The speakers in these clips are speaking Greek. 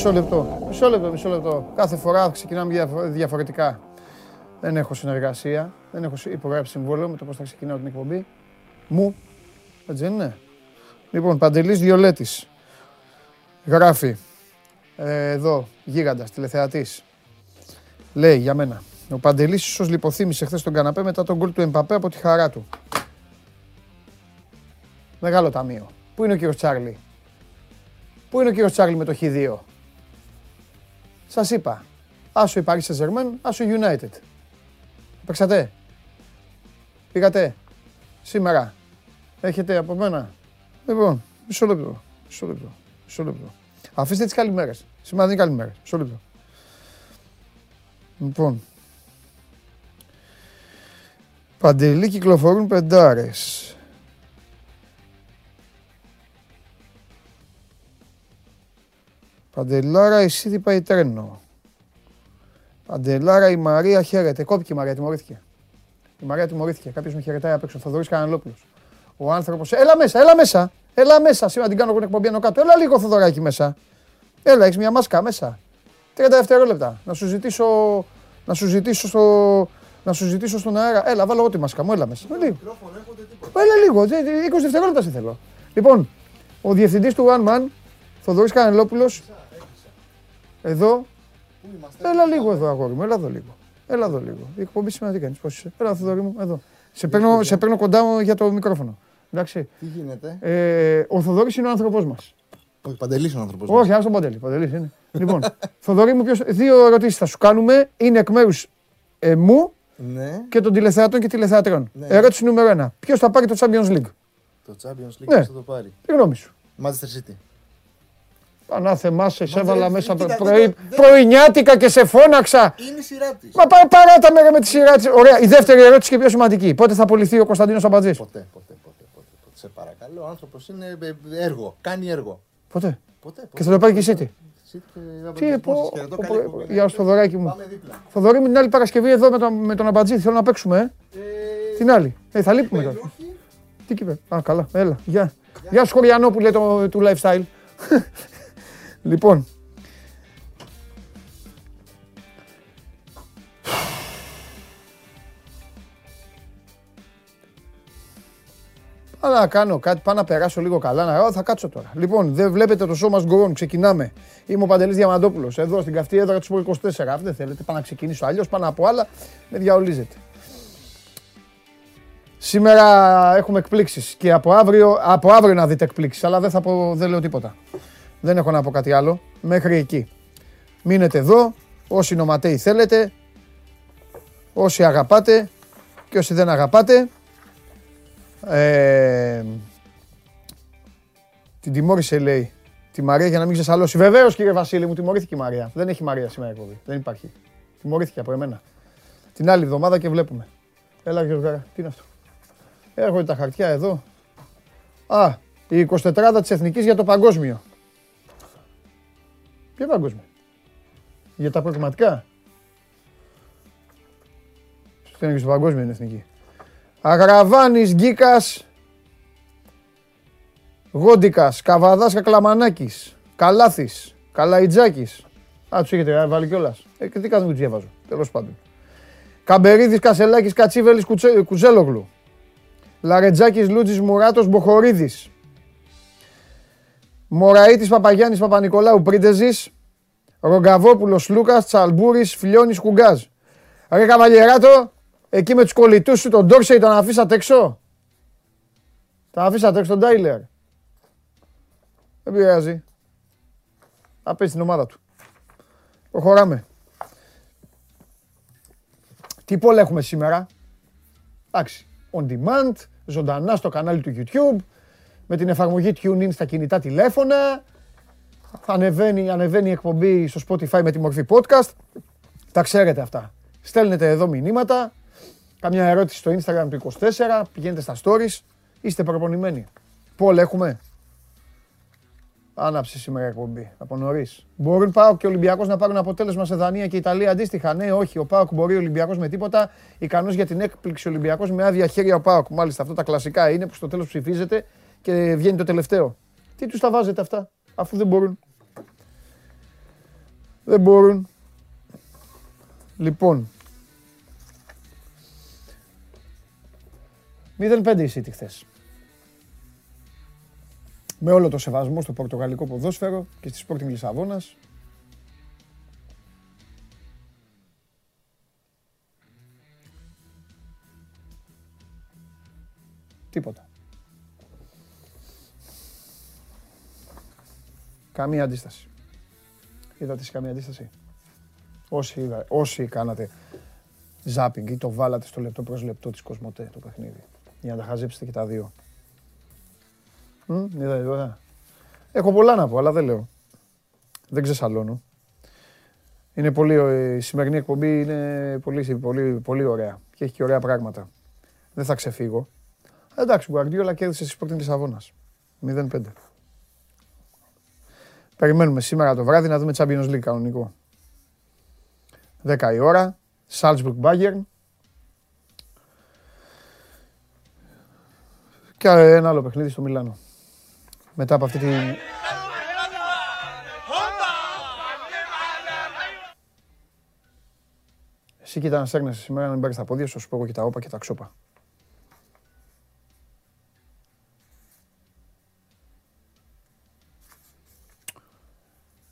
Εδώ, μισό λεπτό. Μισό λεπτό, μισό λεπτό. Κάθε φορά ξεκινάμε διαφο- διαφορετικά. Δεν έχω συνεργασία. Δεν έχω συ- υπογράψει συμβόλαιο με το πώς θα ξεκινάω την εκπομπή. Μου. Έτσι δεν είναι. Λοιπόν, Παντελής Διολέτης. Γράφει. Ε, εδώ, γίγαντας, τηλεθεατής. Λέει για μένα. Ο Παντελής ίσως λιποθύμησε χθες τον καναπέ μετά τον γκολ του Εμπαπέ από τη χαρά του. Μεγάλο ταμείο. Πού είναι ο κύριος Τσάρλι; Πού είναι ο κύριος Τσάρλι με το Χ2. Σας είπα. Άσο η Paris Saint-Germain, άσο η United. Παίξατε. Πήγατε. Σήμερα. Έχετε από μένα. Λοιπόν, μισό λεπτό. Μισό λεπτό. Μισό λεπτό. Αφήστε τις καλημέρες. Σήμερα δεν είναι καλημέρες. Μισό λεπτό. Λοιπόν. Παντελή κυκλοφορούν πεντάρες. Παντελάρα εσύ τι πάει τρένο. Παντελάρα η Μαρία χαίρεται. Κόπηκε η Μαρία, τιμωρήθηκε. Η Μαρία τιμωρήθηκε. Κάποιος με χαιρετάει απ' έξω. Θοδωρής Καναλόπουλος. Ο άνθρωπος. Έλα μέσα, έλα μέσα. Έλα μέσα. Σήμερα την κάνω εγώ την εκπομπή άνω κάτω. Έλα λίγο Θοδωράκι μέσα. Έλα, έχεις μια μάσκα μέσα. 30 δευτερόλεπτα. Να σου ζητήσω. Να σου ζητήσω στο. Να σου ζητήσω στον αέρα. Έλα, βάλω εγώ τη μάσκα μου. Έλα μέσα. Λίγο. Έλα λίγο. δε- δε- 20 δευτερόλεπτα σε θέλω. Λοιπόν, ο διευθυντής του One Man, Θοδωρής Κανελόπουλο. Εδώ. Έλα λίγο εδώ, αγόρι μου. Έλα εδώ λίγο. Έλα εδώ λίγο. Η εκπομπή σήμερα τι κάνει, πώς είσαι; Έλα, Θοδωρή μου, εδώ. Σε παίρνω, σε παίρνω κοντά μου για το μικρόφωνο. Εντάξει. Τι γίνεται; Ε, ο Θοδωρής είναι ο άνθρωπός μας. Όχι, παντελής ο άνθρωπο. Όχι, άστο Παντελής. Παντελής είναι. λοιπόν, Θοδωρή μου, ποιος, δύο ερωτήσεις θα σου κάνουμε. Είναι εκ μέρους ε, μου Ναι, και των τηλεθεατών και τηλεθεατριών. Ναι. Ερώτηση νούμερο ένα. Ποιος θα πάρει το Champions League; το Champions League Ναι. θα το πάρει. Τι γνώμη σου. Manchester City. Πανάθεμά σε, σε Μα έβαλα δεν- μέσα κοίτα, πρωί, δεν- δεν- πρωινιάτικα και σε φώναξα. Είναι η σειρά της. Μα πάει παρά τα μέρα με τη σειρά της. Ωραία. Η δεύτερη ερώτηση και πιο σημαντική. Πότε θα απολυθεί ο Κωνσταντίνος Αμπατζή. Ποτέ, ποτέ, ποτέ, ποτέ, ποτέ. Σε παρακαλώ, ο άνθρωπος είναι ε, έργο. Κάνει έργο. Ποτέ. Ποτέ. Και θα το πάρει και η City. Τι Τι πω. Χαιρετώ, πω, καλή πω, εκπομπή. Γεια σου, Θοδωράκι μου. Πάμε δίπλα. Θοδωρή μου την άλλη Παρασκευή εδώ με τον, με τον Αμπατζή. Θέλω να παίξουμε. Ε. Ε, Την άλλη. Ε, θα λείπουμε τώρα. όχι. Τι είπε. Α, καλά. Έλα. Γεια. Γεια σου, Χωριανό που λέει το, του lifestyle. Λοιπόν. Πάω να κάνω κάτι, πάω να περάσω λίγο καλά. Να... Α, θα κάτσω τώρα. Λοιπόν, δεν βλέπετε το σώμα go on. Ξεκινάμε. Είμαι ο Παντελής Διαμαντόπουλος, εδώ στην καυτή έδρα του Σπορ 24. Αν δεν θέλετε, πάω να ξεκινήσω αλλιώς, πάνω από άλλα, με διαολίζετε. Σήμερα έχουμε εκπλήξεις και από αύριο, από αύριο να δείτε εκπλήξεις, αλλά δεν, θα πω, δεν λέω τίποτα. Δεν έχω να πω κάτι άλλο. Μέχρι εκεί. Μείνετε εδώ, όσοι νοματέοι θέλετε, όσοι αγαπάτε και όσοι δεν αγαπάτε. Ε, την τιμώρησε λέει τη Μαρία για να μην ξεσαλώσει. Βεβαίως κύριε Βασίλη μου, τιμωρήθηκε η Μαρία. Δεν έχει Μαρία σήμερα εκπομπή. Δεν υπάρχει. Τιμωρήθηκε από εμένα. Την άλλη εβδομάδα και βλέπουμε. Έλα κύριε Γάρα, τι είναι αυτό; Έρχονται τα χαρτιά εδώ. Α, η 24 της Εθνικής για το παγκόσμιο. Ποιο παγκόσμιο. Για τα προκριματικά. Στο είναι και στο παγκόσμιο είναι εθνική. Αγραβάνης, Γκίκας, Γόντικας, Καβαδάς, Κακλαμανάκης, Καλάθης, Καλαϊτζάκης. Α, τους έχετε βάλει κιόλας. Ε, και τι κάθε μου τους διαβάζω, τέλος πάντων. Καμπερίδης, Κασελάκης, Κατσίβελης, Κουτσε- Κουτζέλογλου. Λαρετζάκης, Λούτζης, Μουράτος, Μποχορίδης. Μωραήτης, Παπαγιάννης, Παπα-Νικολάου, Πρίντεζης. Ρογκαβόπουλος, Λούκας, Τσαλμπούρης, Φιλιώνης, Κουγκάζ. Ρε Καβαλιεράτο, εκεί με τους κολλητούς σου τον Ντόρσεϊ τον αφήσατε έξω; Τον αφήσατε έξω τον Τάιλερ; Δεν πειράζει. Θα παίζει την ομάδα του. Προχωράμε. Τι πόλα έχουμε σήμερα; Εντάξει. On demand, ζωντανά στο κανάλι του YouTube, με την εφαρμογή TuneIn στα κινητά τηλέφωνα. Θα ανεβαίνει, ανεβαίνει η εκπομπή στο Spotify με τη μορφή podcast. Τα ξέρετε αυτά. Στέλνετε εδώ μηνύματα, καμιά ερώτηση στο Instagram του 24, πηγαίνετε στα stories, είστε προπονημένοι. Πόλ έχουμε; Άναψε σήμερα η εκπομπή από νωρίς. Μπορούν Πάοκ και Ολυμπιακός να πάρουν αποτέλεσμα σε Δανία και Ιταλία αντίστοιχα; Ναι, όχι. Ο Πάοκ μπορεί, ο Ολυμπιακός με τίποτα. Ικανός για την έκπληξη Ολυμπιακός με άδεια χέρια ο Πάοκ. Μάλιστα, αυτό τα κλασικά είναι που στο τέλος ψηφίζεται και βγαίνει το τελευταίο. Τι τους τα βάζετε αυτά, αφού δεν μπορούν. Δεν μπορούν. Λοιπόν. 0-5 η City χθες. Με όλο το σεβασμό στο πορτογαλικό ποδόσφαιρο και στη Sporting Λισαβόνας. Τίποτα. Καμία αντίσταση. Είδατε σε καμία αντίσταση; Όσοι, είδα, όσοι κάνατε ζάπινγκ ή το βάλατε στο λεπτό προς λεπτό της Κοσμοτέ το παιχνίδι. Για να τα χαζέψετε και τα δύο. Μ, είδατε τώρα. Έχω πολλά να πω, αλλά δεν λέω. Δεν ξεσαλώνω. Είναι πολύ, η σημερινή εκπομπή είναι πολύ, πολύ, πολύ ωραία και έχει και ωραία πράγματα. Δεν θα ξεφύγω. Εντάξει, Γκουαρντιόλα κέρδισε στη Sporting Λισαβόνας. 0-5. Περιμένουμε σήμερα το βράδυ να δούμε Champions League κανονικό. 10 η ώρα. Salzburg Bayern. Και ένα άλλο παιχνίδι στο Μιλάνο. Μετά από αυτή τη... Εσύ κοίτα να στέγνεσαι σήμερα να μην πάρεις τα πόδια σου, σου πω εγώ και τα όπα και τα ξόπα.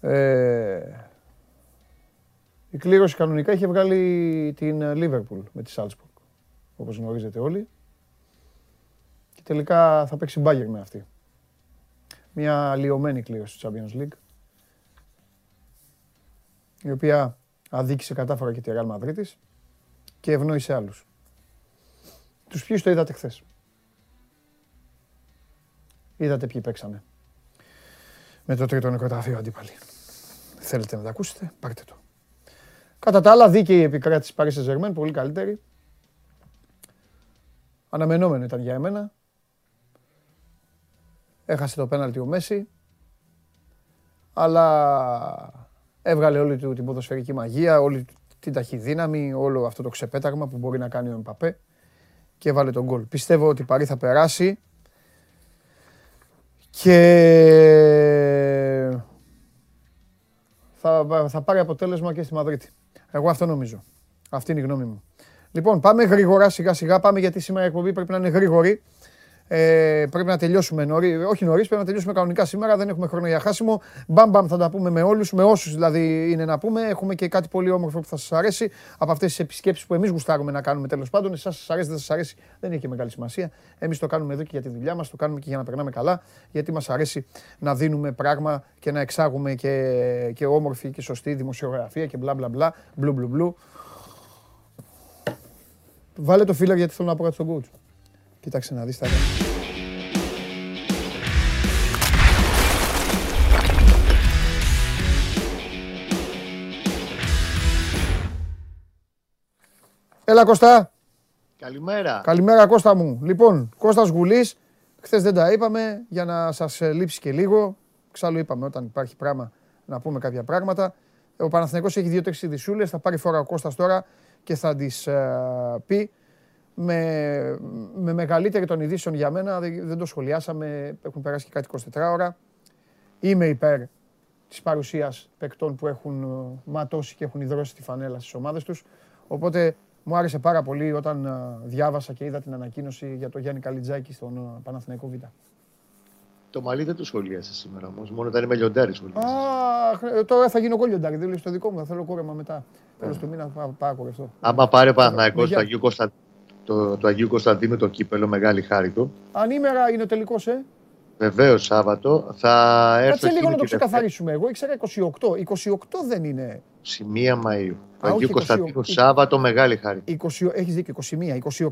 Ε, η κλήρωση κανονικά είχε βγάλει την Λίβερπουλ με τη Σάλτσπουργκ, όπως γνωρίζετε όλοι. Και τελικά θα παίξει μπάγκερ με αυτή. Μια λιωμένη κλήρωση του Champions League, η οποία αδίκησε κατάφορα και τη Real Madrid και ευνόησε άλλους. Τους ποιους το είδατε χθες; Είδατε ποιοι παίξανε; Με το τρίτο νεκροταφείο αντίπαλοι. Θέλετε να τα ακούσετε, πάρτε το. Κατά τα άλλα, δίκαιη η επικράτηση Paris Saint-Germain, πολύ καλύτερη. Αναμενόμενο ήταν για εμένα. Έχασε το πέναλτι ο Μέση. Αλλά έβγαλε όλη του την ποδοσφαιρική μαγεία, όλη την ταχυδύναμη, όλο αυτό το ξεπέταγμα που μπορεί να κάνει ο Εμπαπέ και έβαλε τον γκολ. Πιστεύω ότι η Παρή θα περάσει και θα, θα πάρει αποτέλεσμα και στη Μαδρίτη. Εγώ αυτό νομίζω. Αυτή είναι η γνώμη μου. Λοιπόν, πάμε γρήγορα, σιγά σιγά. Πάμε γιατί σήμερα η εκπομπή πρέπει να είναι γρήγορη. Ε, πρέπει να τελειώσουμε νωρί. Όχι νωρίς, πρέπει να τελειώσουμε κανονικά σήμερα. Δεν έχουμε χρόνο για χάσιμο. Μπαμ μπαμ θα τα πούμε με όλους, με όσους δηλαδή είναι να πούμε. Έχουμε και κάτι πολύ όμορφο που θα σας αρέσει από αυτές τις επισκέψεις που εμείς γουστάρουμε να κάνουμε τέλος πάντων. Εσάς σας αρέσει, δεν σας αρέσει, δεν έχει και μεγάλη σημασία. Εμείς το κάνουμε εδώ και για τη δουλειά μας, το κάνουμε και για να περνάμε καλά, γιατί μας αρέσει να δίνουμε πράγμα και να εξάγουμε και, και όμορφη και σωστή δημοσιογραφία και μπλα μπλα μπλα. Μπλου μπλου μπλου. Βάλε το φίλερ γιατί θέλω να πω κάτι στον coach. Κοίταξε να δεις τα Έλα Κώστα. Καλημέρα. Καλημέρα Κώστα μου. Λοιπόν, Κώστας Γουλής, χθες δεν τα είπαμε για να σας λείψει και λίγο. Ξάλλου είπαμε όταν υπάρχει πράγμα να πούμε κάποια πράγματα. Ο Παναθηναϊκός έχει δύο-τρεις ειδησούλες, θα πάρει φορά ο Κώστας τώρα και θα τις uh, πει με, με μεγαλύτερη των ειδήσεων για μένα, δεν, το σχολιάσαμε, έχουν περάσει και κάτι 24 ώρα. Είμαι υπέρ της παρουσίας παικτών που έχουν ε, ματώσει και έχουν ιδρώσει τη φανέλα στις ομάδες τους. Οπότε μου άρεσε πάρα πολύ όταν ε, διάβασα και είδα την ανακοίνωση για το Γιάννη Καλιτζάκη στον ε, Παναθηναϊκό Β. Το μαλλί δεν το σχολίασες σήμερα όμως. Μόνο όταν είμαι λιοντάρι σχολίασες. Α, τώρα θα γίνω εγώ λιοντάρι. Δεν λέει στο δικό μου. Θα θέλω κόρεμα μετά. Τέλος του μήνα θα πάω κόρευτο. Άμα πάρει ο Παναθηναϊκός στο Αγίου Κωνσταντίνου το, το Αγίου Κωνσταντίνου το κύπελο, μεγάλη χάρη του. Ανήμερα είναι ο τελικός, ε. Βεβαίως, Σάββατο. Θα έρθω Κάτσε λίγο να το ξεκαθαρίσουμε. Εγώ ήξερα 28. 28 δεν είναι. 21 Μαου. Αγίου Κωνσταντίνου, Σάββατο, μεγάλη χάρη. 20... Έχεις δίκιο, 21.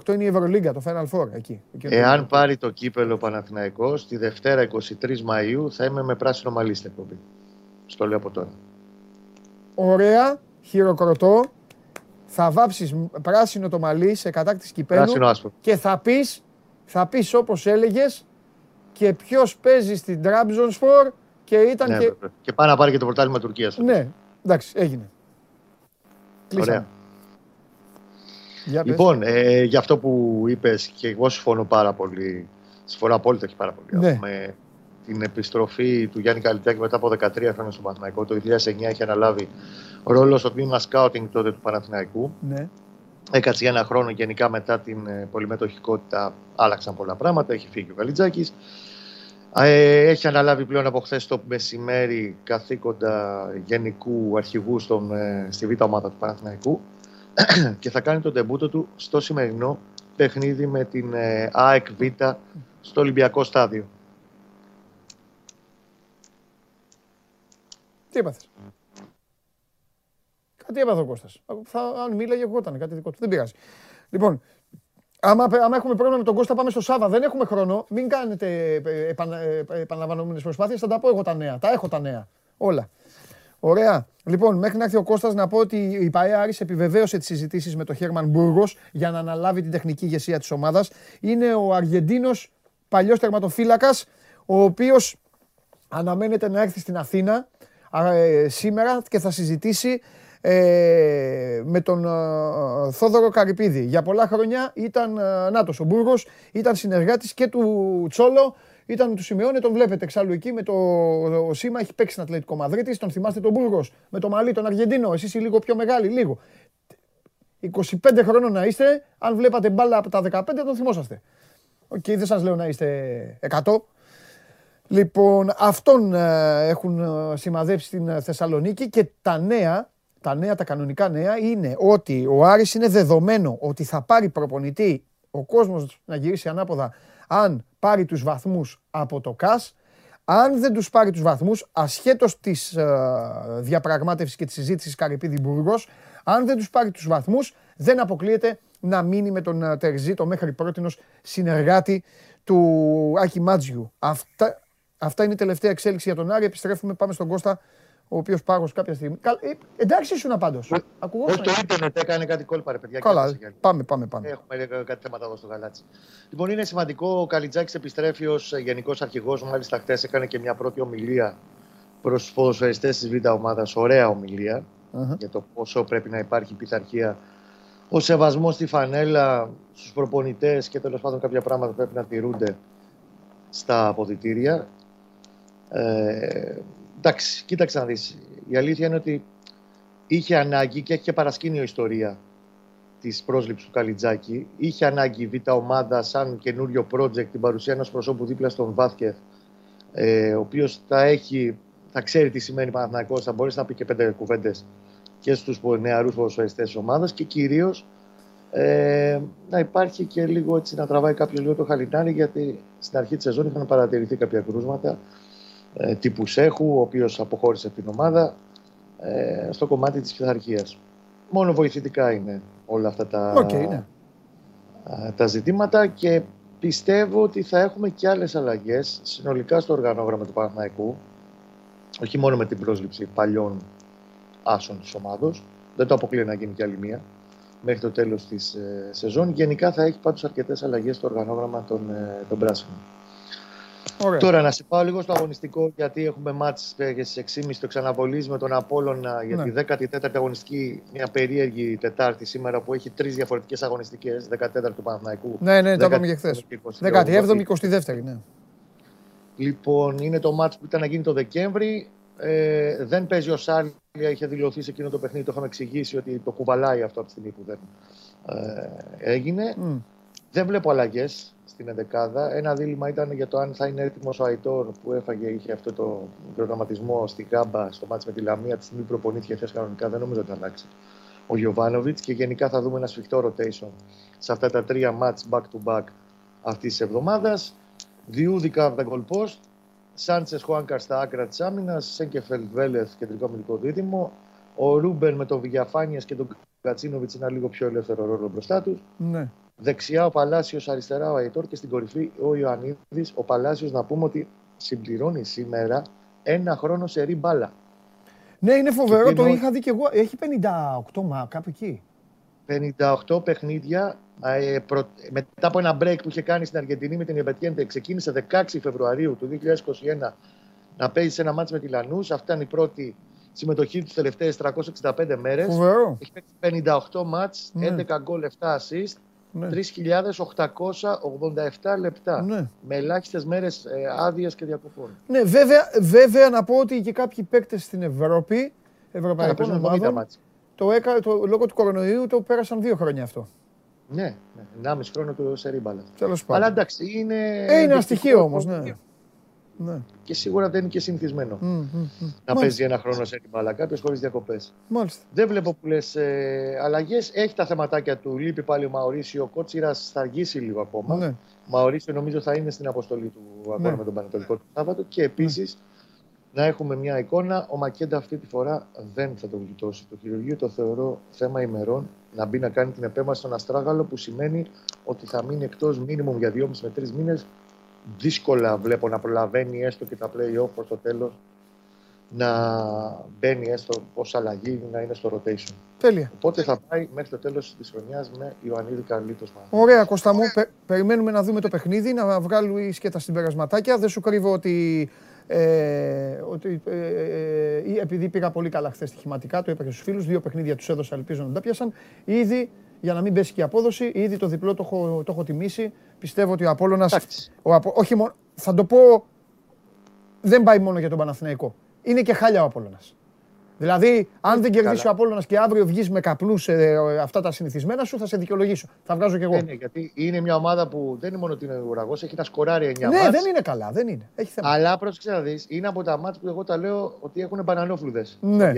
28 είναι η Ευρωλίγκα, το Final Four εκεί. Εάν πάρει το κύπελο Παναθηναϊκός, τη Δευτέρα 23 Μαου θα είμαι με πράσινο μαλλί στην εκπομπή. Στο λέω από τώρα. Ωραία, χειροκροτώ θα βάψεις πράσινο το μαλλί σε κατάκτηση κυπέλου και θα πεις, θα πεις όπως έλεγες και ποιος παίζει στην Τραμπζονσπορ και ήταν ναι, και... Και πάει να πάρει και το πρωτάθλημα Τουρκίας. Ναι, εντάξει, έγινε. Ωραία. Για λοιπόν, ε, για αυτό που είπες και εγώ συμφωνώ πάρα πολύ, συμφωνώ απόλυτα και πάρα πολύ. Ναι. Με την επιστροφή του Γιάννη Καλιτάκη μετά από 13 χρόνια στο Παναθηναϊκό. Το 2009 έχει αναλάβει ρόλο στο τμήμα σκάουτινγκ τότε του Παναθηναϊκού. Ναι. Έκατσε για ένα χρόνο γενικά μετά την ε, πολυμετοχικότητα. Άλλαξαν πολλά πράγματα. Έχει φύγει ο Καλιτζάκης. Ε, έχει αναλάβει πλέον από χθες το μεσημέρι καθήκοντα γενικού αρχηγού στον, ε, στη β' ομάδα του Παναθηναϊκού και θα κάνει τον τεμπούτο του στο σημερινό παιχνίδι με την ΑΕΚ Β στο Ολυμπιακό Στάδιο. Τι έπαθες. Κάτι έπαθε ο Κώστας. Θα, αν μίλαγε, εγώ ήταν κάτι δικό του. Δεν πειράζει. Λοιπόν, άμα, άμα έχουμε πρόβλημα με τον Κώστα, πάμε στο Σάβα. Δεν έχουμε χρόνο. Μην κάνετε επανα, επαναλαμβανόμενες προσπάθειες. Θα τα πω εγώ τα νέα. Τα έχω τα νέα. Όλα. Ωραία. Λοιπόν, μέχρι να έρθει ο Κώστας να πω ότι η ΠαΕ Άρης επιβεβαίωσε τις συζητήσεις με τον Χέρμαν Μπούργος για να αναλάβει την τεχνική ηγεσία της ομάδας. Είναι ο Αργεντίνος παλιός τερματοφύλακας, ο οποίος αναμένεται να έρθει στην Αθήνα ε, σήμερα και θα συζητήσει ε, με τον ε, Θόδωρο Καρυπίδη. Για πολλά χρόνια ήταν ε, Νάτος ο Μπούργος, ήταν συνεργάτης και του Τσόλο, ήταν του Σιμεώνε, τον βλέπετε εξάλλου εκεί με το ο Σίμα, έχει παίξει στην Ατλέτικο Μαδρίτης, τον θυμάστε τον Μπούργος, με το μαλλί, τον Αργεντίνο, εσείς οι λίγο πιο μεγάλοι, λίγο. 25 χρόνων να είστε, αν βλέπατε μπάλα από τα 15 τον θυμόσαστε. OK, okay, δεν σας λέω να είστε 100. Λοιπόν, αυτόν ε, έχουν ε, σημαδέψει στην ε, Θεσσαλονίκη και τα νέα, τα νέα, τα κανονικά νέα είναι ότι ο Άρης είναι δεδομένο ότι θα πάρει προπονητή ο κόσμος να γυρίσει ανάποδα αν πάρει τους βαθμούς από το ΚΑΣ. Αν δεν τους πάρει τους βαθμούς, ασχέτως της διαπραγματευση διαπραγμάτευσης και της συζήτησης Καρυπίδη Μπούργος, αν δεν τους πάρει τους βαθμούς, δεν αποκλείεται να μείνει με τον Τερζή, το μέχρι πρότινος συνεργάτη του Άκη Μάτζιου. Αυτά, Αυτά είναι η τελευταία εξέλιξη για τον Άρη. Επιστρέφουμε, πάμε στον Κώστα, ο οποίος πάγο κάποια στιγμή. Ε, εντάξει, ήσουν πάντω. Όχι, το ίντερνετ έκανε κάτι κόλπα, ρε παιδιά. Καλά, πάμε, πάμε, πάμε. Έχουμε κάτι θέματα εδώ στο γαλάτσι. Λοιπόν, είναι σημαντικό. Ο Καλιτζάκης επιστρέφει ως γενικός αρχηγός. Μάλιστα, χθες έκανε και μια πρώτη ομιλία προς του ποδοσφαιριστές της Β' ομάδας. Ωραία ομιλία uh-huh. για το πόσο πρέπει να υπάρχει πειθαρχία. Ο σεβασμός στη φανέλα, στους προπονητές και τέλος πάντων κάποια πράγματα πρέπει να τηρούνται στα αποδητήρια. Ε, εντάξει, κοίταξε να δεις. Η αλήθεια είναι ότι είχε ανάγκη και έχει και παρασκήνιο ιστορία της πρόσληψης του Καλιτζάκη. Είχε ανάγκη η Β' ομάδα σαν καινούριο project την παρουσία ενός προσώπου δίπλα στον Βάθκεθ, ε, ο οποίος θα έχει, θα ξέρει τι σημαίνει Παναθηναϊκός, θα μπορέσει να πει και πέντε κουβέντες και στους νεαρούς ποδοσφαιριστές της ομάδας και κυρίως ε, να υπάρχει και λίγο έτσι να τραβάει κάποιος λίγο το χαλινάρι γιατί στην αρχή της σεζόν είχαν παρατηρηθεί κάποια κρούσματα ε, τύπους Σέχου, ο οποίος αποχώρησε από την ομάδα ε, στο κομμάτι της πειθαρχίας. Μόνο βοηθητικά είναι όλα αυτά τα, okay, ναι. τα ζητήματα και πιστεύω ότι θα έχουμε και άλλες αλλαγές συνολικά στο οργανόγραμμα του Παναθηναϊκού όχι μόνο με την πρόσληψη παλιών άσων της ομάδος δεν το αποκλείω να γίνει και άλλη μία μέχρι το τέλος της ε, σεζόν. Γενικά θα έχει πάντως αρκετές αλλαγές στο οργανόγραμμα των, ε, των πράσινων. Ωραία. Τώρα να σε πάω λίγο στο αγωνιστικό, γιατί έχουμε μάτς στις 6.30 το ξαναβολή με τον Απόλλωνα για ναι. τη 14η αγωνιστική. Μια περίεργη Τετάρτη σήμερα που έχει τρεις διαφορετικές αγωνιστικές. 14 του Παναθηναϊκού. Ναι, ναι, το είπαμε και χθες. 17η, 22η, ναι. Λοιπόν, είναι το μάτς που ήταν να γίνει το Δεκέμβρη. Ε, δεν παίζει ο Σάλια, είχε δηλωθεί σε εκείνο το παιχνίδι. Το είχαμε εξηγήσει ότι το κουβαλάει αυτό από τη στιγμή που δεν ε, έγινε. Mm. Δεν βλέπω αλλαγές στην ενδεκάδα. Ένα δίλημα ήταν για το αν θα είναι έτοιμος ο Αϊτόρ που έφαγε, είχε αυτό το προγραμματισμό στη Γκάμπα στο μάτι με τη Λαμία. Τη στιγμή προπονήθηκε χθες κανονικά, δεν νομίζω ότι θα αλλάξει ο Γιωβάνοβιτς. Και γενικά θα δούμε ένα σφιχτό rotation σε αυτά τα τρία μάτς back to back αυτής της εβδομάδας. Διούδικα από τα goal post. Σάντσες Χουάνκαρ στα άκρα της άμυνας. Σέγκεφελ Βέλεθ κεντρικό μιλικό δίδυμο. Ο Ρούμπερ με τον Βηγιαφάνια και τον Κατσίνοβιτς ένα λίγο πιο ελεύθερο ρόλο μπροστά τους. Ναι. Δεξιά ο Παλάσιος, αριστερά ο Αϊτόρ και στην κορυφή ο Ιωαννίδης. Ο Παλάσιος, να πούμε ότι συμπληρώνει σήμερα ένα χρόνο σε μπάλα. Ναι, είναι φοβερό, το είχα δει και εγώ. Έχει 58 μα, κάπου εκεί. 58 παιχνίδια. Ε, προ... Μετά από ένα break που είχε κάνει στην Αργεντινή με την Ιμπετιέντε, ξεκίνησε 16 Φεβρουαρίου του 2021 να παίζει σε ένα μάτσο με τη Λανούς. Αυτή ήταν η πρώτη συμμετοχή του τελευταίες 365 μέρες. Φοβερό. Έχει παίξει 58 μάτς, 11 γκολ, 7 assist. Ναι. 3.887 λεπτά. Ναι. Με ελάχιστες μέρες άδειας και διακοπών. Ναι, βέβαια, βέβαια να πω ότι και κάποιοι παίκτες στην Ευρώπη, Άρα ευρωπαϊκών παίζουν 70 ομάδων, μάτς. το, έκα, το, λόγω του κορονοϊού το πέρασαν δύο χρόνια αυτό. Ναι, ναι, 1,5 χρόνο του σε ρίμπαλα. Τέλος Αλλά πάντων. εντάξει, είναι. Ε, είναι ένα δυστυχώς στοιχείο όμως, ναι. Ναι. Και σίγουρα δεν είναι και συνηθισμένο Μμ, μμ, μμ. να Μάλιστα. παίζει ένα χρόνο σε ρίμπαλα κάποιος χωρίς διακοπές. Μάλιστα. Δεν βλέπω πολλέ ε, αλλαγές. Έχει τα θεματάκια του. Λείπει πάλι ο Μαωρίσιο. Ο Κότσιρας θα αργήσει λίγο ακόμα. Ναι. Μαωρίσιο νομίζω θα είναι στην αποστολή του αγώνα Ναι. με τον Πανετολικό του Σάββατο. Και επίσης να έχουμε μια εικόνα. Ο Μακέντα αυτή τη φορά δεν θα το γλιτώσει. Το χειρουργείο το θεωρώ θέμα ημερών να μπει να κάνει την επέμβαση στον Αστράγαλο που σημαίνει ότι θα μείνει εκτός μήνυμου για 2,5 με 3 μήνες. Δύσκολα βλέπω να προλαβαίνει έστω και τα play-off προς το τέλος να μπαίνει έστω ως αλλαγή να είναι στο rotation. Τέλεια. Οπότε θα πάει μέχρι το τέλος της χρονιάς με Ιωαννίδη Καρλίτος Ωραία, Κώστα μου. Πε- περιμένουμε να δούμε το παιχνίδι, να βγάλουμε και τα συμπερασματάκια. Δεν σου κρύβω ότι. Ε, ότι ε, ε, ε, επειδή πήγα πολύ καλά χθες στοιχηματικά, το είπα και στους φίλους. Δύο παιχνίδια τους έδωσα, ελπίζω να τα πιάσαν. Ήδη, για να μην πέσει και η απόδοση, ήδη το διπλό το έχω, το έχω τιμήσει. Πιστεύω ότι ο Απόλλωνας, Εντάξει. ο Απο, όχι μόνο, θα το πω, δεν πάει μόνο για τον Παναθηναϊκό. Είναι και χάλια ο Απόλλωνας. Δηλαδή, αν δεν κερδίσει Καλά. ο Απόλλωνας και αύριο βγεις με καπνούς αυτά τα συνηθισμένα σου, θα σε δικαιολογήσω. Θα βγάζω κι εγώ. Ναι, ναι, γιατί είναι μια ομάδα που δεν είναι μόνο ότι είναι ουραγός, έχει να σκοράρει 9 Ναι, μάτς, δεν είναι καλά, δεν είναι. Έχει θέμα. Αλλά πρόσεξε να δεις, είναι από τα μάτς που εγώ τα λέω ότι έχουν μπανανόφλουδε. Ναι.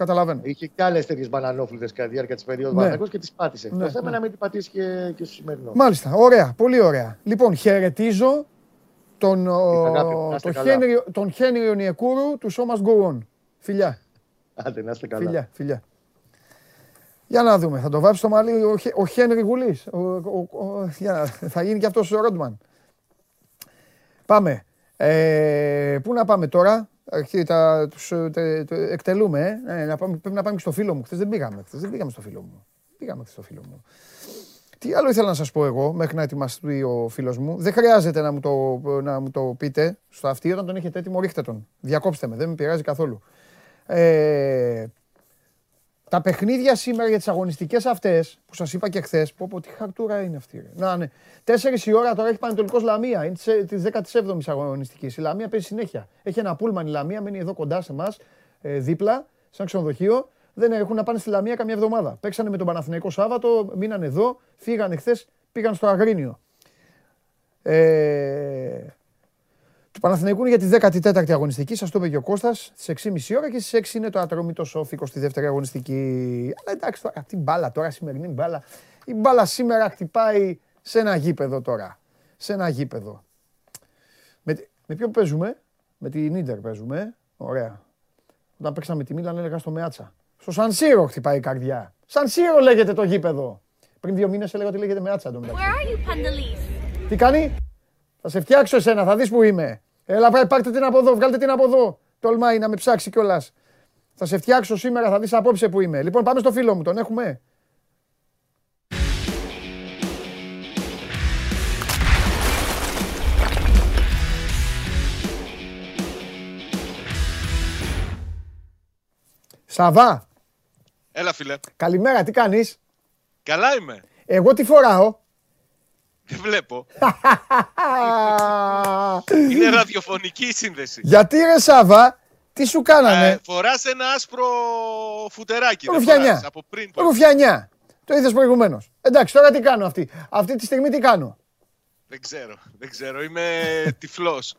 Καταλαβαίνω. Είχε και άλλες τέτοιες μπανανόφλουδε κατά τη διάρκεια της περίοδου Ναι. ναι. και τις πάτησε. Ναι, το θέμα ναι. είναι να μην την πατήσει και, και στο σημερινό. Μάλιστα, ωραία, πολύ ωραία. Λοιπόν, χαιρετίζω τον, ο, αγάπη μου, να είστε τον, καλά. Χένριο, τον Χένριο Νιεκούρου του Show Must Go On. Φιλιά, Άντε, να είστε καλά. φιλιά, φιλιά. Για να δούμε, θα το βάψει στο μαλλί ο, Χε- ο Χένρι Γουλής. Ο, ο- ο- για να- θα γίνει και αυτός ο Ρόντμαν. Πάμε. Ε, πού να πάμε τώρα; Αρχή, τα, τους, ε, τε- τε- εκτελούμε. Ε. Ε, να πάμε, πρέπει να πάμε και στο φίλο μου. Χθες δεν πήγαμε. Χθες δεν πήγαμε στο φίλο μου. Πήγαμε χθες στο φίλο μου. Τι άλλο ήθελα να σας πω εγώ, μέχρι να ετοιμαστεί ο φίλος μου. Δεν χρειάζεται να μου το, να μου το πείτε στο αυτή. Όταν τον έχετε έτοιμο, ρίχτε τον. Διακόψτε με, δεν με πειράζει καθόλου. Ε, τα παιχνίδια σήμερα για τις αγωνιστικές αυτές που σας είπα και χθες. Πω, πω, τι χαρτούρα είναι αυτή. Ρε. Να, ναι. 4 η ώρα τώρα έχει Πανετολικό Λαμία. Είναι της 17η αγωνιστικής. Η Λαμία παίζει συνέχεια. Έχει ένα πούλμαν η Λαμία, μένει εδώ κοντά σε εμάς, ε, δίπλα, σαν ξενοδοχείο. Δεν έχουν να πάνε στη Λαμία καμιά εβδομάδα. Παίξανε με τον Παναθηναϊκό Σάββατο, μείναν εδώ, φύγανε χθες, πήγαν στο Αγρίνιο. Ε, του Παναθηναϊκού είναι για τη 14η αγωνιστική, σας το είπε και ο Κώστας, στις 6.30 ώρα και στις 6 είναι το ατρόμητο σόφικο στη δεύτερη αγωνιστική. Αλλά εντάξει τώρα, αυτή η μπάλα τώρα, σημερινή μπάλα. Η μπάλα σήμερα χτυπάει σε ένα γήπεδο τώρα. Σε ένα γήπεδο. Με, με ποιο παίζουμε, με την Ίντερ παίζουμε. Ωραία. Όταν παίξαμε τη Μίλαν έλεγα στο Μεάτσα. Στο Σανσίρο χτυπάει η καρδιά. Σανσίρο λέγεται το γήπεδο. Πριν δύο μήνες έλεγα ότι λέγεται Μεάτσα εντωμεταξύ. Where are you, Pandalis? Τι κάνει; Θα σε φτιάξω εσένα, θα δεις που είμαι. Έλα, πάει, πάρτε την από εδώ, βγάλτε την από εδώ. Τολμάει να με ψάξει κιόλας. Θα σε φτιάξω σήμερα, θα δεις απόψε που είμαι. Λοιπόν, πάμε στο φίλο μου, τον έχουμε; Σαβά, Έλα, φίλε. καλημέρα, τι κάνεις; Καλά είμαι. Εγώ τι φοράω; Δεν βλέπω. Είναι ραδιοφωνική η σύνδεση. Γιατί ρε Σάβα, τι σου κάνανε; Ε, φοράς ένα άσπρο φουτεράκι. δεν Ρουφιανιά. φοράς, Από πριν. που- Ρουφιανιά. Το είδες προηγουμένως. Εντάξει, τώρα τι κάνω αυτή. Αυτή τη στιγμή τι κάνω; Δεν ξέρω. Δεν ξέρω. Είμαι τυφλός.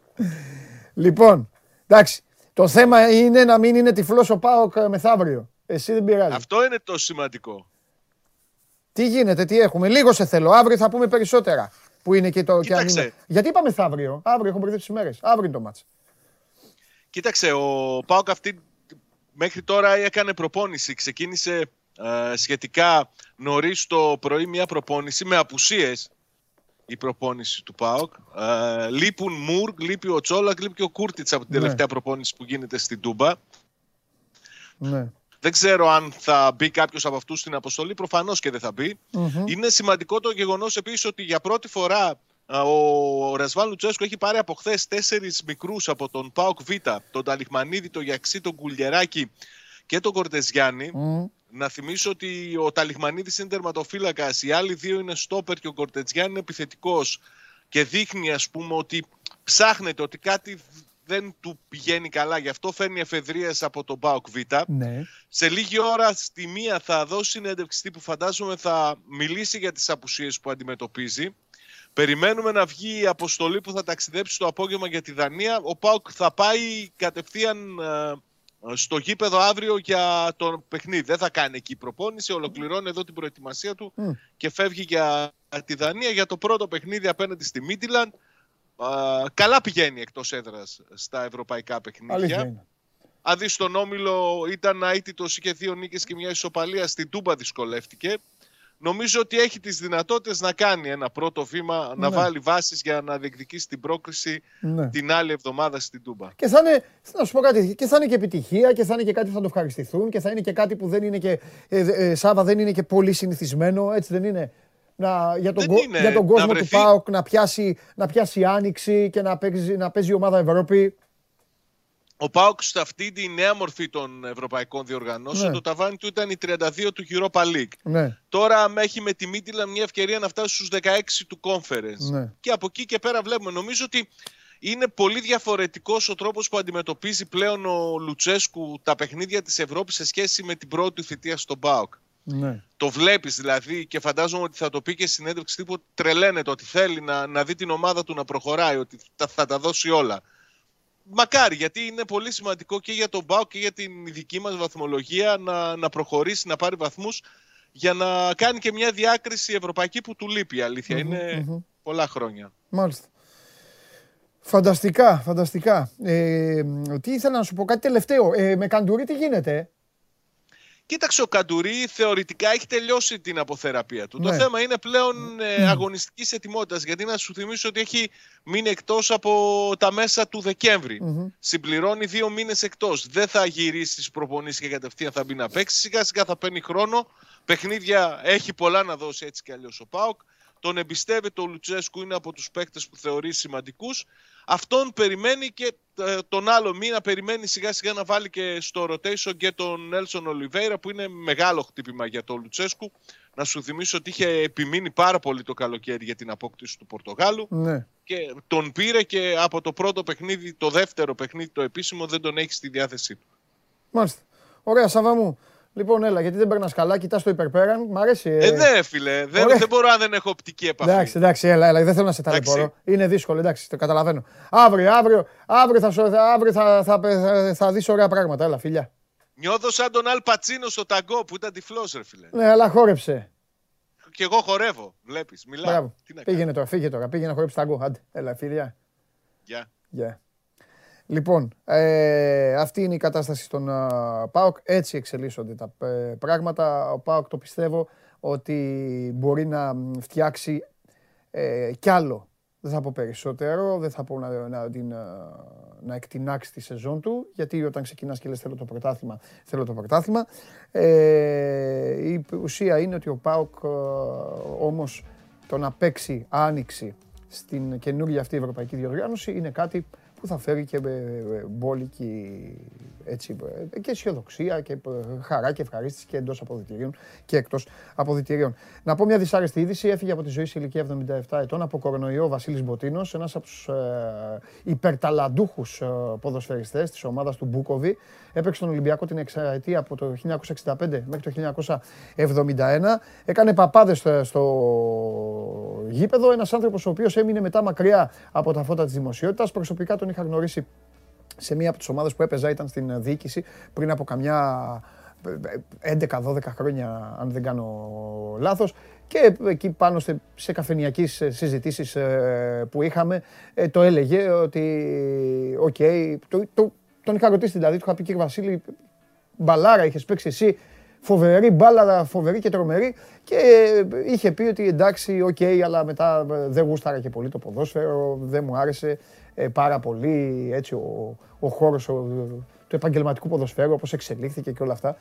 Λοιπόν, εντάξει. Το θέμα είναι να μην είναι τυφλός ο Πάοκ ε, μεθαύριο. Εσύ δεν πειράζει. Αυτό είναι το σημαντικό. Τι γίνεται, τι έχουμε. Λίγο σε θέλω. Αύριο θα πούμε περισσότερα. Που είναι και το. Και αν Κοίταξε. είναι. Γιατί είπαμε μεθαύριο. Αύριο έχω μπερδέψει τις μέρε. Αύριο είναι το μάτς. Κοίταξε, ο Πάοκ αυτή μέχρι τώρα έκανε προπόνηση. Ξεκίνησε ε, σχετικά νωρίς το πρωί μια προπόνηση με απουσίες η προπόνηση του ΠΑΟΚ. Ε, λείπουν Μουρ, λείπει ο Τσόλακ, λείπει και ο Κούρτιτς από την Ναι. τελευταία προπόνηση που γίνεται στην Τούμπα. Ναι. Δεν ξέρω αν θα μπει κάποιος από αυτούς στην αποστολή. Προφανώς και δεν θα μπει. Μμμ. Είναι σημαντικό το γεγονός επίσης ότι για πρώτη φορά α, ο Ρασβάν Λουτσέσκο έχει πάρει από χθες τέσσερις μικρούς από τον Πάοκ Β, τον Ταλιχμανίδη, τον Γιαξί, τον Κουλιεράκη και τον Κορτεζιάννη. Μμ. Να θυμίσω ότι ο Ταλιχμανίδης είναι τερματοφύλακας, οι άλλοι δύο είναι στόπερ και ο Κορτετζιάν είναι επιθετικός και δείχνει ας πούμε ότι ψάχνεται ότι κάτι δεν του πηγαίνει καλά, γι' αυτό φέρνει εφεδρείες από τον ΠΑΟΚ Β. Ναι. Σε λίγη ώρα στη μία θα δώσει συνέντευξη που φαντάζομαι θα μιλήσει για τις απουσίες που αντιμετωπίζει. Περιμένουμε να βγει η αποστολή που θα ταξιδέψει το απόγευμα για τη Δανία. Ο ΠΑΟΚ θα πάει κατευθείαν ε, στο γήπεδο αύριο για το παιχνίδι. Δεν θα κάνει εκεί προπόνηση, ολοκληρώνει εδώ την προετοιμασία του Μμ. και φεύγει για τη Δανία για το πρώτο παιχνίδι απέναντι στη Μίτιλαντ. Καλά πηγαίνει εκτός έδρας στα ευρωπαϊκά Αλήθεια παιχνίδια. είναι. Αν δεις τον Όμιλο ήταν αίτητος, είχε δύο νίκες και μια ισοπαλία. Στην Τούμπα δυσκολεύτηκε. Νομίζω ότι έχει τις δυνατότητες να κάνει ένα πρώτο βήμα, να Ναι. βάλει βάσεις για να διεκδικήσει την πρόκριση Ναι. την άλλη εβδομάδα στην Τούμπα. Και θα είναι, να σου πω κάτι, και θα είναι και επιτυχία και θα είναι και κάτι που θα το ευχαριστηθούν και θα είναι και κάτι που δεν είναι και, ε, ε, Σάβα δεν είναι και πολύ συνηθισμένο, έτσι δεν είναι; Να, για, τον, Δεν κο- είναι. για τον Να κόσμο του βρεθεί- ΠΑΟΚ να πιάσει, να πιάσει άνοιξη και να παίζει, να παίζει η ομάδα Ευρώπη. Ο Πάοκ σε αυτή τη νέα μορφή των ευρωπαϊκών διοργανώσεων, Ναι. το ταβάνι του ήταν η 32 του Europa League. Ναι, Τώρα έχει με τη Μίτιλα μια ευκαιρία να φτάσει στους 16 του Conference. Ναι. Και από εκεί και πέρα βλέπουμε. Νομίζω ότι είναι πολύ διαφορετικός ο τρόπος που αντιμετωπίζει πλέον ο Λουτσέσκου τα παιχνίδια της Ευρώπης σε σχέση με την πρώτη του θητεία στον ΠΑΟΚ. Ναι. Το βλέπεις δηλαδή και φαντάζομαι ότι θα το πει και στη συνέντευξη τύπου ότι τρελαίνεται ότι θέλει να, να δει την ομάδα του να προχωράει, ότι θα, θα τα δώσει όλα. Μακάρι, γιατί είναι πολύ σημαντικό και για τον ΠΑΟΚ και για την δική μας βαθμολογία να, να προχωρήσει, να πάρει βαθμούς για να κάνει και μια διάκριση ευρωπαϊκή που του λείπει. η αληθεια είναι πολλά χρόνια. Μάλιστα. Φανταστικά, φανταστικά. Ε, τι ήθελα να σου πω, κάτι τελευταίο. Ε, με Καντουρί τι γίνεται. Ε; Κοίταξε, ο Καντουρί θεωρητικά έχει τελειώσει την αποθεραπεία του. Ναι. Το θέμα είναι πλέον ε, αγωνιστικής ετοιμότητας, γιατί να σου θυμίσω ότι έχει μείνει εκτός από τα μέσα του δεκεμβρη Συμπληρώνει δύο μήνες εκτός. Δεν θα γυρίσει στις προπονήσεις και κατευθείαν θα μπει να παίξει. Σιγά σιγά θα παίρνει χρόνο. Παιχνίδια έχει πολλά να δώσει έτσι κι αλλιώς ο ΠΑΟΚ. Τον εμπιστεύεται ο Λουτσέσκου, είναι από τους παίκτες που θεωρεί σημαντικούς. Αυτόν περιμένει και ε, τον άλλο μήνα περιμένει σιγά σιγά να βάλει και στο rotation και τον Νέλσον Ολιβέηρα που είναι μεγάλο χτύπημα για τον Λουτσέσκου. Να σου θυμίσω ότι είχε επιμείνει πάρα πολύ το καλοκαίρι για την απόκτηση του Πορτογάλου Ναι. και τον πήρε και από το πρώτο παιχνίδι, το δεύτερο παιχνίδι, το επίσημο, δεν τον έχει στη διάθεσή του. Μάλιστα. Ωραία, Σάβα μου. Λοιπόν, έλα, γιατί δεν περνάς καλά, κοιτάς το υπερπέραν. Μ' αρέσει. Ε, ναι, φίλε, δεν, ωραία. δεν μπορώ αν δεν έχω οπτική επαφή. Εντάξει, εντάξει, έλα, έλα, δεν θέλω να σε ταλαιπωρώ. Εντάξει. Είναι δύσκολο, εντάξει, το καταλαβαίνω. Αύριο, αύριο, αύριο θα, σου- θα, αύριο θα, θα, θα, θα δεις ωραία πράγματα, έλα, φιλιά. Νιώθω σαν τον Αλ Πατσίνο στο ταγκό που ήταν τυφλός ρε φίλε. Ναι, αλλά χόρεψε. Και εγώ χορεύω, βλέπεις, μιλάω. Μπράβο. Τι να κάνω. Πήγαινε τώρα, φύγε τώρα, πήγαινε να χορέψει ταγκό. Άντε, έλα, φιλιά. Γεια. Γεια. Λοιπόν, ε, αυτή είναι η κατάσταση στον α, ΠΑΟΚ. Έτσι εξελίσσονται τα ε, πράγματα. Ο ΠΑΟΚ το πιστεύω ότι μπορεί να μ, φτιάξει ε, κι άλλο. Δεν θα πω περισσότερο, δεν θα πω να, να, την, α, να εκτινάξει τη σεζόν του, γιατί όταν ξεκινάς και λες θέλω το πρωτάθλημα, θέλω το πρωτάθλημα. Ε, η ουσία είναι ότι ο ΠΑΟΚ ε, όμως το να παίξει άνοιξη στην καινούργια αυτή ευρωπαϊκή διοργάνωση είναι κάτι που θα φέρει και ε, ε, μπόλικη έτσι, ε, και αισιοδοξία και ε, χαρά και ευχαρίστηση και εντός αποδητηρίων και εκτός αποδητηρίων. Να πω μια δυσάρεστη είδηση, έφυγε από τη ζωή σε ηλικία 77 ετών από κορονοϊό ο Βασίλης Μποτίνος, ένας από τους ε, υπερταλαντούχους ε, ποδοσφαιριστές της ομάδας του Μπούκοβι. Έπαιξε στον Ολυμπιακό την εξαετία από το 1965 μέχρι το 1971. Έκανε παπάδες στο, στο γήπεδο. Ένας άνθρωπος ο οποίος έμεινε μετά μακριά από τα φώτα της δημοσιότητας. Προσωπικά τον είχα γνωρίσει σε μία από τις ομάδες που έπαιζα, ήταν στην διοίκηση πριν από καμιά 11-12 χρόνια, αν δεν κάνω λάθος. Και εκεί πάνω σε, σε καφενιακές συζητήσεις ε, που είχαμε, ε, το έλεγε ότι, οκ, το, το, τον είχα ρωτήσει δηλαδή, του είχα πει κύριε Βασίλη, μπαλάρα είχες παίξει εσύ, φοβερή μπάλα, φοβερή και τρομερή και ε, είχε πει ότι εντάξει, οκ, αλλά μετά ε, δεν γούσταρα και πολύ το ποδόσφαιρο, δεν μου άρεσε ε, πάρα πολύ έτσι ο, ο χώρος ο, του επαγγελματικού ποδοσφαίρου, όπως εξελίχθηκε και όλα αυτά.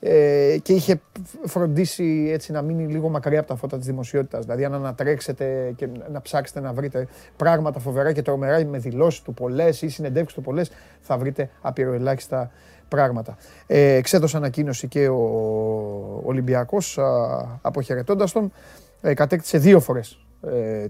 Ε, και είχε φροντίσει έτσι να μείνει λίγο μακριά από τα φώτα της δημοσιότητας. Δηλαδή αν ανατρέξετε και να ψάξετε να βρείτε πράγματα φοβερά και τρομερά με δηλώσεις του πολλές ή συνεντεύξεις του πολλές, θα βρείτε απειροελάχιστα πράγματα. Ε, εξέδωσε ανακοίνωση και ο Ολυμπιακός αποχαιρετώντας τον. Ε, κατέκτησε δύο φορές ε,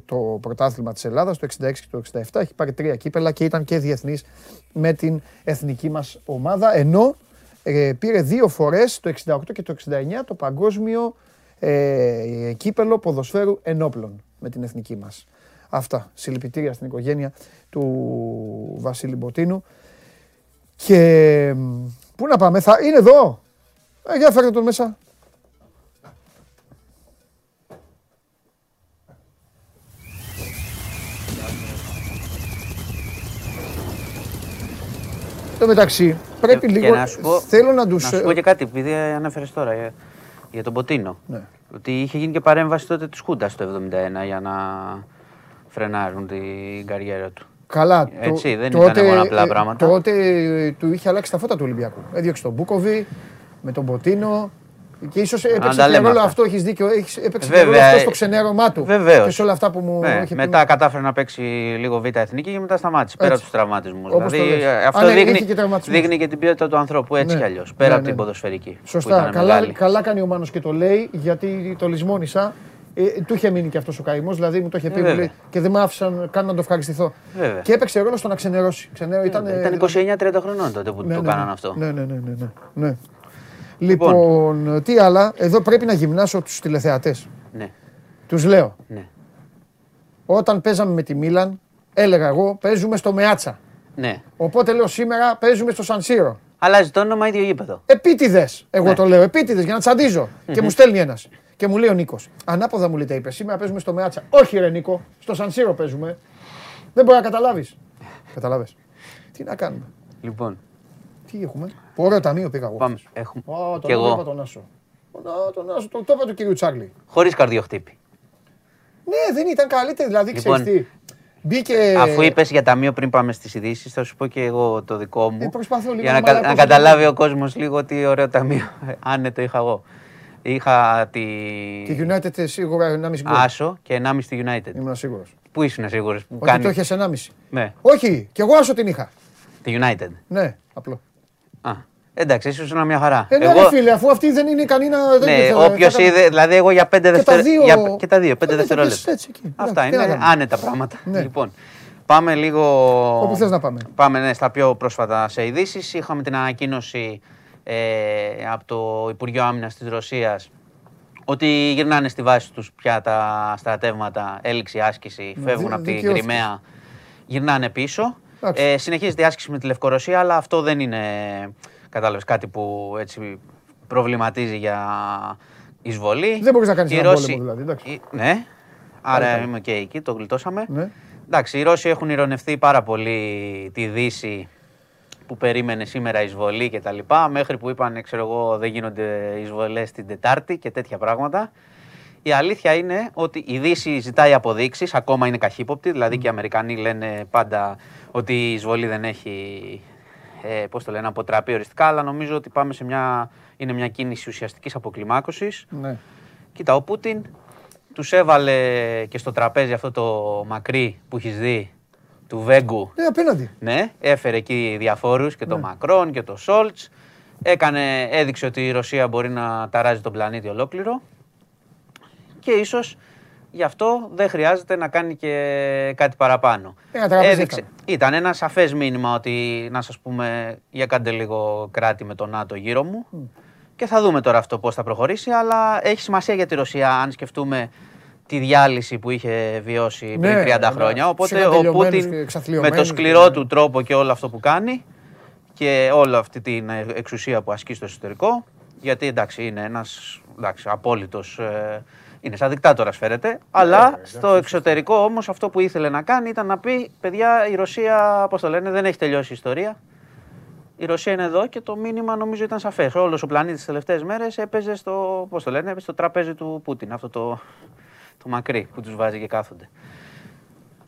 το πρωτάθλημα της Ελλάδας, το 66 και το 67. Έχει πάρει τρία κύπελα και ήταν και διεθνής με την εθνική μας ομάδα. Ενώ ε, πήρε δύο φορές, το 68 και το 69, το παγκόσμιο ε, κύπελο ποδοσφαίρου ενόπλων με την εθνική μας. Αυτά. Συλληπιτήρια στην οικογένεια του Βασίλη Μποτίνου. Και πού να πάμε, θα είναι εδώ. Ε, για φέρτε τον μέσα. Το μεταξύ, πρέπει λίγο. να σου πω, θέλω να τους. Να σου πω και κάτι, επειδή ανέφερες τώρα για, για τον Ποτίνο. Ναι. Ότι είχε γίνει και παρέμβαση τότε της Χούντας το 1971 για να φρενάρουν την καριέρα του. Καλά, Έτσι, το, δεν τότε, ήταν μόνο απλά ε, πράγματα. Τότε ε, του είχε αλλάξει τα φώτα του Ολυμπιακού. Έδιωξε τον Μπούκοβι με τον Ποτίνο. Και ίσως έπαιξε τα και λέμε ρόλο αυτά. αυτό, έχεις δίκιο. Έχεις, έπαιξε και Βέβαια, ρόλο αυτό ε, στο ξενέρωμά του. βεβαίως. Και σε όλα αυτά που μου Ναι, είχε πει. μετά κατάφερε να παίξει λίγο β' εθνική και μετά σταμάτησε. Πέρα Έτσι. από τους τραυματισμούς. Όπως Δηλαδή το λες. ε, Α, αυτό ναι, είχε δείχνει, και τραυματισμούς. δείχνει και την ποιότητα του ανθρώπου έτσι Ναι. κι αλλιώς. Πέρα Ναι, από ναι. την ποδοσφαιρική. που Σωστά. ήταν Καλά, μεγάλη. καλά κάνει ο Μάνος και το λέει γιατί το λησμόνισα. Ε, του είχε μείνει και αυτός ο καημός, δηλαδή μου το είχε πει Ε, μου βέβαια. λέει, και δεν με άφησαν καν να το ευχαριστηθώ. Βέβαια. Και έπαιξε ρόλο στο να ξενερώσει. Ξενέρω, ήταν, Ήταν 29-30 χρονών τότε που Ναι, το ναι, κάνανε ναι. αυτό. Ναι, ναι, ναι, ναι, ναι, ναι. Λοιπόν, τι άλλα, εδώ πρέπει να γυμνάσω τους τηλεθεατές. Ναι, Τους λέω, ναι. όταν παίζαμε με τη Μίλαν, έλεγα εγώ, παίζουμε στο Μεάτσα. ναι. Οπότε λέω σήμερα παίζουμε στο Σανσίρο. Αλλάζει το όνομα ίδιο γήπεδο. Επίτηδες, εγώ Ναι. το λέω, επίτηδες για να τσαντίζω. Και μου στέλνει ένας. Και μου λέει ο Νίκος, Ανάποδα μου λέει τα είπε, σήμερα παίζουμε στο Μεάτσα. Όχι, ρε Νίκο, στο Σανσίρο παίζουμε. Δεν μπορεί να καταλάβεις. Καταλάβες. Τι να κάνουμε. Λοιπόν, Τι έχουμε; Ωραίο ταμείο πήγα εγώ. πάμε. Έχουμε. Ω, τον Κι εγώ. εγώ. τον Άσο. Ω, τον Άσο, το, το είπα του κυρίου Τσάρλι. Χωρίς καρδιοχτύπη. Ναι, δεν ήταν καλύτερη, δηλαδή Λοιπόν, ξέρεις τι. Μπήκε. Αφού είπες για ταμείο πριν πάμε στις ειδήσεις, θα σου πω και εγώ το δικό μου. Ε, προσπαθώ λίγο για να να, κα- μαλακώσω να καταλάβει ο κόσμος λίγο τι ωραίο ταμείο. Άνετο είχα εγώ. Είχα τη. Τη United ε, σίγουρα 1,5 γκολ. Άσο και 1,5 στη United. Ήμουν σίγουρος. Πού ήσουν σίγουρος που Ότι κάνει. το είχε 1,5. Ναι, Όχι, κι εγώ άσο την είχα. τη United. Ναι, απλό. Α, εντάξει, ήσουν μια χαρά. Ε, ναι, ρε φίλε, αφού αυτή δεν είναι ικανή να. δεν Ναι, θα- όποιος θα έκανε- είδε, δηλαδή εγώ για 5 τα δευτερόλεπτα. δύο- Και τα δύο, 5 Ε, ναι, το δευτερόλεπτα. πες έτσι εκεί. Αυτά Εντάξει, τι να είναι κάνουμε. άνετα πράγματα. Ναι. Λοιπόν, πάμε λίγο. Όπου θες να πάμε. Πάμε ναι, στα πιο πρόσφατα σε ειδήσεις. Είχαμε την ανακοίνωση ε, από το Υπουργείο Άμυνας της Ρωσίας ότι γυρνάνε στη βάση τους πια τα στρατεύματα, έληξη άσκηση, φεύγουν δι- από την δικαιώθηκες. Κρυμαία, γυρνάνε πίσω. Εντάξει. Ε, συνεχίζεται η άσκηση με τη Λευκορωσία, αλλά αυτό δεν είναι, κατάλαβες, κάτι που έτσι προβληματίζει για εισβολή. Δεν μπορείς να κάνεις Οι έναν Ρώσοι- πόλεμο, δηλαδή, εντάξει. οι- Ναι, άρα Πάλι, είμαι και εκεί, το γλιτώσαμε. Ναι. Εντάξει, οι Ρώσοι έχουν ηρωνευτεί πάρα πολύ τη Δύση που περίμενε σήμερα εισβολή και τα λοιπά, μέχρι που είπαν, ξέρω εγώ, δεν γίνονται εισβολές την Τετάρτη και τέτοια πράγματα. Η αλήθεια είναι ότι η Δύση ζητάει αποδείξεις, ακόμα είναι καχύποπτη, δηλαδή και οι Αμερικανοί λένε πάντα ότι η εισβολή δεν έχει, ε, πώς το λένε, αποτραπεί οριστικά, αλλά νομίζω ότι πάμε σε μια, είναι μια κίνηση ουσιαστικής αποκλιμάκωσης. Ναι. Κοίτα, ο Πούτιν τους έβαλε και στο τραπέζι αυτό το μακρύ που έχεις δει του Βέγκου. Ναι, απέναντι. Ναι, έφερε εκεί διαφόρους και τον Μακρόν και τον Σόλτς. Έκανε, έδειξε ότι η Ρωσία μπορεί να ταράζει τον πλανήτη ολόκληρο. Και ίσως γι' αυτό δεν χρειάζεται να κάνει και κάτι παραπάνω. Ένα τραπέζι έκανε. ήταν ένα σαφές μήνυμα ότι να σας πούμε για κάντε λίγο κράτη με τον ΝΑΤΟ γύρω μου. Και θα δούμε τώρα αυτό πώς θα προχωρήσει, αλλά έχει σημασία για τη Ρωσία αν σκεφτούμε τη διάλυση που είχε βιώσει πριν Ναι, 30 ναι. χρόνια. Οπότε ο Ψυχοτελειωμένους Πούτιν και με εξαθλιωμένους το και- σκληρό του τρόπο και όλο αυτό που κάνει και όλη αυτή την ε, εξουσία που ασκεί στο εσωτερικό, γιατί εντάξει είναι ένας εντάξει, απόλυτος, ε, είναι σαν δικτάτορας φέρεται, αλλά στο εξωτερικό όμως αυτό που ήθελε να κάνει ήταν να πει παιδιά η Ρωσία, πώς το λένε, δεν έχει τελειώσει η ιστορία. Η Ρωσία είναι εδώ και το μήνυμα νομίζω ήταν σαφές. Όλος ο πλανήτης τις τελευταίες μέρες έπαιζε στο, πώς το λένε, έπαιζε στο τραπέζι του Πούτιν. Αυτό το, το μακρύ που τους βάζει και κάθονται.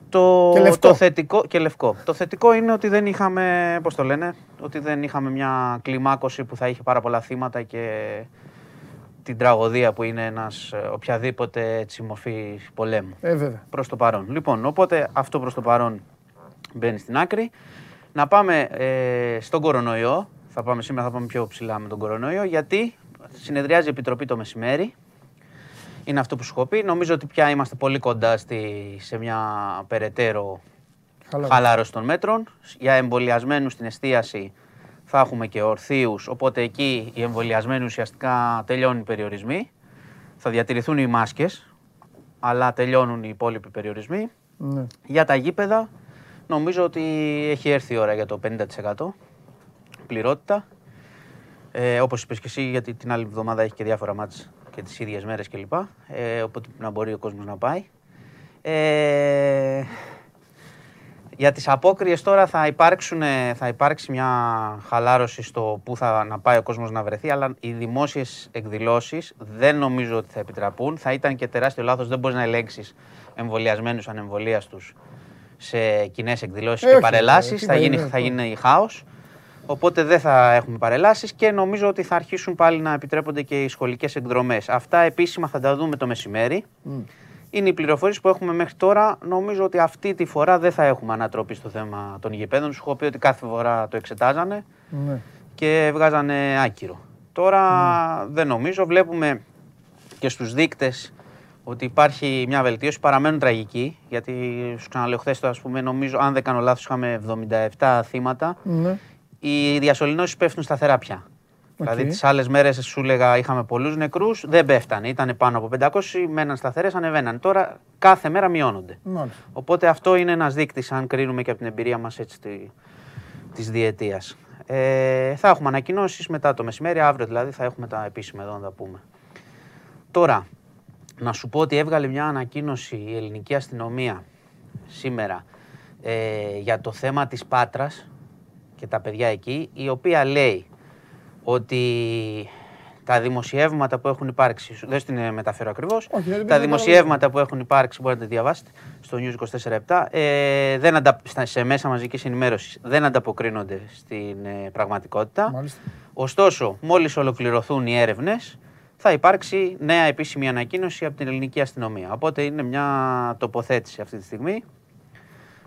Το, Και λευκό. το θετικό και λευκό. Το θετικό είναι ότι δεν είχαμε, πώς το λένε, ότι δεν είχαμε μια κλιμάκωση που θα είχε πάρα πολλά θύματα και την τραγωδία που είναι ένας ε, οποιαδήποτε έτσι μορφή πολέμου. Ε, βέβαια. Προς το παρόν. Λοιπόν, οπότε αυτό προς το παρόν μπαίνει στην άκρη. Να πάμε ε, στον κορονοϊό. Θα πάμε σήμερα, θα πάμε πιο ψηλά με τον κορονοϊό, γιατί συνεδριάζει η Επιτροπή το μεσημέρι. Είναι αυτό που σου έχω πει. Νομίζω ότι πια είμαστε πολύ κοντά στη, σε μια περαιτέρω Χαλάρωση. χαλάρωση των μέτρων. Για εμβολιασμένους στην εστίαση θα έχουμε και ορθίους, οπότε εκεί οι εμβολιασμένοι ουσιαστικά τελειώνουν οι περιορισμοί. Θα διατηρηθούν οι μάσκες, αλλά τελειώνουν οι υπόλοιποι περιορισμοί. Ναι. Για τα γήπεδα νομίζω ότι έχει έρθει η ώρα για το 50% πληρότητα. Ε, όπως είπες και εσύ, γιατί την άλλη εβδομάδα έχει και διάφορα μάτς και τις ίδιες μέρες κλπ. Ε, οπότε να μπορεί ο κόσμος να πάει. Ε, για τις απόκριες τώρα θα, υπάρξουν, θα υπάρξει μια χαλάρωση στο που θα να πάει ο κόσμος να βρεθεί, αλλά οι δημόσιες εκδηλώσεις δεν νομίζω ότι θα επιτραπούν. Θα ήταν και τεράστιο λάθος, δεν μπορείς να ελέγξεις εμβολιασμένους ανεμβολίαστους σε κοινές εκδηλώσεις Ε, και όχι, παρελάσεις. ε, Θα, τι γίνει, είναι θα αυτό. γίνει χάος. Οπότε δεν θα έχουμε παρελάσεις και νομίζω ότι θα αρχίσουν πάλι να επιτρέπονται και οι σχολικές εκδρομές. Αυτά επίσημα θα τα δούμε το μεσημέρι. Είναι οι πληροφορίες που έχουμε μέχρι τώρα. Νομίζω ότι αυτή τη φορά δεν θα έχουμε ανατροπή στο θέμα των γηπέδων. Σου έχω πει ότι κάθε φορά το εξετάζανε Ναι. και βγάζανε άκυρο. Τώρα δεν νομίζω. Βλέπουμε και στους δείκτες ότι υπάρχει μια βελτίωση. Παραμένουν τραγικοί, γιατί σου ξαναλέω χθες το, ας πούμε, νομίζω, αν δεν κάνω λάθος, είχαμε 77 θύματα. Ναι. Οι διασωληνώσεις πέφτουν σταθερά πια. Δηλαδή Οκ. τις άλλες μέρες σου έλεγα είχαμε πολλούς νεκρούς, δεν πέφτανε. Ήταν πάνω από 500, μέναν σταθερές, ανεβαίναν. Τώρα κάθε μέρα μειώνονται. Μάλιστα. Οπότε αυτό είναι ένας δείκτης, αν κρίνουμε και από την εμπειρία μας έτσι τη, της διετίας. Ε, θα έχουμε ανακοινώσεις μετά το μεσημέρι, αύριο δηλαδή θα έχουμε τα επίσημα εδώ να τα πούμε. Τώρα, να σου πω ότι έβγαλε μια ανακοίνωση η ελληνική αστυνομία σήμερα ε, για το θέμα της Πάτρας και τα παιδιά εκεί, η οποία λέει ότι τα δημοσιεύματα που έχουν υπάρξει, σου- δεν στην ε, μεταφέρω ακριβώς, Όχι, δεν την τα πήρα δημοσιεύματα που έχουν υπάρξει, μπορείτε να τα διαβάσετε, στο News 24-7, ε, δεν αντα... στα- σε μέσα μαζικής ενημέρωσης δεν ανταποκρίνονται στην ε, πραγματικότητα. Μάλιστα. Ωστόσο, μόλις ολοκληρωθούν οι έρευνες, θα υπάρξει νέα επίσημη ανακοίνωση από την ελληνική αστυνομία. Οπότε είναι μια τοποθέτηση αυτή τη στιγμή.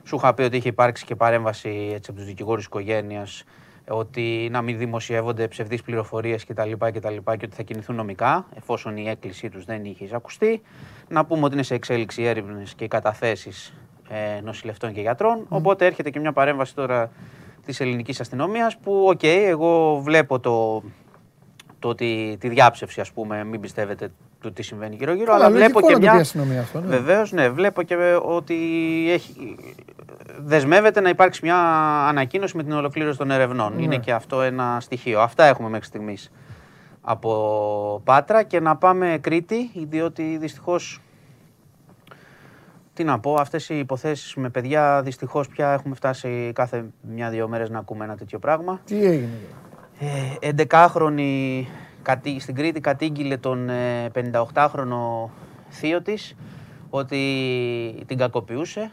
Σου είχα πει ότι είχε υπάρξει και παρέμβαση έτσι, από τους δικηγόρους οικογένειας ότι να μην δημοσιεύονται ψευδείς πληροφορίες κτλ. Και, και ότι θα κινηθούν νομικά, εφόσον η έκκλησή τους δεν είχε εισακουστεί. Να πούμε ότι είναι σε εξέλιξη έρευνες και καταθέσεις ε, νοσηλευτών και γιατρών. Οπότε έρχεται και μια παρέμβαση τώρα της ελληνικής αστυνομίας που, οκ, εγώ βλέπω το, το ότι τη διάψευση, ας πούμε, μην πιστεύετε του τι συμβαίνει γύρω-γύρω, Καλά, αλλά βλέπω λογικό και να το πει η μια... αστυνομία αυτό, ναι. Βεβαίως, ναι, βλέπω και ότι έχει, δεσμεύεται να υπάρξει μια ανακοίνωση με την ολοκλήρωση των ερευνών. Ναι. Είναι και αυτό ένα στοιχείο. Αυτά έχουμε μέχρι στιγμής από Πάτρα και να πάμε Κρήτη, διότι δυστυχώς τι να πω, αυτές οι υποθέσεις με παιδιά δυστυχώς πια έχουμε φτάσει κάθε μια-δύο μέρες να ακούμε ένα τέτοιο πράγμα. Τι έγινε; Ε, 11χρονη κατή- στην Κρήτη κατήγγειλε τον ε, 58χρονο θείο της ότι την κακοποιούσε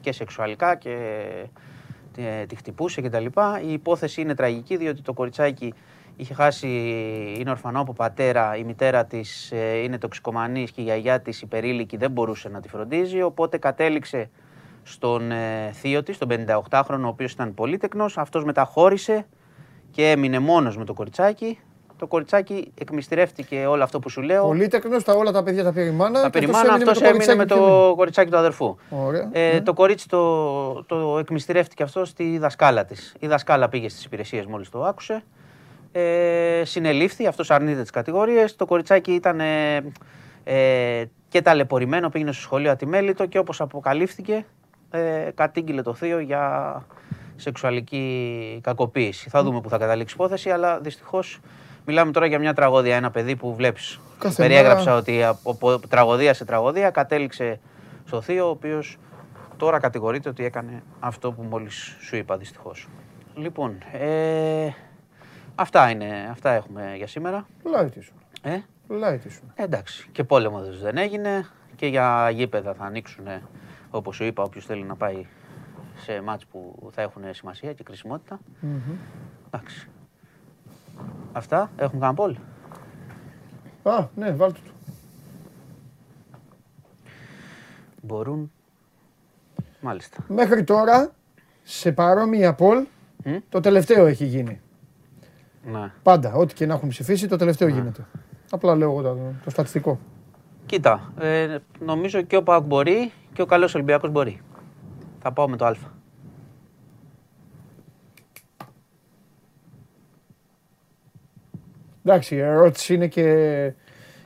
και σεξουαλικά και ε, τη χτυπούσε κτλ. Η υπόθεση είναι τραγική διότι το κοριτσάκι είχε χάσει, είναι ορφανό από πατέρα, η μητέρα της ε, είναι τοξικομανής και η γιαγιά της υπερήλικη δεν μπορούσε να τη φροντίζει οπότε κατέληξε στον ε, θείο της, τον 58χρονο, ο οποίος ήταν πολύτεκνος. Αυτός μεταχώρησε και έμεινε μόνος με το κοριτσάκι. Το κοριτσάκι εκμυστηρεύτηκε όλο αυτό που σου λέω. Πολύ τεκνό, τα όλα τα παιδιά τα πήρε η μάνα. Τα και περιμάνα, έμεινε αυτός έμεινε με κοριτσάκι το κοριτσάκι του αδερφού. και έμεινε. Ωραία. Ε, ναι. Το κορίτσι το, το εκμυστηρεύτηκε αυτό στη δασκάλα της. Η δασκάλα πήγε στις υπηρεσίες μόλις το άκουσε. Ε, συνελήφθη, αυτός αρνείται τις κατηγορίες. Το κοριτσάκι ήταν ε, ε, και ταλαιπωρημένο, πήγαινε στο σχολείο ατιμέλητο και όπως αποκαλύφθηκε ε, κατήγγειλε το θείο για σεξουαλική κακοποίηση. Θα δούμε που θα καταλήξει η υπόθεση, αλλά δυστυχώς μιλάμε τώρα για μια τραγωδία. Ένα παιδί που βλέπεις. Κάθε Περιέγραψα μέρα- ότι από, από τραγωδία σε τραγωδία κατέληξε στο θείο, ο οποίος τώρα κατηγορείται ότι έκανε αυτό που μόλις σου είπα δυστυχώς. Λοιπόν, ε, αυτά, είναι, αυτά έχουμε για σήμερα. Λάι τι σου. Ε, Λάι τι σου. εντάξει, και πόλεμο δεν έγινε και για γήπεδα θα ανοίξουν Όπως σου είπα, όποιος θέλει να πάει σε μάτς που θα έχουν σημασία και κρισιμότητα. Εντάξει. Αυτά, έχουν κανένα πόλ. Α, ναι, βάλτε το. Μπορούν. Μάλιστα. Μέχρι τώρα, σε παρόμοια πόλ, Μμ. το τελευταίο έχει γίνει. Ναι. Πάντα, ό,τι και να έχουν ψηφίσει, το τελευταίο γίνεται. Απλά λέω εγώ το, το στατιστικό. Κοίτα, ε, νομίζω και ο ΠΑΟΚ μπορεί και ο καλός Ολυμπιακός μπορεί. Θα πάω με το Α. Εντάξει, η ερώτηση είναι και,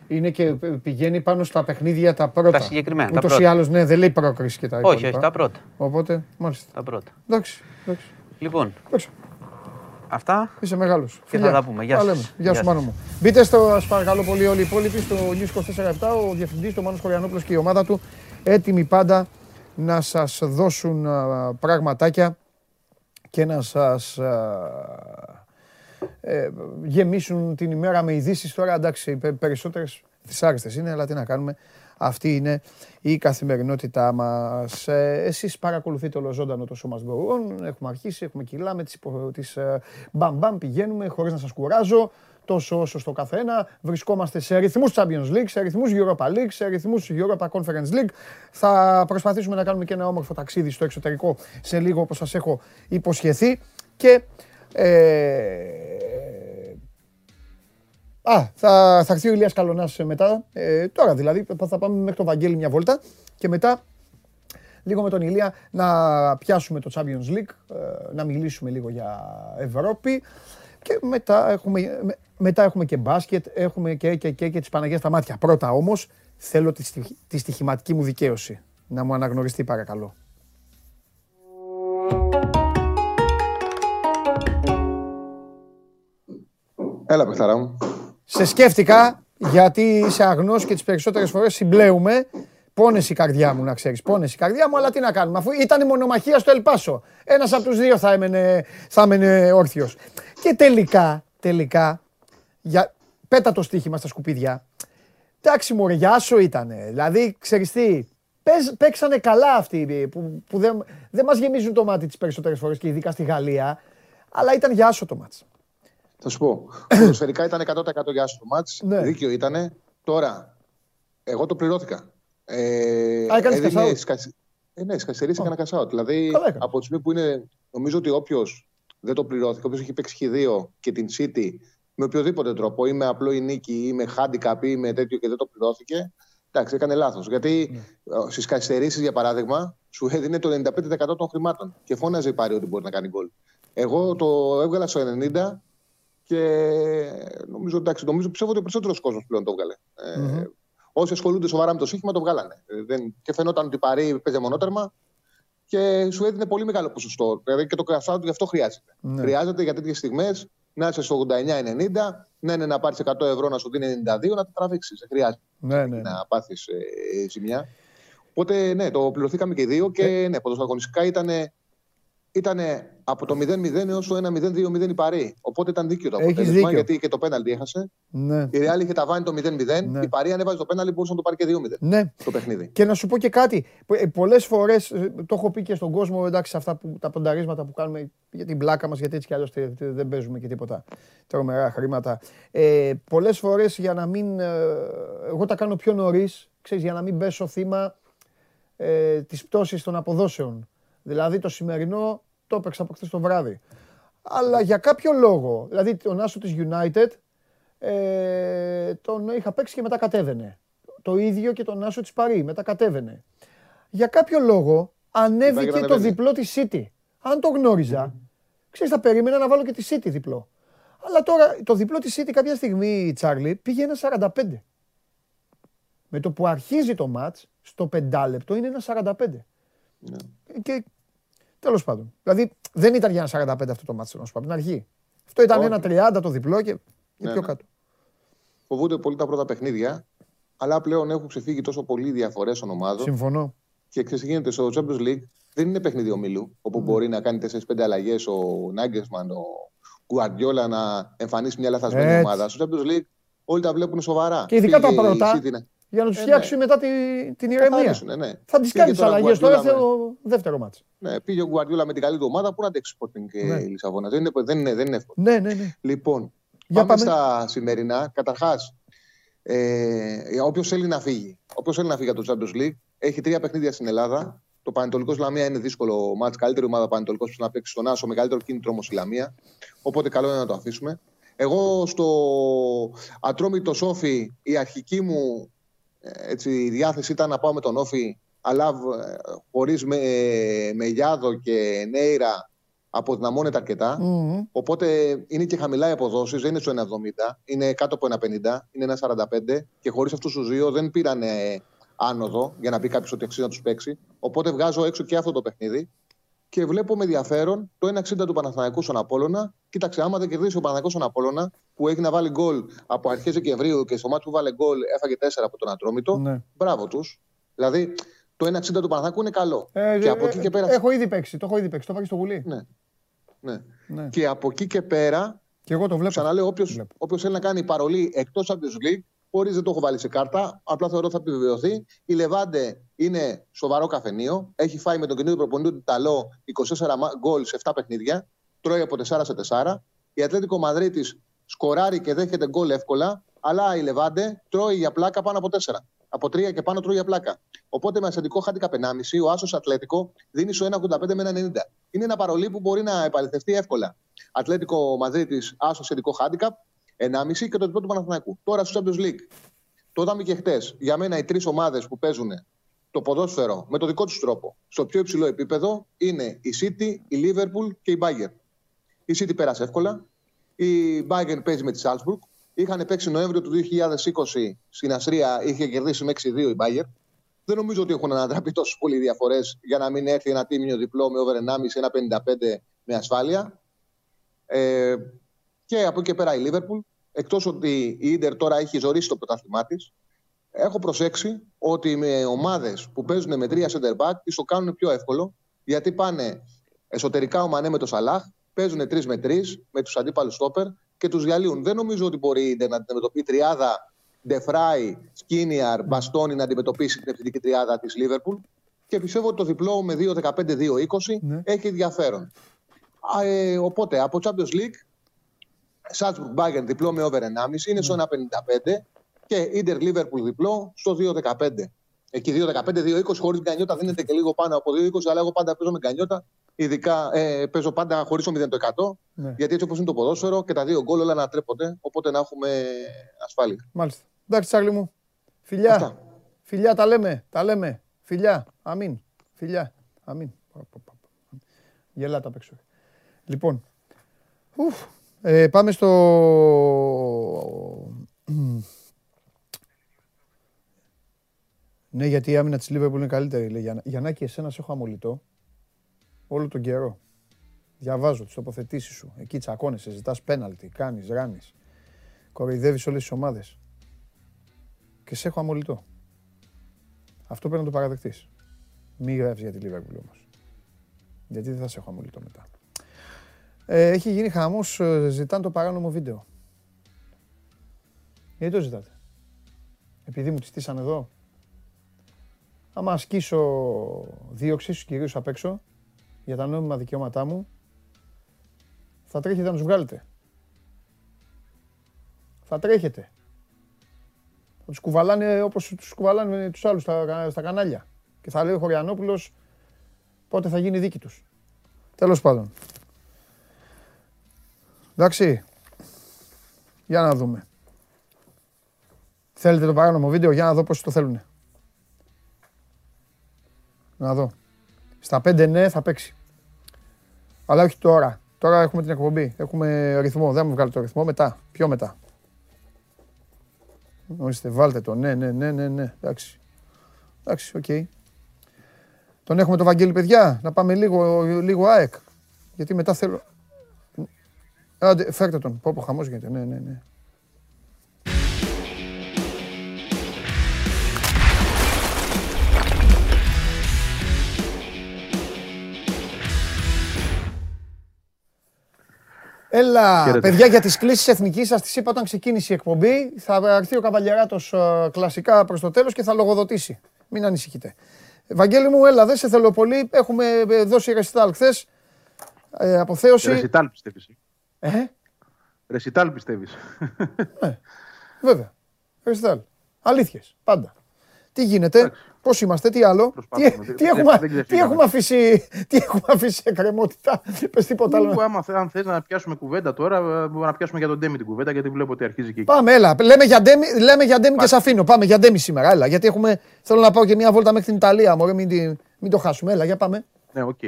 είναι και πηγαίνει πάνω στα παιχνίδια τα πρώτα. Τα συγκεκριμένα, τα Ούτως ή πρώτα. άλλως, ναι, δεν λέει πρόκριση και τα Όχι, υπόλοιπα. όχι, τα πρώτα. Οπότε, μάλιστα. Τα πρώτα. Εντάξει, εντάξει. Λοιπόν, εντάξει. αυτά. Είσαι μεγάλος. Και θα τα πούμε. Γεια σας. Γεια Γεια σου, σας. Μάνο μου. Μπείτε στο, σας παρακαλώ πολύ, όλοι οι υπόλοιποι στο News 24 Ο διευθυντής, ο Μάνος Χωριανόπουλος και η ομάδα του, έτοιμοι πάντα να σας δώσουν α, πραγματάκια και να σας α, ε, γεμίσουν την ημέρα με ειδήσεις. Τώρα εντάξει, οι πε- περισσότερες δυσάρεστες είναι, αλλά τι να κάνουμε. Αυτή είναι η καθημερινότητά μας. Ε, εσείς παρακολουθείτε όλο ζωντανό το σώμα Go On. Έχουμε αρχίσει, έχουμε κιλά με τις, υπο, τις ε, μπαμ μπαμ πηγαίνουμε χωρίς να σας κουράζω. Τόσο όσο στο καθένα. Βρισκόμαστε σε ρυθμούς Champions League, σε ρυθμούς Europa League, σε ρυθμούς Europa Conference League. Θα προσπαθήσουμε να κάνουμε και ένα όμορφο ταξίδι στο εξωτερικό σε λίγο όπως σας έχω υποσχεθεί. Και ε, Α, θα, θα έρθει ο Ηλίας Καλονάς ε, μετά. Ε, τώρα δηλαδή θα πάμε μέχρι το Βαγγέλη μια βόλτα και μετά λίγο με τον Ηλία να πιάσουμε το Champions League, ε, να μιλήσουμε λίγο για Ευρώπη και μετά έχουμε, με- μετά έχουμε και μπάσκετ, έχουμε και, και, και, και τις Παναγιές στα μάτια. Πρώτα όμως θέλω τη, στοιχ- τη στοιχηματική μου δικαίωση. Να μου αναγνωριστεί παρακαλώ. Έλα, παιχταρά μου. Σε σκέφτηκα γιατί είσαι αγνός και τις περισσότερες φορές συμπλέουμε. Πόνες η καρδιά μου, να ξέρεις. Πόνες η καρδιά μου, αλλά τι να κάνουμε. Αφού ήταν η μονομαχία στο Ελπάσο. Ένας από τους δύο θα έμενε, θα έμενε όρθιος. Και τελικά, τελικά, για... πέτα το στοίχημα στα σκουπίδια. Εντάξει μωρέ, για άσο ήτανε. Δηλαδή, ξέρεις τι, παίζ- παίξανε καλά αυτοί που, που δεν, δεν μας γεμίζουν το μάτι τις περισσότερες φορές και ειδικά στη Γαλλία. Αλλά ήταν για άσο το μάτς. Θα σου πω. Ποδοσφαιρικά ήταν 100% για σου το μάτς. Ναι. Δίκαιο ήταν. Τώρα, εγώ το πληρώθηκα. Ε, Α, έκανες έδινε cash out. στις καθυσ- Ε, ναι, στι καθυστερήσει έκανα cash out. Δηλαδή, Καλά έκανες. από τη στιγμή που είναι. Νομίζω ότι όποιος δεν το πληρώθηκε, όποιος έχει παίξει χ2 και την City με οποιοδήποτε τρόπο, ή με απλό η νίκη, ή με handicap, ή με τέτοιο και δεν το πληρώθηκε, εντάξει, έκανε λάθος. Γιατί Ναι. στις καθυστερήσει, για παράδειγμα, σου έδινε το 95% των χρημάτων και φώναζε η πάρη ότι μπορεί να κάνει γκολ. Εγώ το έβγαλα στο 90 και νομίζω, εντάξει, νομίζω πιστεύω ότι ο περισσότερος κόσμος πλέον το έβγαλε. Ε, όσοι ασχολούνται σοβαρά με το σύγχυμα το βγάλανε. Ε, δεν, και φαινόταν ότι η Παρή παίζει μονότερμα και σου έδινε πολύ μεγάλο ποσοστό. Δηλαδή και το cash out γι' αυτό χρειάζεται. Ναι. Χρειάζεται για τέτοιες στιγμές να είσαι στο 89-90, να είναι να πάρεις 100 ευρώ να σου δίνει 92, να τα τραβήξεις. Δεν χρειάζεται Ναι, ναι. να πάθεις ε, ζημιά. Οπότε ναι, το πληρωθήκαμε και οι δύο και ναι, ποδοσφαιρικά ήταν. Ήτανε από το 0-0 έως το 1-0-2-0 η Παρή. Οπότε ήταν δίκαιο το Έχεις αποτέλεσμα δίκιο. γιατί και το πέναλτι έχασε. ναι. Η Real είχε ταβάνει το 0-0. Ναι. Η Παρή ανέβαζε το πέναλτι, μπορούσε να το πάρει και 2-0 ναι. το παιχνίδι. Και να σου πω και κάτι. Πολλές φορές, το έχω πει και στον κόσμο, εντάξει, σε αυτά που, τα πονταρίσματα που κάνουμε για την πλάκα μας, γιατί έτσι κι αλλιώς δεν παίζουμε και τίποτα τρομερά χρήματα. Ε, Πολλές φορές για να μην. ε, εγώ τα κάνω πιο νωρίς, ξέρεις, για να μην πέσω θύμα ε, της πτώσης των αποδόσεων. Δηλαδή το σημερινό το έπαιξα από χθες το βράδυ. Αλλά για κάποιο λόγο, δηλαδή τον άσο της United ε, τον είχα παίξει και μετά κατέβαινε. Το ίδιο και τον άσο της Παρή, μετά κατέβαινε. Για κάποιο λόγο ανέβηκε να το ανεβαίνει. διπλό της City. Αν το γνώριζα, ξέρεις θα περίμενα να βάλω και τη City διπλό. Αλλά τώρα το διπλό της City κάποια στιγμή, Τσάρλι, πήγε ένα 45. Με το που αρχίζει το μάτς, στο πεντάλεπτο είναι ένα 45. Ναι. Και τέλος πάντων. Δηλαδή δεν ήταν για ένα 45 αυτό το μάτσο, να σου πω από την αρχή. Αυτό ήταν Όχι. ένα 30 το διπλό και, και Ναι, πιο ναι. κάτω. Φοβούνται πολύ τα πρώτα παιχνίδια, αλλά πλέον έχουν ξεφύγει τόσο πολλοί διαφορές των ομάδων. Συμφωνώ. Και ξέρει τι γίνεται στο Champions League, δεν είναι παιχνίδι ομίλου, όπου Ναι. μπορεί να κάνει 4-5 αλλαγές ο Νάγκεσμαν, ο Γκουαρδιόλα να εμφανίσει μια λαθασμένη Έτσι. ομάδα. Στο Champions League όλοι τα βλέπουν σοβαρά. Και ειδικά τα Πήγε η πρώτα. City να- Για να τους Ε, φτιάξει ναι. μετά τη- την ηρεμία. Καθαρίσουνε, ναι. Θα τις Πήγε κάνει τις τώρα ο αλλαγέ τώρα Guardiola με- στο δεύτερο μάτς. Ναι, πήγε ο Γκουαρδιόλα με την καλή του ομάδα. Πού να αντέξει η Sporting και Ναι. η Λισαβόνα. Δεν είναι, δεν, είναι, δεν είναι εύκολο. Ναι, ναι, ναι. Λοιπόν, Για πάμε, πάμε. στα σημερινά. Καταρχάς, ε, όποιος θέλει να φύγει, όποιος θέλει να φύγει από το Champions League, έχει τρία παιχνίδια στην Ελλάδα. Το Πανετολικός Λαμία είναι δύσκολο μάτς, καλύτερη ομάδα Πανετολικός που να παίξει στον Άσο, μεγαλύτερο κίνητρο όμως η Λαμία. Οπότε καλό είναι να το αφήσουμε. Εγώ στο Ατρόμητο Σόφι, η αρχική μου ε, έτσι, διάθεση ήταν να πάω με τον Όφι, αλλά χωρίς με, με Γιάδο και Νέιρα αποδυναμώνεται αρκετά. Μμμ. Οπότε είναι και χαμηλά οι αποδόσεις, δεν είναι στο 1,70, είναι κάτω από 1,50, είναι 1,45 και χωρίς αυτούς τους δύο δεν πήραν άνοδο για να πει κάποιος ότι αξίζει να τους παίξει. Οπότε βγάζω έξω και αυτό το παιχνίδι και βλέπω με ενδιαφέρον το 1,60 του Παναθηναϊκού στον Απόλωνα. Κοίταξε, άμα δεν κερδίσει ο Παναθηναϊκός στον Απόλωνα, που έχει να βάλει γκολ από αρχές Δεκεμβρίου και στο μάτι που βάλε γκολ έφαγε 4 από τον Ατρόμητο, Ναι. μπράβο τους. Δηλαδή το 1,60 του Παναθηναϊκού είναι καλό. Ε, και ε, από εκεί και πέρα. Έχω ήδη παίξει. Το έχω ήδη παίξει. Το είπα και στο γουλί. Ναι. Ναι. Ναι. Και από εκεί και πέρα Και εγώ το βλέπω. Ξαναλέω, όποιο Βλέπω. όποιος θέλει να κάνει παρολί εκτός από τη League, χωρίς δεν το έχω βάλει σε κάρτα, απλά θεωρώ θα επιβεβαιωθεί. Η Λεβάντε είναι σοβαρό καφενείο. Έχει φάει με τον καινούριο προπονητή του Ιταλό 24 μα- γκολ σε 7 παιχνίδια. Τρώει από 4 σε 4. Η Ατλέτικο Μαδρίτης σκοράρει και δέχεται γκολ εύκολα. Αλλά η Λεβάντε τρώει για πλάκα πάνω από 4. Από 3 και πάνω τρώει για πλάκα. Οπότε με ασθεντικό χάντικα 1,5 ο Άσος Ατλέτικο δίνει στο 1,85 με 1,90. Είναι ένα παρολί που μπορεί να επαληθευτεί εύκολα. Ατλέτικο Μαδρίτης, Άσος ασθεντικό χάντικα 1,5 και το διπλό του Παναθηναϊκού. Τώρα στο Champions League. Το είδαμε και χτες. Για μένα οι τρεις ομάδες που παίζουν το ποδόσφαιρο με το δικό τους τρόπο στο πιο υψηλό επίπεδο είναι η City, η Liverpool και η Bayern. Η City πέρασε εύκολα. Η Bayern παίζει με τη Salzburg. Είχαν παίξει Νοέμβριο του 2020 στην Αστρία, είχε κερδίσει με 6-2 η Bayern. Δεν νομίζω ότι έχουν ανατραπεί τόσο πολλοί διαφορές για να μην έρθει ένα τίμιο διπλό με over 1,5, 1,55 με ασφάλεια. Ε, και από εκεί και πέρα η Liverpool. Εκτός ότι η Ιντερ τώρα έχει ζωρίσει το πρωτάθλημά της, έχω προσέξει ότι με ομάδες που παίζουν με τρία center back τις το κάνουν πιο εύκολο γιατί πάνε εσωτερικά ο Μανέ με το Σαλάχ, παίζουν τρεις με τρεις με τους αντίπαλους στόπερ και τους διαλύουν. Δεν νομίζω ότι μπορεί η Ιντερ να αντιμετωπίσει τριάδα Ντεφράι, Σκίνιαρ, Μπαστόνι να αντιμετωπίσει την επιθετική τριάδα της Liverpool. Και πιστεύω ότι το διπλό με 2-15-2-20 Ναι. έχει ενδιαφέρον. Α, ε, οπότε από Champions League, Salzburg Bayern διπλό με over 1,5 είναι στο 1,55 και Inter Liverpool διπλό στο 2,15. Εκεί 2,15-2,20 χωρίς γκανιότα δίνεται και λίγο πάνω από 2,20, αλλά εγώ πάντα παίζω με γκανιότα. Ειδικά ε, παίζω πάντα χωρίς το 0%. Ναι. Γιατί έτσι όπως είναι το ποδόσφαιρο και τα δύο γκολ όλα ανατρέπονται, οπότε να έχουμε ασφάλεια. Μάλιστα. Εντάξει, Τσάρλι μου. Φιλιά. Αυτά. Φιλιά, τα λέμε. Τα λέμε. Φιλιά. Αμήν. Φιλιά. Αμήν. Πα, πα, πα, πα. Γελάτε απ' έξω. Λοιπόν. Ουφ. Ε, πάμε στο... Ναι, γιατί η άμυνα της Λίβερπουλ είναι καλύτερη, λέει Γιάννα. Γιαννάκη, εσένα σε έχω αμολυτό όλο τον καιρό. Διαβάζω τις τοποθετήσεις σου. Εκεί τσακώνεσαι, ζητάς πέναλτι, κάνεις, ράνεις. Κοροϊδεύεις όλες τις ομάδες. Και σε έχω αμολυτό. Αυτό πρέπει να το παραδεχτείς. Μη γράφεις για τη Λίβερπουλ όμως. Γιατί δεν θα σε έχω αμολυτό μετά. Ε, έχει γίνει χαμός, ε, ζητάνε το παράνομο βίντεο. Γιατί το ζητάτε; Επειδή μου τη στήσαν εδώ; Άμα ασκήσω δίωξη στους κυρίους απ' έξω για τα νόμιμα δικαιώματά μου, θα τρέχετε να τους βγάλετε. Θα τρέχετε. Θα τους κουβαλάνε όπως τους κουβαλάνε τους άλλους στα, στα κανάλια. Και θα λέει ο Χωριανόπουλος πότε θα γίνει η δίκη τους. Τέλος πάντων. Εντάξει. Για να δούμε. Θέλετε το παράνομο βίντεο, για να δω πόσοι το θέλουν. Να δω. Στα 5 ναι θα παίξει. Αλλά όχι τώρα. Τώρα έχουμε την εκπομπή. Έχουμε ρυθμό. Δεν μου βγάλει το ρυθμό. Μετά. Πιο μετά. Ορίστε, βάλτε το. Ναι, ναι, ναι, ναι, ναι. Εντάξει. Εντάξει, οκ. Τον έχουμε το Βαγγέλη, παιδιά. Να πάμε λίγο, λίγο ΑΕΚ. Γιατί μετά θέλω... Άντε, φέρτε τον. Πω, πω, χαμός γίνεται. Ναι, ναι, ναι. Έλα, Χαίρετε. παιδιά, για τις κλήσεις εθνικής σας τις είπα όταν ξεκίνησε η εκπομπή. Θα έρθει ο Καβαλιαράτος ε, κλασικά προς το τέλος και θα λογοδοτήσει. Μην ανησυχείτε. Βαγγέλη μου, έλα, δεν σε θέλω πολύ. Έχουμε ε, δώσει ρεσιτάλ χθες. Ε, αποθέωση. Ρεσιτάλ πιστεύεις. Ε, Ρεσιτάλ πιστεύεις; βέβαια. Ρεσιτάλ. Αλήθειες, πάντα. Τι γίνεται, πώς είμαστε, τι άλλο; Τι, Προσπαθούμε. τι, Δεν- έχουμε, δεν τι, ξεφύγαμε. έχουμε αφήσει, τι έχουμε αφήσει σε κρεμότητα. Πες τίποτα άλλο. Που άμα θε- αν θες να πιάσουμε κουβέντα τώρα, ε, μπορούμε να πιάσουμε για τον Ντέμι την κουβέντα, γιατί βλέπω ότι αρχίζει και εκεί. Πάμε, έλα. Λέμε για Ντέμι, λέμε για Ντέμι και σε αφήνω. Πάμε για Ντέμι σήμερα. Έλα. Γιατί έχουμε, θέλω να πάω και μια βόλτα μέχρι την Ιταλία. Μωρέ, μην, την- μην το χάσουμε. Έλα, για πάμε. Ναι, οκ.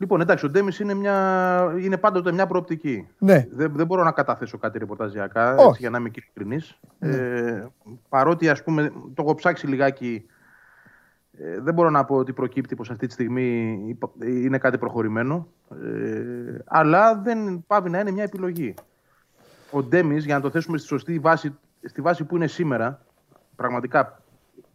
Λοιπόν, εντάξει, ο Ντέμις είναι, μια... είναι πάντοτε μια προοπτική. Ναι. Δεν, δεν μπορώ να καταθέσω κάτι ρεπορταζιακά, Όχι. έτσι, για να είμαι και ειλικρινής. Ε, παρότι, ας πούμε, το έχω ψάξει λιγάκι, ε, δεν μπορώ να πω ότι προκύπτει πως αυτή τη στιγμή υπα- είναι κάτι προχωρημένο. Ε, αλλά δεν πάβει να είναι μια επιλογή. Ο Ντέμις, για να το θέσουμε στη σωστή βάση, στη βάση που είναι σήμερα, πραγματικά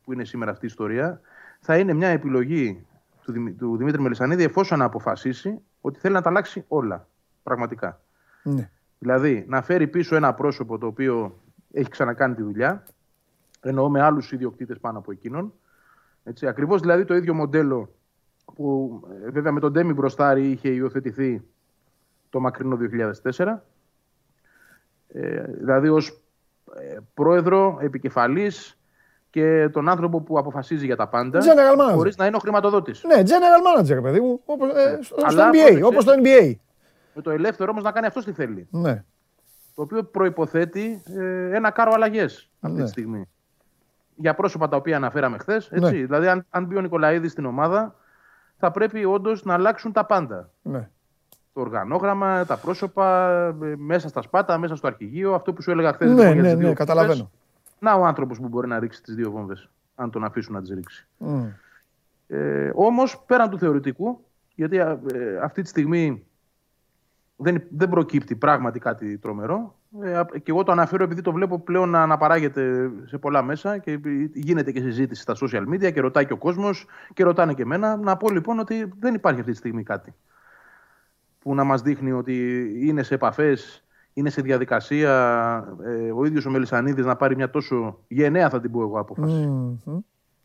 που είναι σήμερα αυτή η ιστορία, θα είναι μια επιλογή του, Δημη- του Δημήτρη Μελισανίδη εφόσον αποφασίσει ότι θέλει να τα αλλάξει όλα. Πραγματικά. Ναι. Δηλαδή, να φέρει πίσω ένα πρόσωπο το οποίο έχει ξανακάνει τη δουλειά, εννοώ με άλλους ιδιοκτήτες πάνω από εκείνον. Έτσι, ακριβώς δηλαδή το ίδιο μοντέλο που ε, βέβαια με τον Ντέμι μπροστάρι είχε υιοθετηθεί το μακρινό 2004. Ε, δηλαδή ως ε, πρόεδρο, επικεφαλής και τον άνθρωπο που αποφασίζει για τα πάντα, General manager. χωρίς να είναι ο χρηματοδότης. Ναι, general manager, παιδί μου. Όπως, ε, στο, στο Αλλά NBA. πρόσεξε. Όπως το NBA. Με το ελεύθερο όμως να κάνει αυτό τι θέλει. Ναι. το οποίο προϋποθέτει ε, ένα κάρο αλλαγές αυτή Ναι. τη στιγμή. Για πρόσωπα τα οποία αναφέραμε χθες. Ναι. Δηλαδή, αν, αν μπει ο Νικολαίδης στην ομάδα, θα πρέπει όντως να αλλάξουν τα πάντα. ναι. Το οργανόγραμμα, τα πρόσωπα, ε, μέσα στα σπάτα, μέσα στο αρχηγείο. Αυτό που σου έλεγα χθες. Ναι, ναι, ναι, καταλαβαίνω. Να ο άνθρωπος που μπορεί να ρίξει τις δύο βόμβες, αν τον αφήσουν να τις ρίξει. Μμ. Ε, Όμως, πέραν του θεωρητικού, γιατί ε, αυτή τη στιγμή δεν, δεν προκύπτει πράγματι κάτι τρομερό. Ε, α- και εγώ το αναφέρω επειδή το βλέπω πλέον να αναπαράγεται σε πολλά μέσα και γίνεται και συζήτηση στα social media και ρωτάει και ο κόσμος και ρωτάνε και εμένα. Να πω λοιπόν ότι δεν υπάρχει αυτή τη στιγμή κάτι που να μας δείχνει ότι είναι σε επαφές, είναι σε διαδικασία ε, ο ίδιος ο Μελισανίδης να πάρει μια τόσο γενναία θα την πω εγώ απόφαση. Μμμ.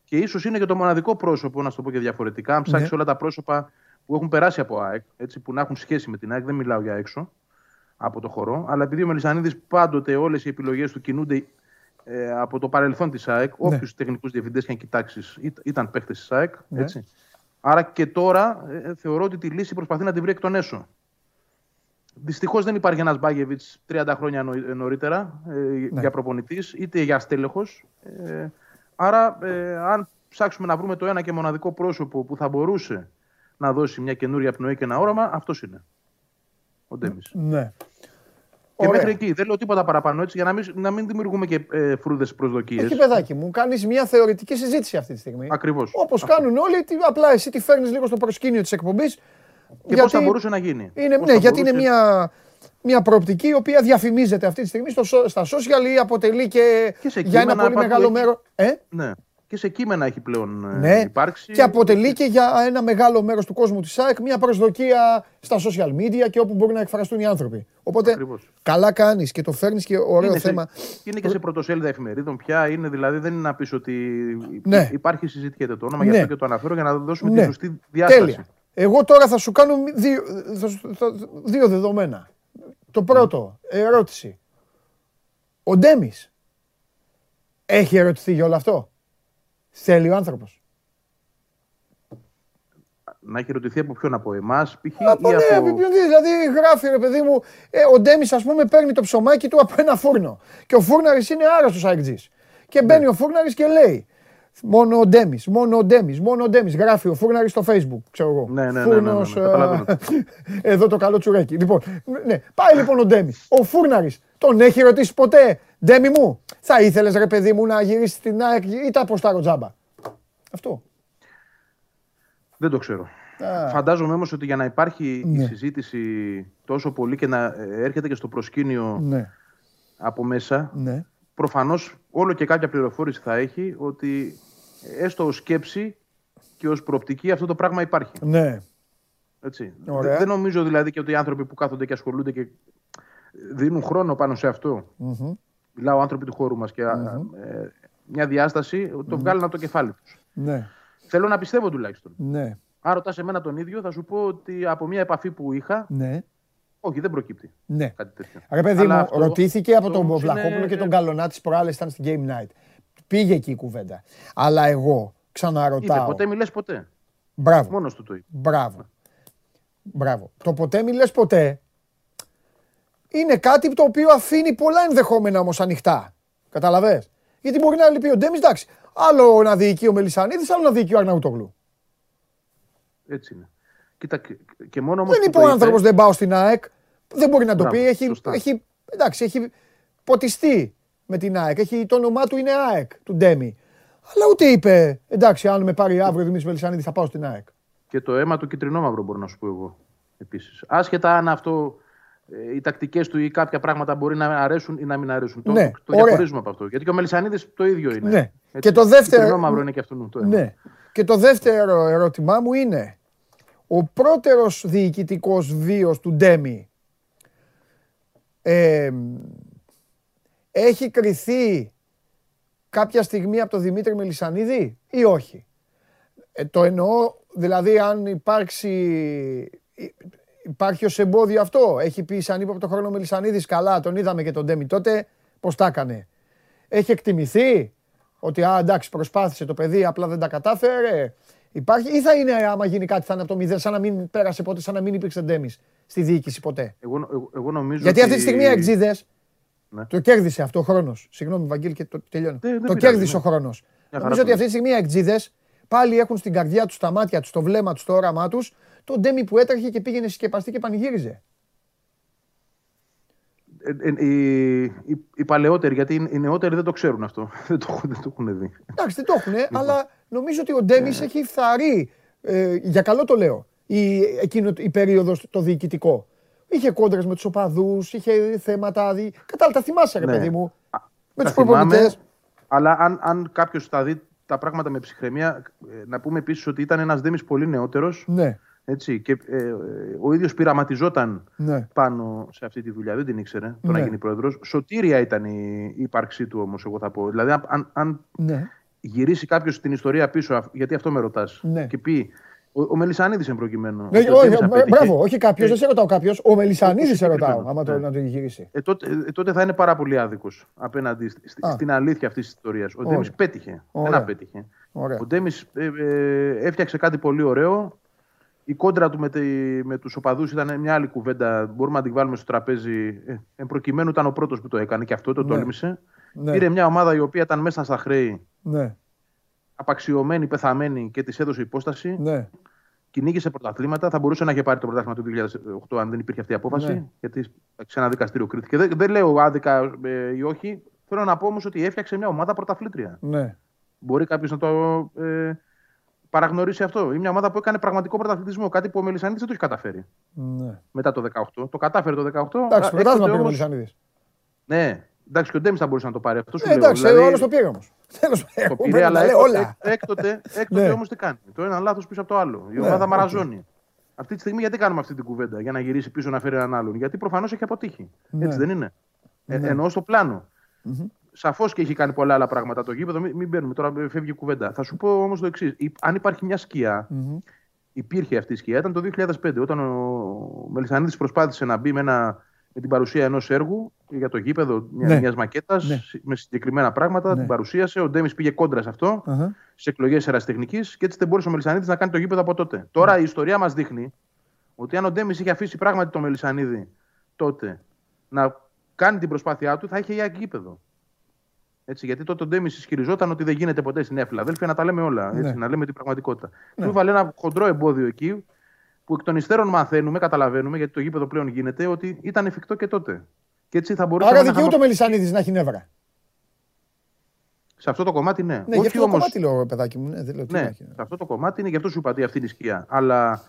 Και ίσως είναι και το μοναδικό πρόσωπο, να σου το πω και διαφορετικά, αν ψάξεις Ναι. όλα τα πρόσωπα που έχουν περάσει από ΑΕΚ, έτσι, που να έχουν σχέση με την ΑΕΚ, δεν μιλάω για έξω από το χορό, αλλά επειδή ο Μελισανίδης πάντοτε όλες οι επιλογές του κινούνται ε, από το παρελθόν της ΑΕΚ, Ναι. όποιου τεχνικούς διευθυντές και αν κοιτάξεις, ήταν παίχτε της ΑΕΚ. Ναι. Έτσι. Άρα και τώρα ε, θεωρώ ότι τη λύση προσπαθεί να την βρει εκ των έσω. Δυστυχώς δεν υπάρχει ένας Μπάγεβιτ 30 χρόνια νω- νωρίτερα ε, Ναι. για προπονητής, είτε για στέλεχο. Ε, άρα, ε, αν ψάξουμε να βρούμε το ένα και μοναδικό πρόσωπο που θα μπορούσε να δώσει μια καινούρια πνοή και ένα όραμα, αυτός είναι. Ο Ντέμις. Ναι. Και Ωραία. μέχρι εκεί. Δεν λέω τίποτα παραπάνω έτσι για να μην, να μην δημιουργούμε και ε, φρούδες προσδοκίες. Εκεί, παιδάκι μου, κάνεις μια θεωρητική συζήτηση αυτή τη στιγμή. Ακριβώς. Όπως κάνουν όλοι, τι- απλά εσύ τη φέρνεις λίγο στο προσκήνιο της εκπομπής. Και πώς θα μπορούσε να γίνει; Είναι, Πώς ναι, θα γιατί είναι μπορούσε- μια, μια προοπτική η οποία διαφημίζεται αυτή τη στιγμή στο, σο- στα social ή αποτελεί και, Και σε για ένα κείμενα πολύ υπάρχουν μεγάλο εκεί. μέρο. Ε, Ναι. Και σε κείμενα έχει πλέον ε, ναι, υπάρξει. και αποτελεί και για ένα μεγάλο μέρος του κόσμου της ΑΕΚ μια προσδοκία στα social media και όπου μπορεί να εκφραστούν οι άνθρωποι. Οπότε Ακριβώς. καλά κάνεις και το φέρνεις και ωραίο είναι θέμα. Σε, είναι και σε πρωτοσέλιδα εφημερίδων πια. Είναι, δηλαδή δεν είναι να πεις ότι Ναι. υπάρχει, συζητιέται το όνομα, Ναι. γι' αυτό και το αναφέρω για να δώσουμε Ναι. τη σωστή διάσταση. Τέλεια. Εγώ τώρα θα σου κάνω δύο, θα σου- θα- δύο δεδομένα. Το πρώτο, ερώτηση. Ο Ντέμις έχει ερωτηθεί για όλο αυτό; Θέλει ο άνθρωπος. Να έχει ρωτηθεί από ποιον, από εμάς, π.χ. Από ή ναι, από. ποιον δεις, δηλαδή γράφει ρε παιδί μου, ε, ο Ντέμις ας πούμε παίρνει το ψωμάκι του από ένα φούρνο. Και ο φούρναρης είναι άρρωστος αεκτζής. Και μπαίνει Ναι. ο φούρναρης και λέει, μόνο ο Ντέμις, μόνο ο Ντέμις, μόνο ο Ντέμις. Γράφει ο φούρναρης στο facebook, ξέρω εγώ. Ναι, ναι, ναι, ναι, ναι, ναι, Φούρνος, καταλαβαίνω. ε, εδώ το καλό τσουρέκι. Λοιπόν, ναι, πάει λοιπόν ο Ντέμις. Ο φούρναρης τον έχει ρωτήσει ποτέ, Ντέμι μου, θα ήθελες ρε παιδί μου να γυρίσεις στην ΑΕΚ ή τα αποστάρω τζάμπα; Αυτό. Δεν το ξέρω. Α. Φαντάζομαι όμως ότι για να υπάρχει Ναι. η συζήτηση τόσο πολύ και να ε, έρχεται και στο προσκήνιο Ναι, από μέσα, ναι. προφανώς όλο και κάποια πληροφόρηση θα έχει ότι έστω ως σκέψη και ως προοπτική αυτό το πράγμα υπάρχει. Ναι. Έτσι. Ωραία. Δεν- Δεν νομίζω δηλαδή και ότι οι άνθρωποι που κάθονται και ασχολούνται και δίνουν χρόνο πάνω σε αυτό. Μιλάω άνθρωποι του χώρου μας και α, ε, μια διάσταση το βγάλουν από το κεφάλι τους. Ναι, Θέλω να πιστεύω τουλάχιστον. ναι, Αν ρωτάς εμένα τον ίδιο, θα σου πω ότι από μια επαφή που είχα, ναι. όχι, δεν προκύπτει ναι. κάτι τέτοιο. Ρε παιδί Αλλά μου, αυτό- ρωτήθηκε από αυτό τον όμως Βλαχόπουλο είναι- και τον Καλονά της προάλλες ήταν στην Game Night. Πήγε εκεί η κουβέντα. Αλλά εγώ Είπε, ξαναρωτάω. ποτέ μιλέ ποτέ. Μπράβο. Μόνος του το είπε. Μπράβο. Μπράβο. Το ποτέ μη λες ποτέ είναι κάτι το οποίο αφήνει πολλά ενδεχόμενα όμως ανοιχτά. Καταλαβες; Γιατί μπορεί να λυπεί ο Ντέμις, εντάξει. Άλλο να διοικεί ο Μελισανίδης, άλλο να διοικεί ο Αρναούτογλου. Έτσι είναι. Κοίτα, και, και μόνο όμως. Δεν είπε ο άνθρωπος δεν πάω στην ΑΕΚ. Δεν μπορεί να το Μπράβο, πει. Έχει, σωστά. έχει, εντάξει, έχει ποτιστεί με την ΑΕΚ. Έχει, το όνομά του είναι ΑΕΚ, του Ντέμι. Αλλά ούτε είπε, εντάξει, αν με πάρει αύριο ο Δημήτρης Μελισανίδη θα πάω στην ΑΕΚ. Και το αίμα του κυτρινόμαυρο μπορώ να σου πω εγώ. Επίσης. Άσχετα αν αυτό ε, οι τακτικές του ή κάποια πράγματα μπορεί να αρέσουν ή να μην αρέσουν. Το, Ναι, το ωραία. διαχωρίζουμε από αυτό. Γιατί και ο Μελισανίδης το ίδιο είναι. Ναι. Και το δεύτερο- Κυτρινόμαυρο είναι και αυτό το αίμα. Ναι. Και το δεύτερο ερώτημά μου είναι, ο πρώτερος διοικητικός βίος του Ντέμι ε, έχει κριθεί κάποια στιγμή από τον Δημήτρη Μελισανίδη ή όχι; Ε, το εννοώ, δηλαδή αν υπάρξει, υπάρχει ως εμπόδιο αυτό. Έχει πει σαν είπε από τον χρόνο Μελισανίδης, καλά τον είδαμε και τον Ντέμι τότε, πώς τα έκανε; Έχει εκτιμηθεί ότι α, εντάξει προσπάθησε το παιδί, απλά δεν τα κατάφερε. Υπάρχει, ή θα είναι άμα γίνει κάτι θα είναι από το μηδέν, σαν να μην πέρασε ποτέ, σαν να μην υπήρξε Ντέμις στη διοίκηση ποτέ; Εγώ, εγώ, εγώ νομίζω Γιατί αυτή τη ότι- στιγμή οι Αεξίδες Ναι. το κέρδισε αυτό ο χρόνος. Συγγνώμη, Βαγγέλη, και το τελειώνω. Δεν- δεν το πειράζει, κέρδισε ναι. ο χρόνος. χαρά Νομίζω το ότι αυτή τη στιγμή οι Αεξίδες πάλι έχουν στην καρδιά τους, στα μάτια τους, στο βλέμμα τους, στο όραμά τους, τον Ντέμι που έτρεχε και πήγαινε συσκεπαστή και πανηγύριζε. Ε, ε, οι, οι, οι παλαιότεροι, γιατί οι, οι νεότεροι δεν το ξέρουν αυτό. δεν, το, έχουν- δεν το έχουν δει. Εντάξει, δεν το έχουν, Λοιπόν. αλλά νομίζω ότι ο Ντέμις Ναι. έχει φθαρεί. Ε, για καλό το λέω. Η, εκείνο, η περίοδος το διοικητικό. Είχε κόντρες με τους οπαδούς, είχε θέματα. Δι... Κατάλαβα, τα θυμάσαι, ρε Ναι. παιδί μου. Με Τα του προπονητές. θυμάμαι, Αλλά αν, αν κάποιος θα δει τα πράγματα με ψυχραιμία, ε, να πούμε επίσης ότι ήταν ένας Δήμης πολύ νεότερος. Ναι, Έτσι, και ε, ε, ο ίδιος πειραματιζόταν ναι. πάνω σε αυτή τη δουλειά. Δεν την ήξερε το να Ναι. γίνει πρόεδρος. Σωτήρια ήταν η, η ύπαρξή του όμως, εγώ θα πω. Δηλαδή, αν, αν, αν ναι. γυρίσει κάποιος την ιστορία πίσω, αφ- γιατί αυτό με ρωτάς, Ναι. και πει. Ο, ο Μελισανίδης εν προκειμένου. Ναι, ότι ο όχι, Ντέμις ε, απέτυχε, μπράβο, όχι κάποιος, Ε, δεν σε ρωτάω κάποιος. Ο Μελισανίδης σε ρωτάω, συγκεκριμένο. άμα το, Ναι. να το γυρίσει. Ε, τότε, ε, τότε θα είναι πάρα πολύ άδικος απέναντι στη- στη- Α. στην αλήθεια αυτής της ιστορίας. Ο Ωραία. Ντέμι πέτυχε. Ωραία. Δεν απέτυχε. Ωραία. Ο Ντέμι ε, ε, έφτιαξε κάτι πολύ ωραίο. Η κόντρα του με, τη, με τους οπαδούς ήταν μια άλλη κουβέντα. Μπορούμε να την βάλουμε στο τραπέζι. Ε, εν προκειμένου ήταν ο πρώτος που το έκανε και αυτό το Ναι. τόλμησε. Ναι, Πήρε μια ομάδα η οποία ήταν μέσα στα χρέη, ναι, απαξιωμένη, πεθαμένη και της έδωσε υπόσταση. ναι. Κυνήγησε πρωταθλήματα. Θα μπορούσε να είχε πάρει το πρωτάθλημα του 2008 αν δεν υπήρχε αυτή η απόφαση. Ναι. Γιατί σε ένα δικαστήριο κρίθηκε. Δεν, δεν λέω άδικα ε, ή όχι. Θέλω να πω όμως ότι έφτιαξε μια ομάδα πρωταθλήτρια. ναι. Μπορεί κάποιος να το ε, παραγνωρίσει αυτό. Είναι μια ομάδα που έκανε πραγματικό πρωταθλητισμό. Κάτι που ο Μελισανίδης δεν το έχει καταφέρει ναι. μετά το 18. Το κατάφερε το 18. Εντάξει, έκτοτε πρωτάθλημα πήρε ο όμως- Μελισανίδης. Ναι, εντάξει, και ο Ντέμις θα μπορούσε να το πάρει. Αυτό σου Ε, λέω. Εντάξει, Δηλαδή, ο άλλος το πήρε όμως. Τέλος το πάντων. πήρε, Πρέπει αλλά να λέω έκτοτε, όλα. έκτοτε, έκτοτε Ναι. όμως τι κάνει. Το ένα λάθος πίσω από το άλλο. Η Ναι, ομάδα οκ. μαραζώνει. Αυτή τη στιγμή γιατί κάνουμε αυτή την κουβέντα, για να γυρίσει πίσω να φέρει έναν άλλον; Γιατί προφανώς έχει αποτύχει. Ναι. Έτσι δεν είναι. Ε, Ναι. εννοώ στο πλάνο. Σαφώς και έχει κάνει πολλά άλλα πράγματα το γήπεδο. Μην, μην μπαίνουμε τώρα, ε, φεύγει η κουβέντα. Θα σου πω όμως το εξής. Αν υπάρχει μια σκιά, Μμμ. υπήρχε αυτή η σκιά, ήταν το 2005, όταν ο Μελισανίδης προσπάθησε να μπει με, ένα, με την παρουσία ενός έργου για το γήπεδο μια, Ναι. μιας μακέτας, Ναι. με συγκεκριμένα πράγματα, Ναι. την παρουσίασε. Ο Ντέμις πήγε κόντρα σε αυτό, Αχα. στι εκλογές ερασιτεχνική και έτσι δεν μπορούσε ο Μελισανίδης να κάνει το γήπεδο από τότε. Τώρα Ναι. η ιστορία μας δείχνει ότι αν ο Ντέμις είχε αφήσει πράγματι το Μελισανίδη τότε να κάνει την προσπάθειά του, θα είχε για γήπεδο. Έτσι, γιατί τότε ο Ντέμις ισχυριζόταν ότι δεν γίνεται ποτέ στην Νέα Φιλαδέλφια να τα λέμε όλα. Έτσι, Ναι. Να λέμε την πραγματικότητα. Ναι. Του έβαλε ένα χοντρό εμπόδιο εκεί που εκ των υστέρων μαθαίνουμε, καταλαβαίνουμε, γιατί το γήπεδο πλέον γίνεται, ότι ήταν εφικτό και τότε. Και έτσι θα μπορούσε Άρα να δικαιούται ο Μελισανίδης να έχει νεύρα. Σε αυτό το κομμάτι ναι. Ναι, γι' Όχι αυτό το όμως- κομμάτι λέω, παιδάκι μου. Ναι, δεν λέω τι να Ναι, έχει. σε αυτό το κομμάτι είναι γι' αυτό σου είπα ότι αυτή είναι η σκιά. Αλλά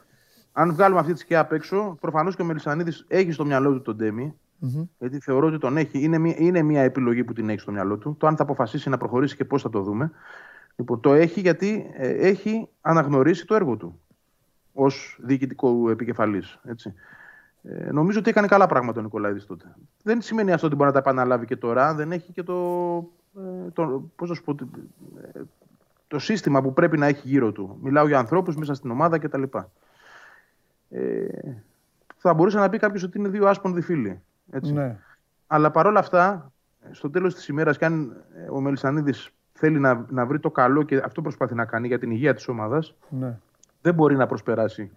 αν βγάλουμε αυτή τη σκιά απ' έξω, προφανώς και ο Μελισανίδης έχει στο μυαλό του τον Ντέμι. Μμμ. Γιατί θεωρώ ότι τον έχει. Είναι μια, είναι μια επιλογή που την έχει στο μυαλό του. Το αν θα αποφασίσει να προχωρήσει και πώς θα το δούμε. Λοιπόν, το έχει γιατί ε, έχει αναγνωρίσει το έργο του ως διοικητικό επικεφαλής. Ε, νομίζω ότι έκανε καλά πράγματα ο Νικολαίδης τότε. Δεν σημαίνει αυτό ότι μπορεί να τα επαναλάβει και τώρα. Δεν έχει και το, ε, το, πώς να σου πω, ε, το σύστημα που πρέπει να έχει γύρω του. Μιλάω για ανθρώπους μέσα στην ομάδα κτλ. Ε, θα μπορούσε να πει κάποιος ότι είναι δύο άσπονδοι φίλοι. Έτσι. Ναι. Αλλά παρόλα αυτά, στο τέλος της ημέρας, και αν ε, ο Μελισανίδης θέλει να, να βρει το καλό και αυτό προσπαθεί να κάνει για την υγεία της ομάδας, Ναι. δεν μπορεί να προσπεράσει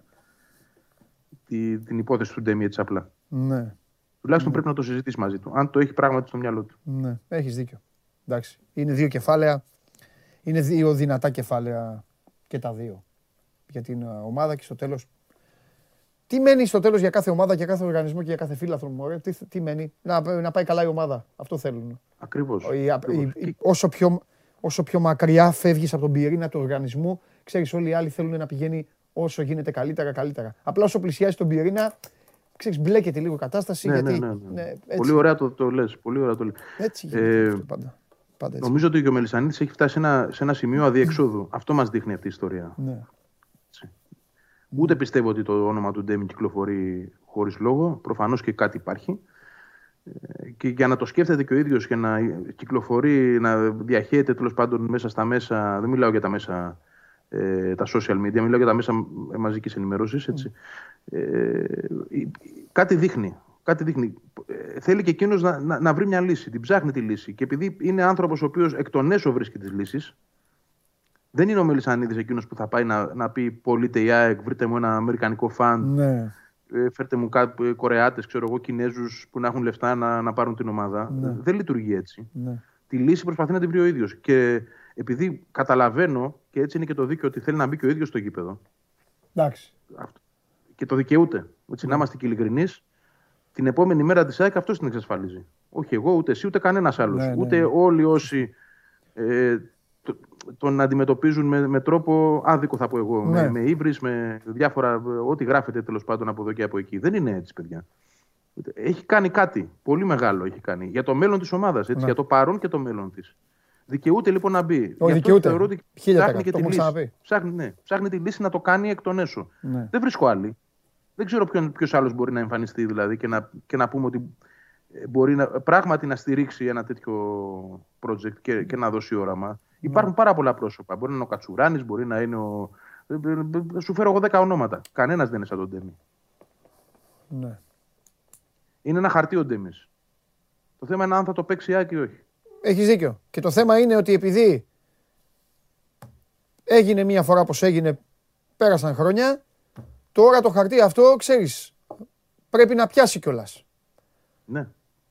τη, την υπόθεση του Ντέμι έτσι απλά. Ναι. Τουλάχιστον πρέπει να το συζητήσει μαζί του, αν το έχει πράγματι στο μυαλό του. Ναι. Έχεις δίκιο. Εντάξει. Είναι δύο κεφάλαια. Είναι δύο δυνατά κεφάλαια και τα δύο. Για την ε, ομάδα και στο τέλος. Τι μένει στο τέλος για κάθε ομάδα, για κάθε οργανισμό και για κάθε φίλαθρο μου, ωραία. Τι, τι μένει; Να, να πάει καλά η ομάδα. Αυτό θέλουν. Ακριβώς. Η- η- Ακριβώς. η- όσο, πιο, όσο πιο μακριά φεύγεις από τον πυρήνα του οργανισμού, ξέρεις, όλοι οι άλλοι θέλουν να πηγαίνει όσο γίνεται καλύτερα, καλύτερα. Απλά όσο πλησιάζει τον πυρήνα, ξέρεις, μπλέκεται λίγο η κατάσταση. Ναι, γιατί, ναι, ναι, ναι. έτσι, Πολύ ωραία το, το λες. Πολύ ωραία το λες. έτσι γίνεται Ε, αυτό πάντα. πάντα έτσι. Νομίζω ότι και ο Μελισανίδης έχει φτάσει σε ένα, σε ένα σημείο αδιεξόδου. Αυτό μας δείχνει αυτή η ιστορία. Ναι. Ούτε πιστεύω ότι το όνομα του Ντέμι κυκλοφορεί χωρίς λόγο. Προφανώς και κάτι υπάρχει. Ε, Και για να το σκέφτεται και ο ίδιος και να κυκλοφορεί, να διαχέεται τέλος πάντων μέσα στα μέσα, δεν μιλάω για τα μέσα, ε, τα social media, μιλάω για τα μέσα ε, μαζικής ενημέρωσης, έτσι. Ε, η- κάτι δείχνει. Κάτι δείχνει. Ε, θέλει και εκείνος να, να, να βρει μια λύση. Την ψάχνει τη λύση. Και επειδή είναι άνθρωπος ο οποίος εκ των έσω βρίσκει τις λύσεις, δεν είναι ο Μελισανίδης εκείνος που θα πάει να, να πει: Πολύτε η ΑΕΚ, βρείτε μου ένα αμερικανικό φαν, Ναι. ε, φέρτε μου κάτι Κορεάτες, ξέρω εγώ, Κινέζους που να έχουν λεφτά να, να πάρουν την ομάδα. Ναι. Δεν λειτουργεί έτσι. Ναι. Τη λύση προσπαθεί να την βρει ο ίδιος. Και επειδή καταλαβαίνω, και έτσι είναι και το δίκαιο, ότι θέλει να μπει και ο ίδιος στο γήπεδο. Εντάξει. Αυτό. Και το δικαιούται. Έτσι, να είμαστε και ειλικρινείς. Την επόμενη μέρα της ΑΕΚ αυτός την εξασφαλίζει. Όχι εγώ, ούτε εσύ, ούτε κανένας άλλος. Ναι, ναι, ούτε ναι. όλοι όσοι ε, το- τον αντιμετωπίζουν με, με τρόπο άδικο, θα πω εγώ. Ναι. Με, με ύβρις, με διάφορα. ε, Ό,τι γράφεται τέλος πάντων από εδώ και από εκεί. Δεν είναι έτσι, παιδιά. Έχει κάνει κάτι πολύ μεγάλο έχει κάνει για το μέλλον της ομάδας. Ναι. Για το παρόν και το μέλλον της. Δικαιούται λοιπόν να μπει. Γι' αυτό δικαιούται. θεωρώ ότι Χίλια ψάχνει τοις και εκατό, τη το έχουμε λύση. ξαναπεί. Ψάχνει, ναι, ψάχνει τη λύση να το κάνει εκ των έσω. Ναι. Δεν βρίσκω άλλη. Δεν ξέρω ποιος άλλος μπορεί να εμφανιστεί δηλαδή και να, και να πούμε ότι ε, μπορεί να, πράγματι να στηρίξει ένα τέτοιο project και, και να δώσει όραμα. Υπάρχουν πάρα πολλά πρόσωπα. Μπορεί να είναι ο Κατσουράνης, μπορεί να είναι ο. ε, ε, ε, Σου φέρω εγώ 10 ονόματα. Κανένας δεν είναι σαν τον Ντέμι. Ναι. Είναι ένα χαρτί ο Ντέμις. Το θέμα είναι αν θα το παίξει η ΑΕΚ ή όχι. Έχεις δίκιο. Και το θέμα είναι ότι επειδή έγινε μία φορά πως έγινε, πέρασαν χρόνια, τώρα το χαρτί αυτό, ξέρεις, πρέπει να πιάσει κιόλας. Ναι,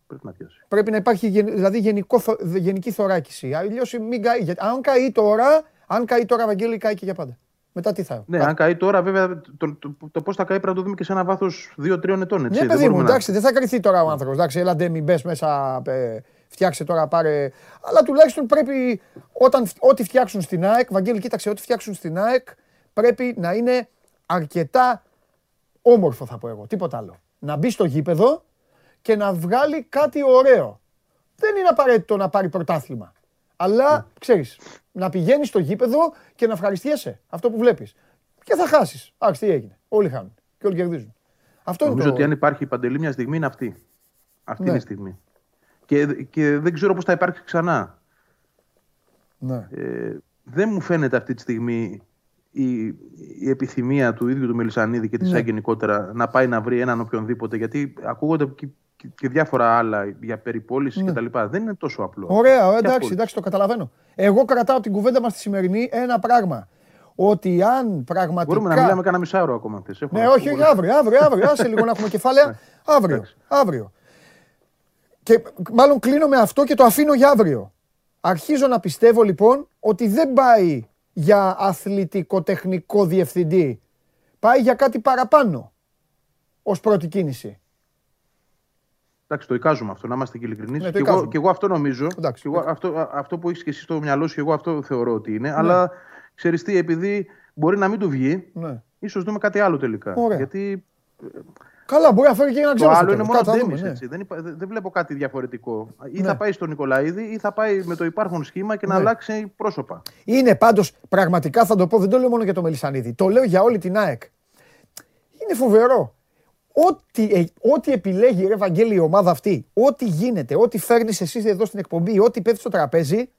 πρέπει να πιάσει. Πρέπει να υπάρχει γεν- δηλαδή γενικό, θω- γενική θωράκιση. Αλλιώς μην καεί. Γιατί αν καεί τώρα, αν καεί τώρα, Βαγγέλη, καεί και για πάντα. Μετά τι θα. Ναι, αν καεί τώρα, βέβαια, το, το, το, πώς θα καεί πρέπει να το δούμε και σε ένα βάθος 2-3 ετών. Έτσι. Ναι, Δεν παιδί μου, μπορούμε να- εντάξει, δεν θα κρυθεί τώρα ο άνθρωπος. Εντάξει, έλα ντε, μην μπες μέσα, ε, φτιάξε τώρα, πάρε. Αλλά τουλάχιστον πρέπει, όταν, ό,τι φτιάξουν στην ΑΕΚ, Βαγγέλη, κοίταξε, ό,τι φτιάξουν στην ΑΕΚ πρέπει να είναι αρκετά όμορφο, θα πω εγώ. Τίποτα άλλο. Να μπει στο γήπεδο και να βγάλει κάτι ωραίο. Δεν είναι απαραίτητο να πάρει πρωτάθλημα. Αλλά ξέρεις, να πηγαίνεις στο γήπεδο και να ευχαριστιέσαι αυτό που βλέπεις. Και θα χάσεις. Άξι, τι έγινε. Όλοι χάνουν και όλοι κερδίζουν. Αυτό Νομίζω είναι το... ότι αν υπάρχει παντελή μια στιγμή είναι αυτή. Αυτή Ναι. είναι η στιγμή. Και, και δεν ξέρω πώς θα υπάρξει ξανά. Ναι. Ε, δεν μου φαίνεται αυτή τη στιγμή η, η επιθυμία του ίδιου του Μελισανίδη και της Ναι. ΑΕΚ γενικότερα να πάει να βρει έναν οποιονδήποτε. Γιατί ακούγονται και, και- και διάφορα άλλα για περιπόληση Ναι. κτλ. Δεν είναι τόσο απλό. Ωραία, Και εντάξει, απόλυτα. εντάξει, το καταλαβαίνω. Εγώ κρατάω την κουβέντα μας τη σημερινή ένα πράγμα. Ότι αν πραγματικά. Μπορούμε να μιλάμε κανένα μισάωρο ακόμα αν θες. Έχω Ναι, να όχι, πω όχι, πολλά. αύριο, αύριο, αύριο. Άσε λίγο να έχουμε κεφάλαια. Αύριο, Εντάξει. αύριο. Και μάλλον κλείνω με αυτό και το αφήνω για αύριο. Αρχίζω να πιστεύω λοιπόν ότι δεν πάει για αθλητικό-τεχνικό διευθυντή. Πάει για κάτι παραπάνω ως πρώτη κίνηση. Εντάξει, το εικάζουμε αυτό, να είμαστε και ειλικρινείς. Ναι, το και, εγώ, εικάζουμε. και εγώ αυτό νομίζω. Εντάξει. Ναι. και εγώ αυτό, α- αυτό που έχεις και εσύ στο μυαλό σου, εγώ αυτό θεωρώ ότι είναι. Αλλά ξέρεις τι, επειδή μπορεί να μην του βγει, Ναι. ίσως δούμε κάτι άλλο τελικά. Ωραία. Γιατί Καλά, μπορεί να φέρει και έναν το ξένο. στο άλλο είναι τέλος. μόνο Κάτσε να Ντέμις, δούμε, ναι. έτσι. Δεν, υπά- δεν δεν βλέπω κάτι διαφορετικό. Ή Ναι. θα πάει στον Νικολαίδη ή θα πάει με το υπάρχον σχήμα και να Ναι. αλλάξει πρόσωπα. Είναι πάντως, πραγματικά θα το πω, δεν το λέω μόνο για το Μελισανίδη. Το λέω για όλη την ΑΕΚ. Είναι φοβερό. Ό,τι, ε, ό,τι επιλέγει ρε Βαγγέλη η ομάδα αυτή, ό,τι γίνεται, ό,τι φέρνεις εσύ εδώ στην εκπομπή, ό,τι πέφτει στο τραπέζι,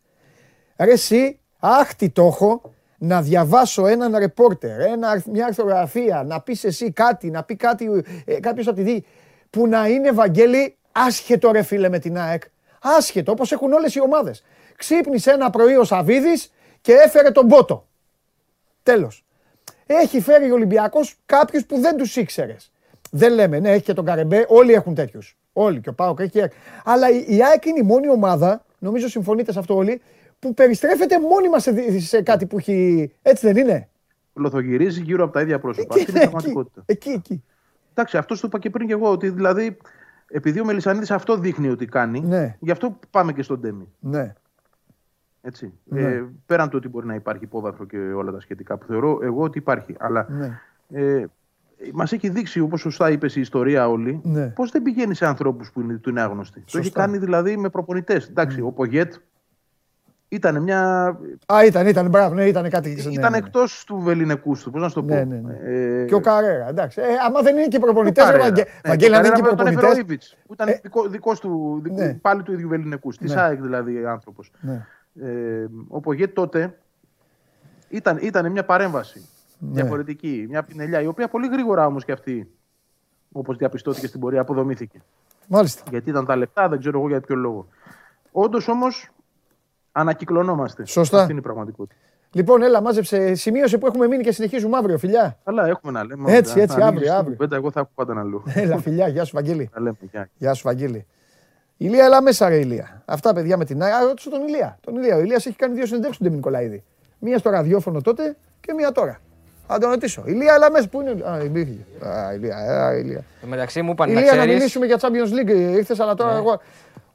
ρε εσύ, αχ τι το έχω, να διαβάσω έναν ρεπόρτερ, ένα, μια αρθρογραφία, να πεις εσύ κάτι, να πει κάτι, ε, κάποιος θα τη δει, που να είναι Βαγγέλη άσχετο ρε φίλε με την ΑΕΚ. Άσχετο, όπως έχουν όλες οι ομάδες. Ξύπνησε ένα πρωί ο Σαβίδης και έφερε τον Πότο. Τέλος. Έχει φέρει ο Ολυμπιακός κάποιους που δεν τους ήξερες. Δεν λέμε, ναι, έχει και τον Καρεμπέ, όλοι έχουν τέτοιους. Όλοι και ο Πάοκ έχει. και- Αλλά η η ΑΕΚ είναι η μόνη ομάδα, νομίζω συμφωνείτε σε αυτό όλοι, που περιστρέφεται μόνιμα σε, δι- σε κάτι που έχει. Έτσι δεν είναι; Λοθογυρίζει γύρω από τα ίδια πρόσωπα. Εκεί, Αυτή είναι η εκεί, πραγματικότητα. εκεί, εκεί. Εντάξει, αυτός το είπα και πριν και εγώ. Ότι δηλαδή, επειδή ο Μελισανίδης αυτό δείχνει ότι κάνει, Ναι. γι' αυτό πάμε και στον Τέμι. Ναι. Έτσι. Ναι. Ε, πέραν του ότι μπορεί να υπάρχει υπόβαθρο και όλα τα σχετικά που θεωρώ εγώ ότι υπάρχει. Αλλά Ναι. ε, μας έχει δείξει, όπως σωστά είπες η ιστορία όλη, Ναι. πώς δεν πηγαίνει σε ανθρώπους που είναι, του είναι άγνωστοι. Το έχει Σωστά. κάνει δηλαδή με προπονητές. Εντάξει, ο Πογέτ ήταν μια. Α, ήταν, ήταν, μπράβο, ναι, ήταν κάτι. ναι, ήταν ναι, ναι. εκτός του βεληνικού του. Πώς να σου το πω. Ναι, ναι, ναι. Ε, Και ο Καρέρα, εντάξει. Ε, άμα δεν είναι και ο προπονητές, Καρέρα; Ναι, Βαγγέλη, το αν δεν είναι και Καρέρα τον έφερε ο προπονητέ. Ήβιτς, που ήταν Ε, δικό, δικός του, δικό- ναι. πάλι του ίδιου βεληνικού. Της Ναι. ΑΕΚ δηλαδή άνθρωπος. Ναι. Ε, ο Πογέτ τότε ήταν, ήταν μια παρέμβαση Ναι. διαφορετική, μια πινελιά, η οποία πολύ γρήγορα όμως και αυτή, όπως διαπιστώθηκε στην πορεία, αποδομήθηκε. Μάλιστα. Γιατί ήταν τα λεπτά, δεν ξέρω εγώ για ποιο λόγο. Όντως όμως ανακυκλωνόμαστε. Σωστά. Αυτή είναι η πραγματικότητα. Λοιπόν, έλα, μάζεψε. Σημείωσε που έχουμε μείνει και συνεχίζουμε αύριο, φιλιά. Αλλά έχουμε να λέμε. Έτσι, να- έτσι, να αύριο, ανοίξεις την αύριο. κουβέντα, εγώ θα έχω πάντα να λέω. Έλα, φιλιά, γεια σου, Βαγγέλη. Να λέμε, γεια. Γεια σου, Βαγγέλη. Ηλία, έλα μέσα, ρε Ηλία. Αυτά παιδιά με την ΑΕΚ. Α, Ρώτησε τον Ηλία. Τον Ηλία. Ο Ηλίας έχει κάνει δύο συνεντεύξεις του Ντέμι Νικολαίδη. Μία στο ραδιόφωνο τότε και μία τώρα. Θα τον ρωτήσω. Ηλία, έλα μέσα. Πού είναι. Α, υπήρχε. Α, Ηλία, α, Ηλία. Εν μεταξύ μου είπαν να Ηλία, να ξέρεις... μιλήσουμε για Champions League. Ήρθες, αλλά τώρα εγώ.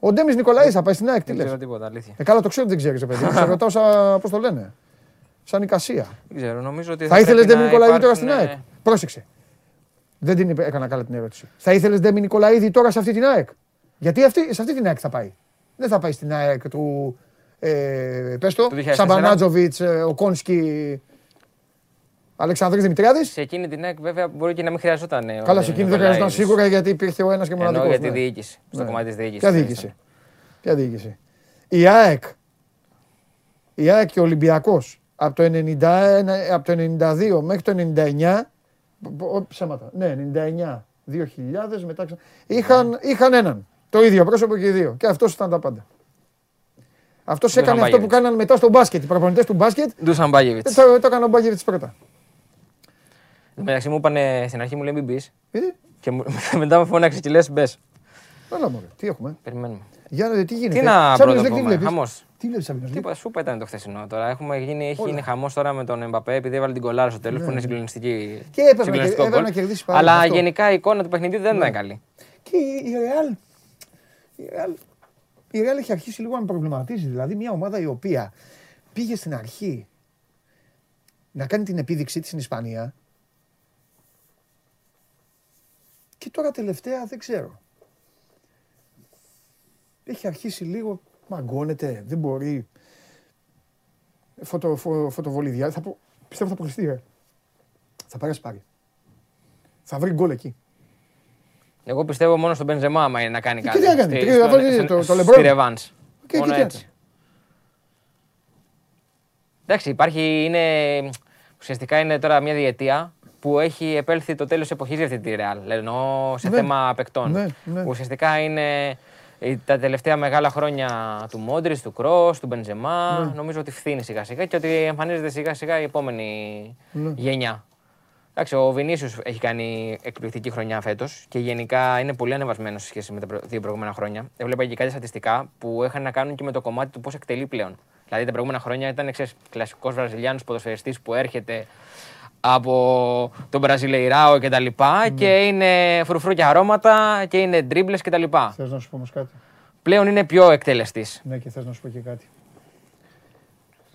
Ο Ντέμις Νικολαίδη θα πάει στην ΑΕΚ. Τι Δεν λες; ξέρω τίποτα, αλήθεια. Ε, καλά, το ξέρω ότι δεν ξέρει, παιδί. Σε ρωτάω σαν. Πώς το λένε. Σαν εικασία. Δεν ξέρω, νομίζω ότι Θα ήθελες πρέπει Ντέμι να Νικολαίδη τώρα στην υπάρχουν, ΑΕΚ; ε, Πρόσεξε. Δεν την είπε- έκανα καλά την ερώτηση. Θα ήθελες Ντέμι Νικολαίδη τώρα σε αυτή την ΑΕΚ; Γιατί αυτή, σε αυτή την ΑΕΚ θα πάει. Δεν θα πάει στην ΑΕΚ του. Ε, πες το, Του 2004. Σαμπανάτζοβιτς, ο Κόνσκι, Αλεξανδρής Δημητριάδης. Σε εκείνη την ΑΕΚ βέβαια μπορεί και να μην χρειαζόταν. ε, ο Καλά, σε Ντέμι εκείνη δεν χρειαζόταν Νικολαίδης. σίγουρα γιατί υπήρχε ο ένας και Εννοώ μοναδικός. για τη διοίκηση. Στο κομμάτι της διοίκησης. Ποια διοίκηση; Ποια διοίκηση; Η ΑΕΚ. Η ΑΕΚ και ο Ολυμπιακός από το, 91, από το 92 μέχρι το 99. πο- Ψέματα. Ναι, 99. 2000 μετά. ξα- Είχαν, είχαν έναν. Το ίδιο πρόσωπο και οι δύο. Και αυτός ήταν τα πάντα. Αυτός Ντούσαν έκανε αυτό που Μπάγεβιτς. κάνανε μετά στο μπάσκετ. Οι προπονητές του μπάσκετ. Ντούσαν Μπάγεβιτ. Το, το έκανε ο Μπάγκεβιτς πρώτα. Μεταξύ μου είπαν στην αρχή μου λέει μην μπει. Ε, Και μου- μετά με φώναξε και λες μπες. Έλα μωρέ, τι έχουμε; Περιμένουμε. Για να δει τι γίνεται. Τι να Champions League τι πρωτοπούμε. βλέπεις; Χαμός. Τι βλέπεις Champions League? Τίποτα, σούπα ήταν το χθεσινό τώρα. Έχουμε γίνει, έχει Όλα. γίνει χαμός τώρα με τον Εμπαπέ επειδή έβαλε την κολάρα στο τέλος που είναι συγκλονιστική. Και έπρεπε να συγκλονιστικό κερ- έπρεπε γκολ. να κερδίσει πάλι Αλλά αυτό. γενικά η εικόνα του παιχνιδιού δεν ήταν καλή. Και η η Real, η Real, η Real έχει αρχίσει λίγο να με προβληματίζει. Δηλαδή μια ομάδα η οποία πήγε στην αρχή να κάνει την επίδειξή της στην Ισπανία και τώρα τελευταία δεν ξέρω. Έχει αρχίσει λίγο, μαγκώνεται, δεν μπορεί. Φωτο, φω, φωτοβολίδια. Θα, προ- πιστεύω θα προχωρηστεί, ρε. Θα περάσει πάλι. Θα βρει γκολ εκεί. Εγώ πιστεύω μόνο στον Μπενζεμά άμα είναι να κάνει Και κάτι. τι έκανε, Στη- τι- στο- αυτό είναι στο- το- το στη Λεμπρόν. Ρεβάνς. Και Μόνο εκεί τι έτσι. Εντάξει, υπάρχει, είναι, ουσιαστικά είναι τώρα μια διετία που έχει επέλθει το τέλος εποχής για αυτή τη Real. Εννοώ σε Ναι. θέμα παικτών. Ναι, ναι. Ουσιαστικά είναι ε, τα τελευταία μεγάλα χρόνια του Μόντριτς, του Κρό, του Μπενζεμά. Ναι. Νομίζω ότι φθήνει σιγά σιγά και ότι εμφανίζεται σιγά σιγά η επόμενη Ναι. γενιά. Εντάξει, ο Βινίσιος έχει κάνει εκπληκτική χρονιά φέτος και γενικά είναι πολύ ανεβασμένος σε σχέση με τα προ- δύο προηγούμενα χρόνια. Έβλεπα και κάτι στατιστικά που είχαν να κάνουν και με το κομμάτι του πώς εκτελεί πλέον. Δηλαδή τα προηγούμενα χρόνια ήταν κλασικός Βραζιλιάνος ποδοσφαιριστής που έρχεται από τον Μπραζιλεϊράο και τα λοιπά και είναι φρουφρού και αρώματα και είναι ντρίμπλες και τα λοιπά. Θες να σου πω όμως κάτι; Πλέον είναι πιο εκτελεστής. Ναι, και θες να σου πω και κάτι.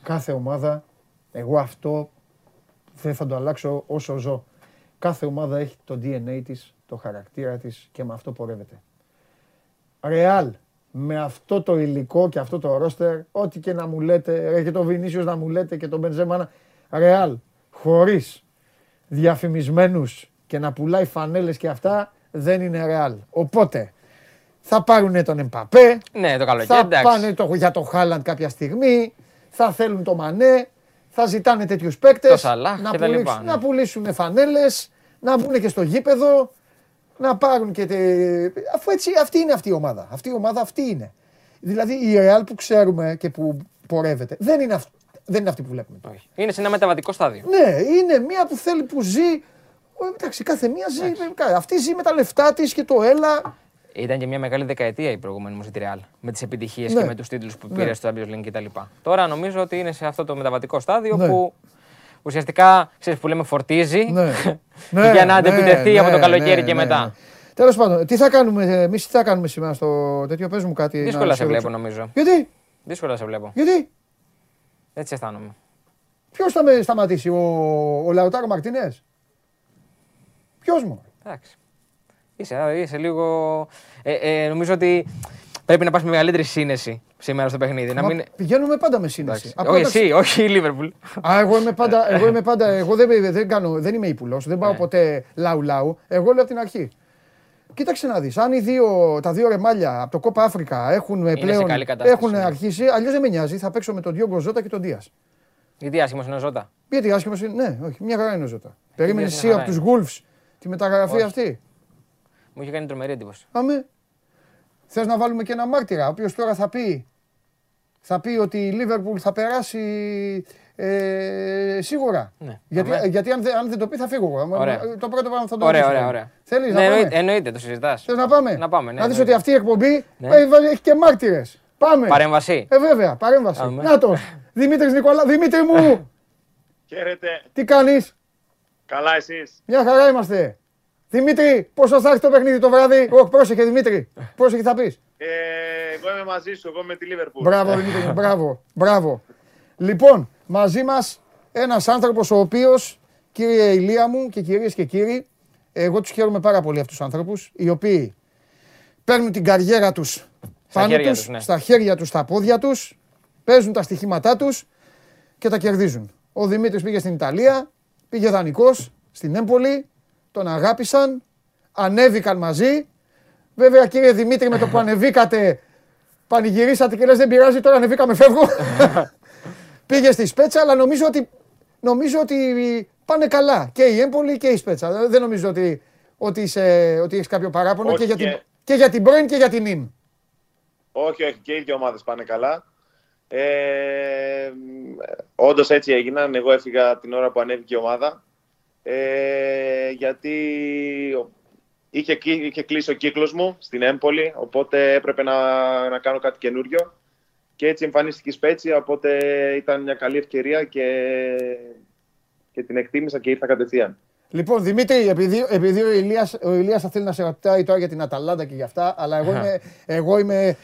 Κάθε ομάδα, εγώ αυτό δεν θα το αλλάξω όσο ζω. Κάθε ομάδα έχει το DNA της, το χαρακτήρα της και με αυτό πορεύεται. Ρεάλ, με αυτό το υλικό και αυτό το ρόστερ, ό,τι και να μου λέτε, ρε, και το Βινίσιος να μου λέτε και το Μπενζέμα, να- Ρεάλ, χωρίς διαφημισμένους και να πουλάει φανέλες και αυτά δεν είναι ρεάλ. Οπότε θα πάρουν τον Εμπαπέ, Ναι, το καλοκαίρι. θα εντάξει. πάνε το, για το Χάλαντ κάποια στιγμή, θα θέλουν το Μανέ, θα ζητάνε τέτοιους παίκτες. Το Σαλάχ να, και τα λοιπά, πουλήσουν, ναι. να πουλήσουν φανέλες, να μπουν και στο γήπεδο, να πάρουν και. Τε... Αφού έτσι αυτή είναι αυτή η ομάδα. Αυτή η ομάδα αυτή είναι. Δηλαδή η Real που ξέρουμε και που πορεύεται δεν είναι, αυ... δεν είναι αυτή που βλέπουμε. τώρα. Όχι. Είναι σε ένα μεταβατικό στάδιο. Ναι, είναι μία που θέλει που ζει. Ε, Εντάξει, κάθε μία ζει. ε, Αυτή ζει με τα λεφτά της και το έλα. Ήταν και μια μεγάλη δεκαετία η προηγούμενη μου στη Real. Με τις επιτυχίες Ναι. και με τους τίτλους που Ναι. πήρε στο Champions League κτλ. Τώρα νομίζω ότι είναι σε αυτό το μεταβατικό στάδιο Ναι. που ουσιαστικά ξέρεις, που λέμε φορτίζει Ναι. για να αντεπιτεθεί από το καλοκαίρι και μετά. Τέλος πάντων, τι θα κάνουμε, εμείς τι θα κάνουμε σήμερα στο τέτοιο, πες μου κάτι. Δύσκολα να σε ρωτήσω. βλέπω νομίζω. Γιατί, Δύσκολα σε βλέπω. γιατί, Έτσι αισθάνομαι. ποιος θα με σταματήσει, ο, ο Λαουτάρο Μαρτινέ. Ποιος μου; Εντάξει. Είσαι, είσαι λίγο. Ε, ε, νομίζω ότι πρέπει να πας με μεγαλύτερη σύνεση σήμερα στο παιχνίδι. Να Μα μην... Πηγαίνουμε πάντα με σύνεση. Εντάξει. Απλά Όχι εντάξει- εσύ, όχι η Λίβερπουλ. Α, εγώ είμαι πάντα, εγώ είμαι πάντα, εγώ δεν, δεν, κάνω, δεν είμαι ύπουλος, δεν πάω Ναι. ποτέ λαου λαου. Εγώ λέω από την αρχή. Κοίταξε να δεις, αν οι δύο, τα δύο ρεμάλια από το Κόπα Αφρικα έχουν σε πλέον καλή κατάσταση, έχουν ναι. αρχίσει, αλλιώς δεν με νοιάζει, θα παίξω με τον Διόγκο Ζώτα και τον Δίας. Γιατί άσχημος είναι ο Ζώτα. Γιατί άσχημος είναι, ναι, όχι, μια χαρά είναι ο Ζώτα. Περίμενε Δίας εσύ μια από χαρά τους Wolves τη μεταγραφή Όχι. αυτή. Μου είχε κάνει τρομερή εντύπωση. Αμέ. Θες να βάλουμε και ένα μάρτυρα, ο οποίος τώρα θα πει, θα πει ότι η Λίβερπουλ θα περάσει ε, σίγουρα. Ναι. Γιατί, Αμέ. γιατί αν, δεν- αν δεν το πει θα φύγω εγώ. Ωραία. Το πρώτο πράγμα θα το Ωραία, ρωτήσω. ωραία, ωραία. Θέλεις Ναι, να εννοείται, πάμε; εννοείται, το συζητάς. Θες να πάμε; Να πάμε, ναι, Να δεις εννοείται. ότι αυτή η εκπομπή Ναι. έχει, βάλει- έχει και μάρτυρες. Πάμε. Παρέμβαση. Ε, βέβαια, παρέμβαση. Πάμε. Να τος. Δημήτρης Νικολά, Δημήτρη μου, Χαίρετε. τι κάνεις; Καλά εσείς. Μια χαρά είμαστε. Δημήτρη, πόσο θα έχει το παιχνίδι το βράδυ; Όχι, πρόσεχε Δημήτρη. Πρόσεχε θα πεις; Ε, εγώ είμαι μαζί σου, εγώ με τη Λίβερπουλ. Μπράβο, Δημήτρη, μου, μπράβο, μπράβο. Λοιπόν, μαζί μας ένας άνθρωπος ο οποίος, κύριε Ηλία μου και κυρίες και κύριοι, εγώ τους χαίρομαι πάρα πολύ αυτούς τους άνθρωπους, οι οποίοι παίρνουν την καριέρα τους πάνω χέρια τους, τους, ναι. στα χέρια τους, στα πόδια τους, παίζουν τα στοιχήματά τους και τα κερδίζουν. Ο Δημήτρης πήγε στην Ιταλία, πήγε δανεικός στην Έμπολη, τον αγάπησαν, ανέβηκαν μαζί. Βέβαια κύριε Δημήτρη με το που ανεβήκατε πανηγυρίσατε και λες δεν πειράζει τώρα ανεβήκαμε φεύγω. Πήγε στη Σπέτσα αλλά νομίζω ότι, νομίζω ότι πάνε καλά και η Έμπολη και η Σπέτσα. Δεν νομίζω ότι, ότι, είσαι, ότι έχεις κάποιο παράπονο Όχι και για, την, και- και για την πρώην και για την ΙΜ. Όχι, όχι, και οι δύο ομάδες πάνε καλά. Ε, όντως έτσι έγιναν. Εγώ έφυγα την ώρα που ανέβηκε η ομάδα. Ε, γιατί είχε, κλει- είχε κλείσει ο κύκλος μου στην Έμπολη, οπότε έπρεπε να, να κάνω κάτι καινούριο. Και έτσι εμφανίστηκε η Σπέτσια, οπότε ήταν μια καλή ευκαιρία και, και την εκτίμησα και ήρθα κατευθείαν. Λοιπόν, Δημήτρη, επειδή, επειδή ο, Ηλίας, ο Ηλίας θα θέλει να σε ρωτάει τώρα για την Αταλάντα και για αυτά, αλλά εγώ είμαι, εγώ είμαι,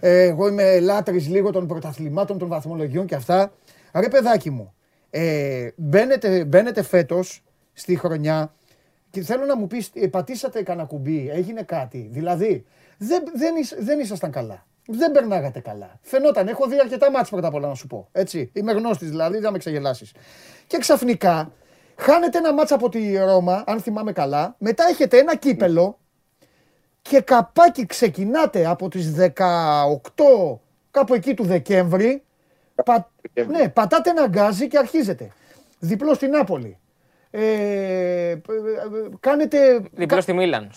ε, εγώ είμαι λάτρης λίγο των πρωταθλημάτων, των βαθμολογιών και αυτά. Ρε παιδάκι μου, ε, μπαίνετε, μπαίνετε φέτος στη χρονιά και θέλω να μου πεις, ε, πατήσατε κανένα κουμπί, έγινε κάτι. Δηλαδή, δεν, δεν, ήσ- δεν ήσασταν καλά. Δεν περνάγατε καλά. Φαινόταν, έχω δει αρκετά μάτς πρώτα απ' όλα να σου πω. Έτσι. Είμαι γνώστης δηλαδή, δεν θα με ξεγελάσεις. Και ξαφνικά χάνετε ένα μάτς από τη Ρώμα, αν θυμάμαι καλά. Μετά έχετε ένα κύπελο και καπάκι ξεκινάτε από τις 18 κάπου εκεί του Δεκέμβρη. Πα... Ναι, πατάτε ένα γκάζι και αρχίζετε. Διπλό στην Νάπολη. Ε, ε, κάνετε... Διπλό στη Μίλαν.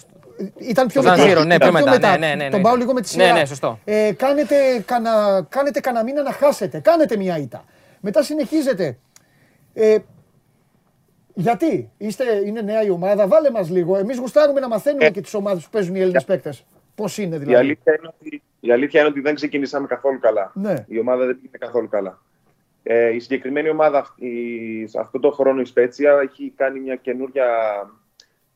Ήταν πιο Στο μετά. San Siro, ναι, Ήταν πιο μετά. Ναι, ναι, ναι, Τον ναι. πάω λίγο με τη Ναι, σειρά. ναι, σωστό. Ε, κάνετε, κανα, κάνετε κανένα μήνα να χάσετε. Κάνετε μια ήττα. Μετά συνεχίζετε. Ε, γιατί; Είστε, είναι νέα η ομάδα, βάλε μας λίγο. Εμείς γουστάρουμε να μαθαίνουμε και τις ομάδες που παίζουν οι Έλληνες παίκτες. Πώς είναι Η δηλαδή; αλήθεια, είναι ότι, η αλήθεια είναι ότι δεν ξεκινήσαμε καθόλου καλά. Ναι. Η ομάδα δεν πήγε καθόλου καλά. Ε, η συγκεκριμένη ομάδα αυτή- η- σε αυτό το χρόνο η Σπέτσια έχει κάνει μια καινούρια.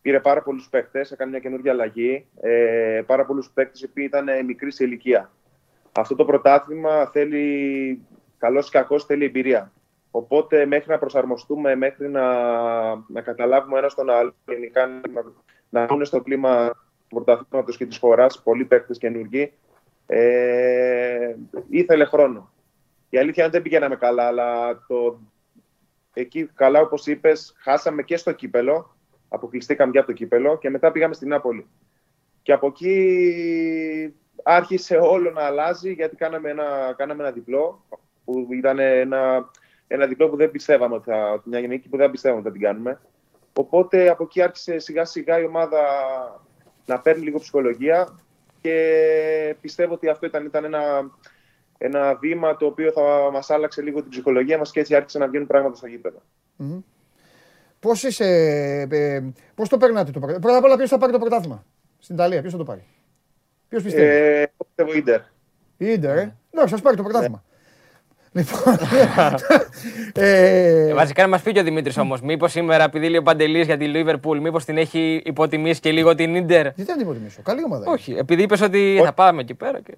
Πήρε πάρα πολλούς παίκτες, έκανε μια καινούργια αλλαγή. Ε, πάρα πολλούς παίκτες οι οποίοι ήταν ε, μικροί σε ηλικία. Αυτό το πρωτάθλημα θέλει, καλός ή κακός, θέλει εμπειρία. Οπότε μέχρι να προσαρμοστούμε, μέχρι να, να καταλάβουμε ένα τον άλλο, γενικά να, να μπουν στο κλίμα του πρωταθλήματος και της χώρας, πολλοί παίκτες καινούργοι, ε, ήθελε χρόνο. Η αλήθεια είναι ότι δεν πηγαίναμε καλά, αλλά το, εκεί καλά όπως είπες, χάσαμε και στο κύπελο Αποκλειστήκαμε και από το κύπελο και μετά πήγαμε στην Νάπολη. Και από εκεί άρχισε όλο να αλλάζει γιατί κάναμε ένα, κάναμε ένα διπλό που ήταν ένα, ένα διπλό που δεν πιστεύαμε ότι θα, μια γενική που δεν πιστεύαμε ότι θα την κάνουμε. Οπότε από εκεί άρχισε σιγά σιγά η ομάδα να παίρνει λίγο ψυχολογία και πιστεύω ότι αυτό ήταν, ήταν ένα, ένα βήμα το οποίο θα μας άλλαξε λίγο την ψυχολογία μας και έτσι άρχισε να βγαίνουν πράγματα στο γήπεδο. Μμμ. Πώς είσαι, ε, πώς το περνάτε το πρωτάθλημα; Πρώτα απ' όλα ποιος θα πάρει το πρωτάθλημα. Στην Ιταλία, ποιος θα το πάρει; Ποιος πιστεύει; Ε, εγώ πιστεύω Ίντερ. Η Ίντερ, ε; Εντάξει, σας πάρει το πρωτάθλημα. Λοιπόν, ε, Ε, Βασικά να μας πει και ο Δημήτρης όμως, μήπως σήμερα, επειδή λέει ο Παντελής για τη Λίβερπουλ, μήπως την έχει υποτιμήσει και λίγο την ντερ. γιατί να την υποτιμήσω. Καλή ομάδα. είναι. Όχι, επειδή είπες ότι θα πάμε εκεί πέρα. Και...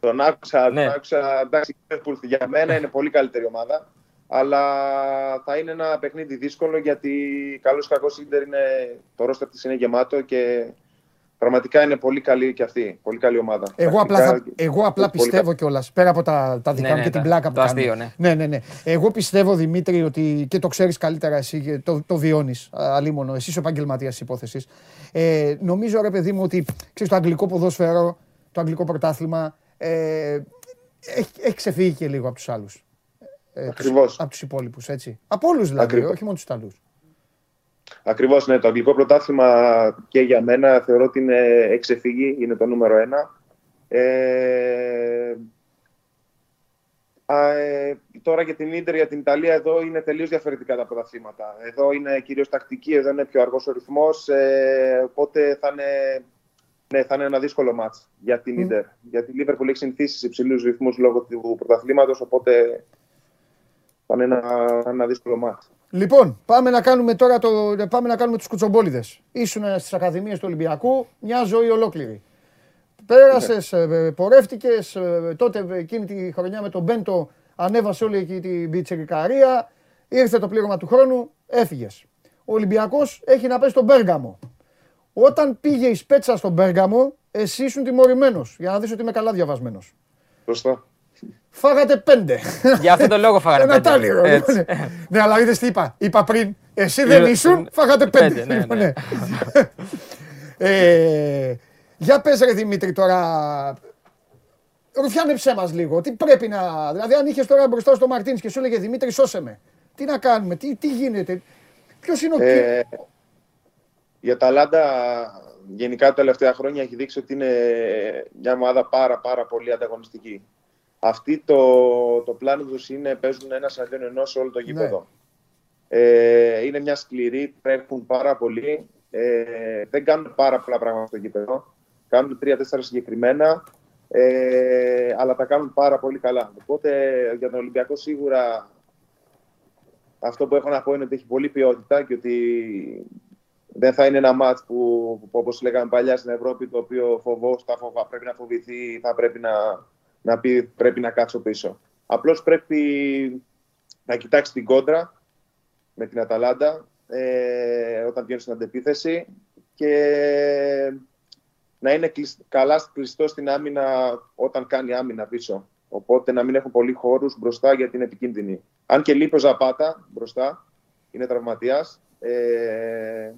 Τον άκουσα, Ναι. τον άκουσα. Εντάξει, η Liverpool για μένα είναι πολύ καλύτερη ομάδα. Αλλά θα είναι ένα παιχνίδι δύσκολο γιατί καλώς κακός η Ίντερ είναι, το ρόστερ της είναι γεμάτο και πραγματικά είναι πολύ καλή και αυτή. Πολύ καλή ομάδα. Εγώ απλά, Τακτικά θα, εγώ απλά πολύ πιστεύω κιόλας, πέρα από τα, τα δικά Ναι, μου ναι, και την τα- πλάκα που το κάνω. αστείο, ναι. ναι, ναι, ναι. Εγώ πιστεύω, Δημήτρη, ότι και το ξέρεις καλύτερα εσύ και το, το βιώνεις. Αλίμονο, εσύ είσαι ο επαγγελματίας της υπόθεσης. Ε, νομίζω, ρε παιδί μου, ότι ξέρεις, το αγγλικό ποδόσφαιρο, το αγγλικό πρωτάθλημα, ε, έχει, έχει ξεφύγει και λίγο από τους άλλους. Ε, Ακριβώς. Από τους υπόλοιπους, έτσι. Από όλους δηλαδή, Ακριβώς. όχι μόνο τους Ιταλούς. Ακριβώς, ναι. Το αγγλικό πρωτάθλημα και για μένα θεωρώ ότι είναι εξεφυγή, είναι το νούμερο ένα. Ε, α, ε, τώρα για την Ίντερ, για την Ιταλία, εδώ είναι τελείως διαφορετικά τα πρωταθλήματα. Εδώ είναι κυρίως τακτική, εδώ είναι πιο αργός ο ρυθμός. Ε, οπότε θα είναι, ναι, θα είναι ένα δύσκολο μάτς για την Ίντερ. Γιατί η Liverpool έχει συνηθίσει σε υψηλούς ρυθμούς λόγω του πρωταθλήματος. Οπότε θα είναι ένα, θα είναι ένα δύσκολο μάτς. Λοιπόν, πάμε να κάνουμε τώρα το, πάμε να κάνουμε τους κουτσομπόλιδες. Ήσουν στις Ακαδημίες του Ολυμπιακού, μια ζωή ολόκληρη. Πέρασες, ε, πορεύτηκες, ε, τότε ε, εκείνη τη χρονιά με τον Μπέντο ανέβασε όλη εκεί την πιτσερικαρία, ήρθε το πλήρωμα του χρόνου, έφυγες. Ο Ολυμπιακός έχει να πέσει στον Πέργαμο. Όταν πήγε η Σπέτσα στον Πέργαμο, εσύ ήσουν τιμωρημένος, για να δεις ότι είμαι καλά διαβασμένος. Σωστά. Φάγατε πέντε. Για αυτόν τον λόγο φάγανε Ένα πέντε. τάλιρο. Έτσι. λοιπόν. Ναι, αλλά είδες τι είπα. Είπα πριν, εσύ δεν Είδα- ήσουν, φάγατε πέντε. πέντε, ναι, Λοιπόν, ναι. Ε, Για πες ρε Δημήτρη τώρα, ρουφιάνεψέ μας λίγο. Τι πρέπει να... Δηλαδή αν είχες τώρα μπροστά στο Μαρτίνς και σου έλεγε Δημήτρη σώσε με. Τι να κάνουμε, τι, τι γίνεται. Ποιος είναι ο... Ε, η Αταλάντα γενικά τα τελευταία χρόνια έχει δείξει ότι είναι μια ομάδα πάρα πάρα πολύ ανταγωνιστική. Αυτοί το, το πλάνο τους είναι παίζουν ένας εναντίον ενός σε όλο το γήπεδο. Ε, είναι μια σκληρή, τρέχουν πάρα πολύ. Ε, δεν κάνουν πάρα πολλά πράγματα στο γήπεδο. Κάνουν τρία-τέσσερα συγκεκριμένα, ε, αλλά τα κάνουν πάρα πολύ καλά. Οπότε για τον Ολυμπιακό σίγουρα αυτό που έχω να πω είναι ότι έχει πολύ ποιότητα και ότι δεν θα είναι ένα μάτς που, που όπως λέγαμε παλιά στην Ευρώπη, το οποίο φοβός, θα φοβά, πρέπει να φοβηθεί, θα πρέπει να, να πει πρέπει να κάτσω πίσω. Απλώς πρέπει να κοιτάξει την κόντρα με την Αταλάντα ε, όταν βγαίνει στην αντεπίθεση και να είναι κλεισ- καλά κλειστό στην άμυνα όταν κάνει άμυνα πίσω. Οπότε να μην έχουν πολλοί χώρους μπροστά γιατί είναι επικίνδυνοι. Αν και λείπει ο Ζαπάτα μπροστά, είναι τραυματίας. Ε,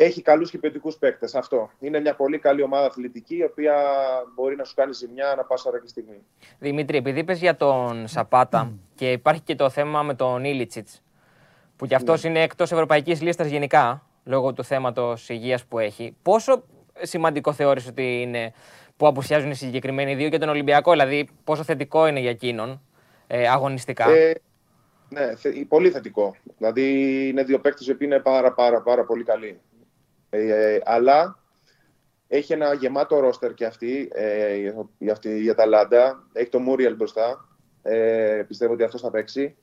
έχει καλούς και ποιοτικούς παίκτες. Αυτό. Είναι μια πολύ καλή ομάδα αθλητική, η οποία μπορεί να σου κάνει ζημιά ανά πάσα ώρα και στιγμή. Δημήτρη, επειδή είπες για τον Σαπάτα και υπάρχει και το θέμα με τον Ήλιτσιτς, που κι αυτός είναι εκτός ευρωπαϊκής λίστας γενικά, λόγω του θέματος υγείας που έχει, πόσο σημαντικό θεωρείς ότι είναι που απουσιάζουν οι συγκεκριμένοι δύο και τον Ολυμπιακό, δηλαδή πόσο θετικό είναι για εκείνον ε, αγωνιστικά; Ε, ναι, θε, πολύ θετικό. Δηλαδή είναι δύο παίκτες οι οποίοι είναι πάρα πάρα πάρα πολύ καλοί. Ε, αλλά έχει ένα γεμάτο ρόστερ και αυτή, ε, η, αυτή η Αταλάντα. Έχει το Μούριελ μπροστά. Ε, πιστεύω ότι αυτός θα παίξει.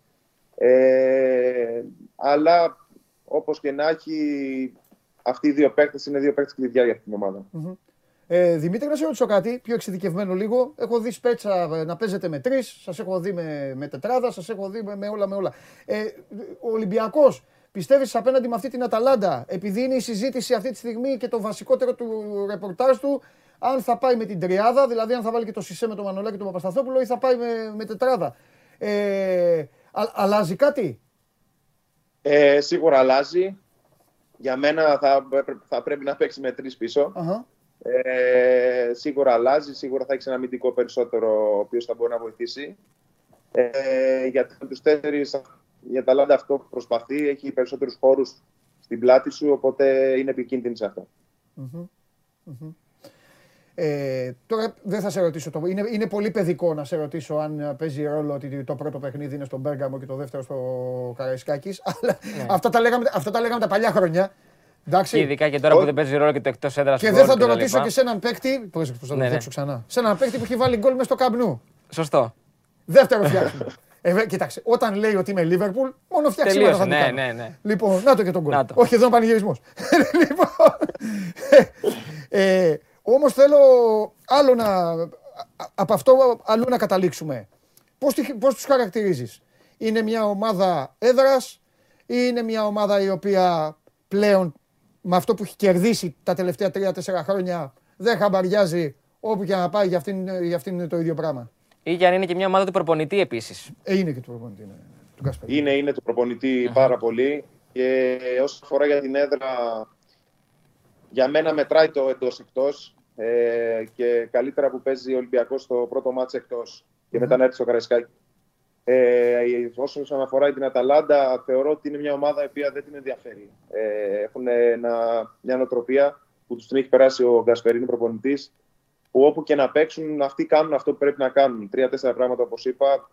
Ε, αλλά όπως και να έχει, αυτοί οι δύο παίκτες είναι δύο παίκτες κλειδιά για αυτήν την ομάδα. Ε, Δημήτρη, να σε ρωτήσω κάτι πιο εξειδικευμένο λίγο. Έχω δει Σπέτσα ε, να παίζετε με τρεις, σας έχω δει με, με τετράδα, σας έχω δει με, με όλα με όλα. Ε, ο Ολυμπιακός, πιστεύεις απέναντι με αυτή την Αταλάντα, επειδή είναι η συζήτηση αυτή τη στιγμή και το βασικότερο του ρεπορτάζ του, αν θα πάει με την τριάδα, δηλαδή αν θα βάλει και το Σισε με τον Μανολάκη και τον Παπασταθόπουλο ή θα πάει με, με τετράδα. Ε, α, αλλάζει κάτι; Ε, σίγουρα αλλάζει. Για μένα θα, θα πρέπει να παίξει με τρεις πίσω. Αχα. Ε, σίγουρα αλλάζει, σίγουρα θα έχει ένα αμυντικό περισσότερο, ο οποίος θα μπορεί να βοηθήσει. Ε, για τους τέσσερις, η Αταλάντα αυτό προσπαθεί, έχει περισσότερους χώρους στην πλάτη σου, οπότε είναι επικίνδυνη σε αυτό. Ε, τώρα δεν θα σε ρωτήσω. Το, είναι, είναι πολύ παιδικό να σε ρωτήσω αν παίζει ρόλο ότι το πρώτο παιχνίδι είναι στον Μπέργαμο και το δεύτερο στο Καραϊσκάκης. Αλλά αυτά, τα λέγαμε, αυτά τα λέγαμε τα παλιά χρόνια. Εντάξει. Και ειδικά και τώρα που δεν παίζει ρόλο και το εκτός έδρας Και δεν θα το ρωτήσω και σε έναν παίκτη. Πώς θα το ρωτήσω ξανά. Σε έναν παίκτη που έχει βάλει γκολ μέσα στο καμπνού. Σωστό. Δεύτερο φτιάχνει. Ε, κοιτάξτε, όταν λέει ότι είμαι Λίβερπουλ, μόνο φτιάξει Τελείωσε, ναι, ναι, ναι. Λοιπόν, να το και τον γκολ. Όχι, εδώ είναι πανηγυρισμός. λοιπόν, ε, όμως θέλω άλλο να, από αυτό αλλού να καταλήξουμε. Πώς, πώς τους χαρακτηρίζεις; Είναι μια ομάδα έδρας ή είναι μια ομάδα η οποία πλέον με αυτό που έχει κερδίσει τα τελευταία 3-4 χρόνια δεν χαμπαριάζει όπου και να πάει για αυτήν, για αυτήν είναι το ίδιο πράγμα. Ή και αν είναι και μια ομάδα του προπονητή επίσης. Ε, είναι και του προπονητή, ναι. Του είναι, είναι του προπονητη πάρα πολύ. Και όσο αφορά για την έδρα, για μένα μετράει το εντός εκτός. Ε, και καλύτερα που παίζει ο Ολυμπιακός στο πρώτο μάτς εκτός και μετά να έρθει στο Καραϊσκάκι. Ε, όσον αφορά την Αταλάντα, θεωρώ ότι είναι μια ομάδα η οποία δεν την ενδιαφέρει. Ε, έχουν ένα, μια νοοτροπία που τους την έχει περάσει ο Γκασπερίνη προπονητής, που όπου και να παίξουν, αυτοί κάνουν αυτό που πρέπει να κάνουν. Τρία-τέσσερα πράγματα, όπως είπα,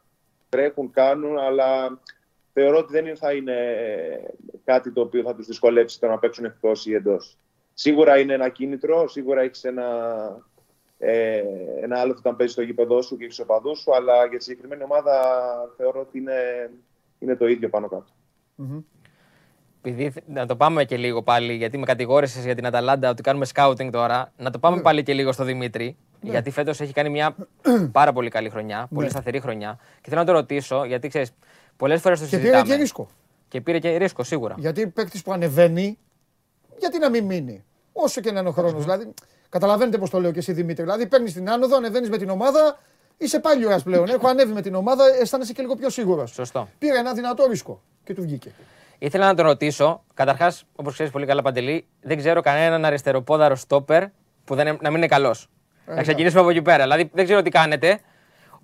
τρέχουν, κάνουν, αλλά θεωρώ ότι δεν θα είναι κάτι το οποίο θα τους δυσκολεύσει το να παίξουν εκτός ή εντός. Σίγουρα είναι ένα κίνητρο, σίγουρα έχεις ένα, ε, ένα άλλο όταν παίζεις στο γήπεδό σου και έχεις οπαδού σου, αλλά για τη συγκεκριμένη ομάδα θεωρώ ότι είναι, είναι το ίδιο πάνω κάτω. Mm-hmm. Επειδή να το πάμε και λίγο πάλι, γιατί με κατηγόρησες για την Αταλάντα ότι κάνουμε σκάουτινγκ τώρα, να το πάμε ναι. πάλι και λίγο στο Δημήτρη. Ναι. Γιατί φέτος έχει κάνει μια πάρα πολύ καλή χρονιά, πολύ ναι. σταθερή χρονιά. Και θέλω να το ρωτήσω, γιατί ξέρεις, πολλές φορές το συζητάμε. Και πήρε και ρίσκο. Και πήρε και ρίσκο, σίγουρα. Γιατί παίκτης που ανεβαίνει, γιατί να μην μείνει; Όσο και να είναι ο χρόνος. Δηλαδή, καταλαβαίνετε πώς το λέω και εσύ Δημήτρη. Δηλαδή, παίρνεις την άνοδο, ανεβαίνεις με την ομάδα, είσαι πάλι ώρα πλέον. Έχω ανέβει με την ομάδα, αισθάνεσαι και λίγο πιο σίγουρος. Σωστό. Πήρε ένα δυνατό ρίσκο και του βγήκε. Ήθελα να τον ρωτήσω, καταρχάς, όπως ξέρεις πολύ καλά Παντελή, δεν ξέρω κανέναν αριστεροπόδαρο στόπερ που δεν, να μην είναι καλός. Ε, να ξεκινήσουμε από εκεί πέρα. Δηλαδή, δεν ξέρω τι κάνετε.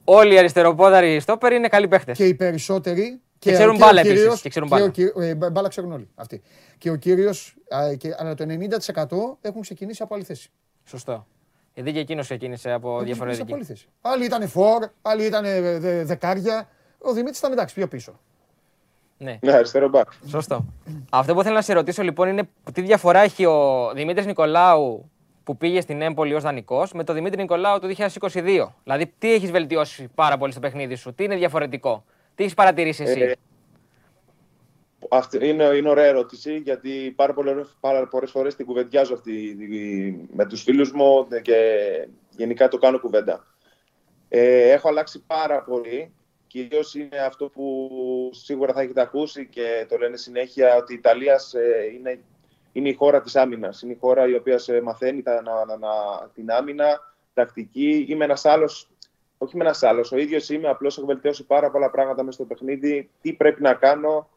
Όλοι οι αριστεροπόδαροι στόπερ είναι καλοί παίχτες. Και οι περισσότεροι και, ξέρουν μπάλα επίσης. Και ξέρουν μπάλα. Ε, μπάλα ξέρουν όλοι αυτοί. Και ο κύριος, αλλά το 90% έχουν ξεκινήσει από άλλη θέση. Σωστό. Γιατί και εκείνος ξεκίνησε από διαφορετική. Από άλλη θέση. Άλλοι ήταν φορ, άλλοι ήταν δεκάρια. Ο Δημήτρης ήταν εντάξει πιο πίσω. Ναι, ναι αριστερό μπακ. Σωστό. Αυτό που θέλω να σε ρωτήσω λοιπόν είναι τι διαφορά έχει ο Δημήτρης Νικολάου που πήγε στην Έμπολη ως δανεικός με το Δημήτρη Νικολάου του 2022. Δηλαδή, τι έχεις βελτιώσει πάρα πολύ στο παιχνίδι σου, τι είναι διαφορετικό. Τι έχεις παρατηρήσει εσύ; Ε, αυτή είναι, είναι ωραία ερώτηση, γιατί πάρα, πολλές, πάρα πολλές φορές την κουβεντιάζω αυτή με τους φίλους μου και γενικά το κάνω κουβέντα. Ε, έχω αλλάξει πάρα πολύ. Κυρίως είναι αυτό που σίγουρα θα έχετε ακούσει και το λένε συνέχεια ότι η Ιταλίας είναι, είναι η χώρα της άμυνας. Είναι η χώρα η οποία σε μαθαίνει τα, να, να, να, την άμυνα, τακτική. Είμαι ένας άλλος όχι με ένας άλλος. Ο ίδιος είμαι, απλώς έχω βελτιώσει πάρα πολλά πράγματα μέσα στο παιχνίδι. Τι πρέπει να κάνω,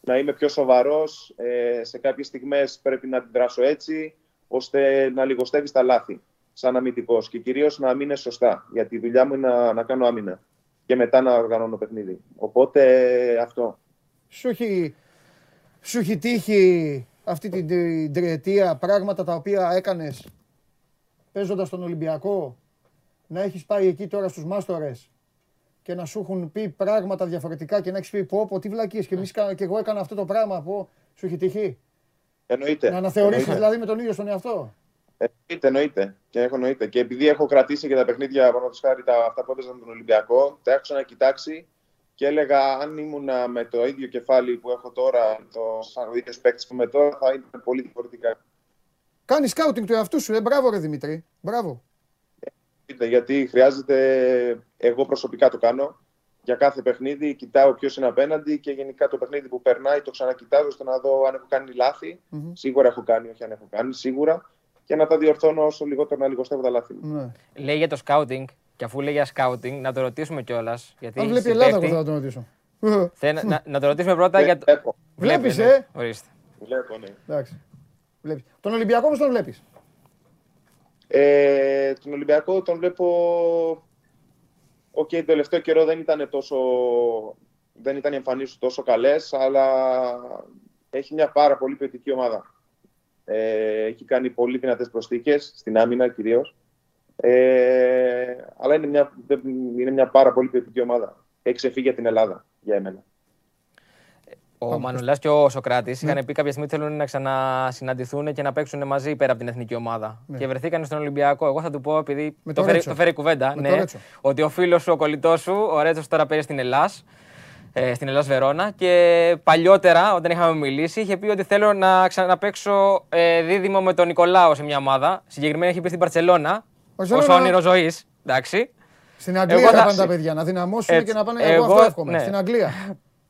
να είμαι πιο σοβαρός. Ε, σε κάποιες στιγμές πρέπει να αντιδράσω έτσι, ώστε να λιγοστεύεις τα λάθη, σαν αμυντικός. Και κυρίως να μείνεις σωστά. Γιατί η δουλειά μου είναι να, να κάνω άμυνα και μετά να οργανώνω παιχνίδι. Οπότε αυτό. Σου έχει, σου έχει τύχει αυτή την τριετία πράγματα τα οποία έκανες παίζοντας τον Ολυμπιακό; Να έχεις πάει εκεί τώρα στους μάστορες και να σου έχουν πει πράγματα διαφορετικά και να έχεις πει πω πω τι βλακίες και, εμείς, και εγώ έκανα αυτό το πράγμα πω σου έχει τυχεί. Εννοείται. Να αναθεωρήσεις δηλαδή με τον ίδιο στον εαυτό; Εννοείται, εννοείται. Και, έχω, εννοείται. και επειδή έχω κρατήσει και τα παιχνίδια πάνω χάρη τα, αυτά που έπαιζαν τον Ολυμπιακό, τα έχω ξανακοιτάξει και έλεγα αν ήμουν με το ίδιο κεφάλι που έχω τώρα, το σαν ίδιος παίκτης που είμαι τώρα, θα ήταν πολύ διαφορετικά. Κάνεις σκάουτινγκ του εαυτού σου, ε, μπράβο ρε Δημήτρη. Μπράβο γιατί χρειάζεται, εγώ προσωπικά το κάνω, για κάθε παιχνίδι κοιτάω ποιος είναι απέναντι και γενικά το παιχνίδι που περνάει το ξανακοιτάζω ώστε να δω αν έχω κάνει Σίγουρα έχω κάνει, όχι αν έχω κάνει, σίγουρα. Και να τα διορθώνω όσο λιγότερο να λιγοστεύω τα λάθη μου. Ναι. Λέει για το σκάουτινγκ, και αφού λέει για σκάουτινγκ, να το ρωτήσουμε κιόλας. Αν βλέπει η Ελλάδα, εγώ θα το ρωτήσω. να, να, το ρωτήσουμε πρώτα για το. Βλέπω. Βλέπεις, ναι. ε! Ορίστε. Βλέπω, ναι. Εντάξει. Βλέπεις. Τον Ολυμπιακό όμως τον βλέπεις. Ε, τον Ολυμπιακό τον βλέπω. Οκ, το τελευταίο καιρό δεν ήταν τόσο. Δεν ήταν οι εμφανίσεις του τόσο καλές, αλλά έχει μια πάρα πολύ ποιοτική ομάδα. Ε, έχει κάνει πολύ δυνατές προσθήκες, στην άμυνα κυρίως. Ε, αλλά είναι μια, είναι μια πάρα πολύ ποιοτική ομάδα. Έχει ξεφύγει για την Ελλάδα, για εμένα. Ο Μανουλάς και ο Σοκράτης είχαν πει κάποια στιγμή ότι θέλουν να ξανασυναντηθούν και να παίξουν μαζί πέρα από την εθνική ομάδα. Ναι. Και βρεθήκαν στον Ολυμπιακό. Εγώ θα του πω, επειδή Με το, το φέρει, Ρέτσο. το φέρει κουβέντα, Με το ναι, Ρέτσο. ότι ο φίλος σου, ο κολλητός σου, ο Ρέτσος τώρα παίζει στην Ελλάς, ε, στην Ελλάς Βερόνα και παλιότερα όταν είχαμε μιλήσει είχε πει ότι θέλω να ξαναπαίξω ε, δίδυμο με τον Νικολάο σε μια ομάδα. Συγκεκριμένα είχε πει στην Παρσελώνα, Μπαρτσελώνα. ως όνειρο ζωής. Εντάξει. Στην Αγγλία Εγώ θα θα- πάνε τα παιδιά να δυναμώσουν Έτσι. και να πάνε. Εγώ- Εγώ αυτό εύχομαι. ναι. Στην Αγγλία.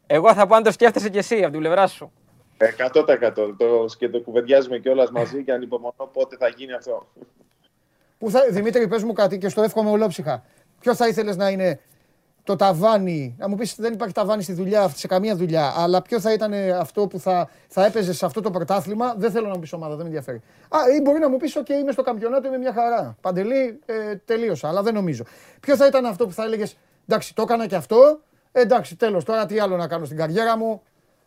Εγώ θα πάω να το σκέφτεσαι κι εσύ από την πλευρά σου. 100% το, και το κουβεντιάζουμε κιόλας μαζί και ανυπομονώ πότε θα γίνει αυτό. Πού θα, Δημήτρη, πες μου κάτι και στο εύχομαι ολόψυχα. Ποιο θα ήθελες να είναι το ταβάνι, να μου πεις δεν υπάρχει ταβάνι στη δουλειά, σε καμία δουλειά, αλλά ποιο θα ήταν αυτό που θα, θα έπαιζε σε αυτό το πρωτάθλημα. Δεν θέλω να μου πεις ομάδα, δεν με ενδιαφέρει. Α, ή μπορεί να μου πεις: OK, είμαι στο καμπιονάτο, είμαι μια χαρά. Παντελή, ε, τελείωσα, αλλά δεν νομίζω. Ποιο θα ήταν αυτό που θα έλεγες: Εντάξει, το έκανα και αυτό. Ε, εντάξει, τέλος, τώρα τι άλλο να κάνω στην καριέρα μου.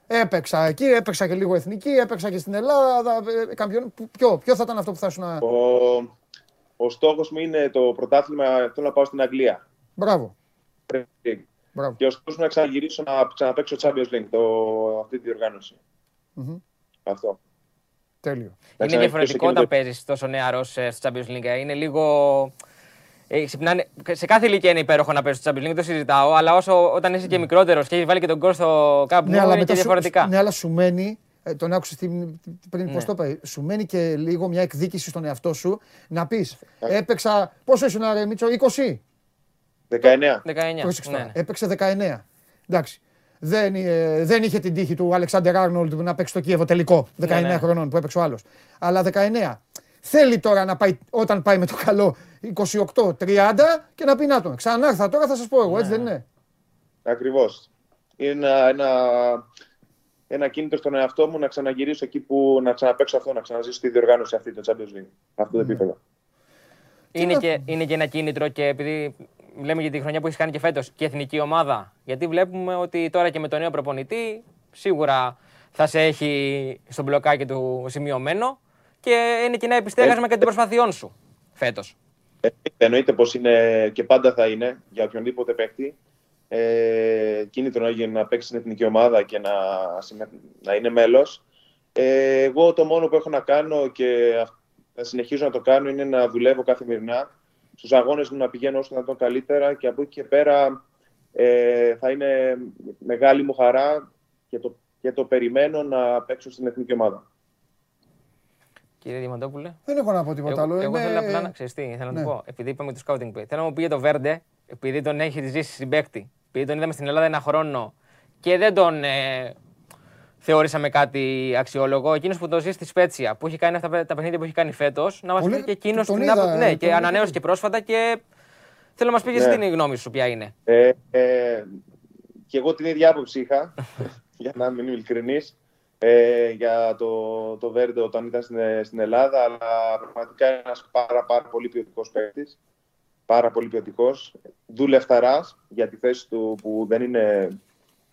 Έπαιξα εκεί, έπαιξα και λίγο εθνική, έπαιξα και στην Ελλάδα. Ε, καμπιον... Ποιο, ποιο θα ήταν αυτό που θα σου να. Ο, ο στόχος μου είναι το πρωτάθλημα, θέλω να πάω στην Αγγλία. Μπράβο. Premier League. Μπράβο. Και ο στόχος μου να ξαναγυρίσω να ξαναπαίξω Champions League, το, αυτή τη διοργάνωση. Μμμ. Αυτό. Τέλειο. Να Είναι ξαναρχίσω διαφορετικό εκείνο όταν το- παίζεις τόσο νεαρός στο Champions League. Είναι λίγο. Ε, ξυπνάνε- σε κάθε ηλικία είναι υπέροχο να παίζεις στο Champions League, δεν το συζητάω. Αλλά όσο, όταν είσαι και μικρότερος και έχεις βάλει και τον γκολ στο κάπου Ναι, αλλά είναι μετά και σου, διαφορετικά. ναι, αλλά σου μένει, ε, τον άκουσες πριν, Ναι. πώς το είπα, σου μένει και λίγο μια εκδίκηση στον εαυτό σου να πεις, έπαιξα, πόσο ήσουν ρε Μίτσο, 20, 19. 19. πρόσεξε ναι, τώρα, ναι. έπαιξε 19, εντάξει. Δεν, ε, δεν είχε την τύχη του Αλεξάνδερ Άρνολντ να παίξει το Κίεβο τελικό 19 Ναι, ναι. χρονών που έπαιξε ο άλλος. Αλλά 19. Θέλει τώρα να πάει, όταν πάει με το καλό 28-30 και να πει να τον. Ξανάρθα τώρα θα σας πω εγώ, έτσι Ναι. δεν είναι. Ακριβώς. Είναι ένα, ένα, ένα κίνητρο στον εαυτό μου να ξαναγυρίσω εκεί που να ξαναπαίξω αυτό, να ξαναζήσω τη διοργάνωση αυτή, το Champions League. Αυτό το επίπεδο. Είναι, και, είναι και ένα κίνητρο και επειδή λέμε για τη χρονιά που έχεις κάνει και φέτος και εθνική ομάδα. Γιατί βλέπουμε ότι τώρα και με τον νέο προπονητή σίγουρα θα σε έχει στο μπλοκάκι του σημειωμένο και είναι και ένα επιστέγασμα και των προσπαθειών σου φέτος. Ε, εννοείται πως είναι και πάντα θα είναι για οποιονδήποτε παίκτη ε, κίνητρο να, γίνει να παίξει στην εθνική ομάδα και να, συμμε- να είναι μέλος. Ε, εγώ το μόνο που έχω να κάνω και αυ- θα συνεχίζω να το κάνω είναι να δουλεύω καθημερινά στους αγώνες μου να πηγαίνω όσο να τον καλύτερα και από εκεί και πέρα ε, θα είναι μεγάλη μου χαρά και το, και το περιμένω να παίξω στην εθνική ομάδα. Κύριε Διαμαντόπουλε. Δεν έχω να πω τίποτα άλλο. Εγώ, εγώ Είμαι- θέλω απλά να ξέρεις τι, θέλω να Ναι. του πω. Επειδή είπαμε το scouting pay, θέλω να μου πει για το Βέρντε, επειδή τον έχει ζήσει στην παίκτη, επειδή τον είδαμε στην Ελλάδα ένα χρόνο και δεν τον ε, θεωρήσαμε κάτι αξιόλογο. Εκείνος που το ζει στη Σπέτσια, που έχει κάνει αυτά τα παιχνίδια που έχει κάνει φέτος, να μας Πολύ- πει και εκείνος τον την είδα, άποψη. Ναι, τον και είδα. ανανέωσε και πρόσφατα και θέλω να μας πει και εσύ Ναι. την γνώμη σου, ποια είναι. Ε, ε, και εγώ την ίδια άποψη είχα, για να είμαι ειλικρινής, ε, για το, το Βέρντε όταν ήταν στην, στην Ελλάδα, αλλά πραγματικά είναι ένας πάρα, πάρα πολύ ποιοτικός παίκτης. Πάρα πολύ ποιοτικός. Δουλευταράς για τη θέση του που δεν είναι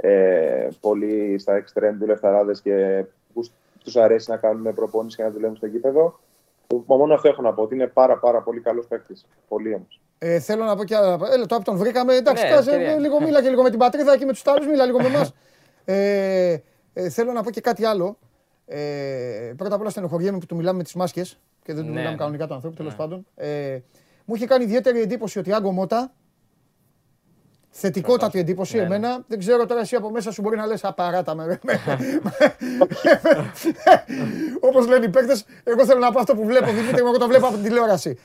ε, πολύ στα εξτρέμ δουλευταράδες και που τους αρέσει να κάνουν προπόνηση και να δουλεύουν στο γήπεδο. Μόνο αυτό έχω να πω, ότι είναι πάρα πάρα πολύ καλός παίκτης. Πολύ όμως. Ε, θέλω να πω και άλλα. Έλα, τώρα που τον βρήκαμε, εντάξει, Ναι, κάτσε, ευκαιρία. ε, λίγο μίλα και λίγο με την πατρίδα και με τους άλλου, μίλα λίγο με εμάς. Ε, ε, θέλω να πω και κάτι άλλο. Ε, πρώτα απ' όλα στενοχωριέμαι που του μιλάμε με τις μάσκες και δεν του Ναι, μιλάμε ναι. κανονικά του ανθρώπου, τέλος πάντων. Ε, μου είχε κάνει ιδιαίτερη εντύπωση ότι Άγκο Μότα. Θετικότατη εντύπωση Ναι, ναι. εμένα. Δεν ξέρω τώρα εσύ από μέσα σου μπορεί να λες απαράτα με. Όπως λένε οι παίκτες, εγώ θέλω να πω αυτό που βλέπω, Δημήτρη, μου, εγώ το βλέπω από την τηλεόραση.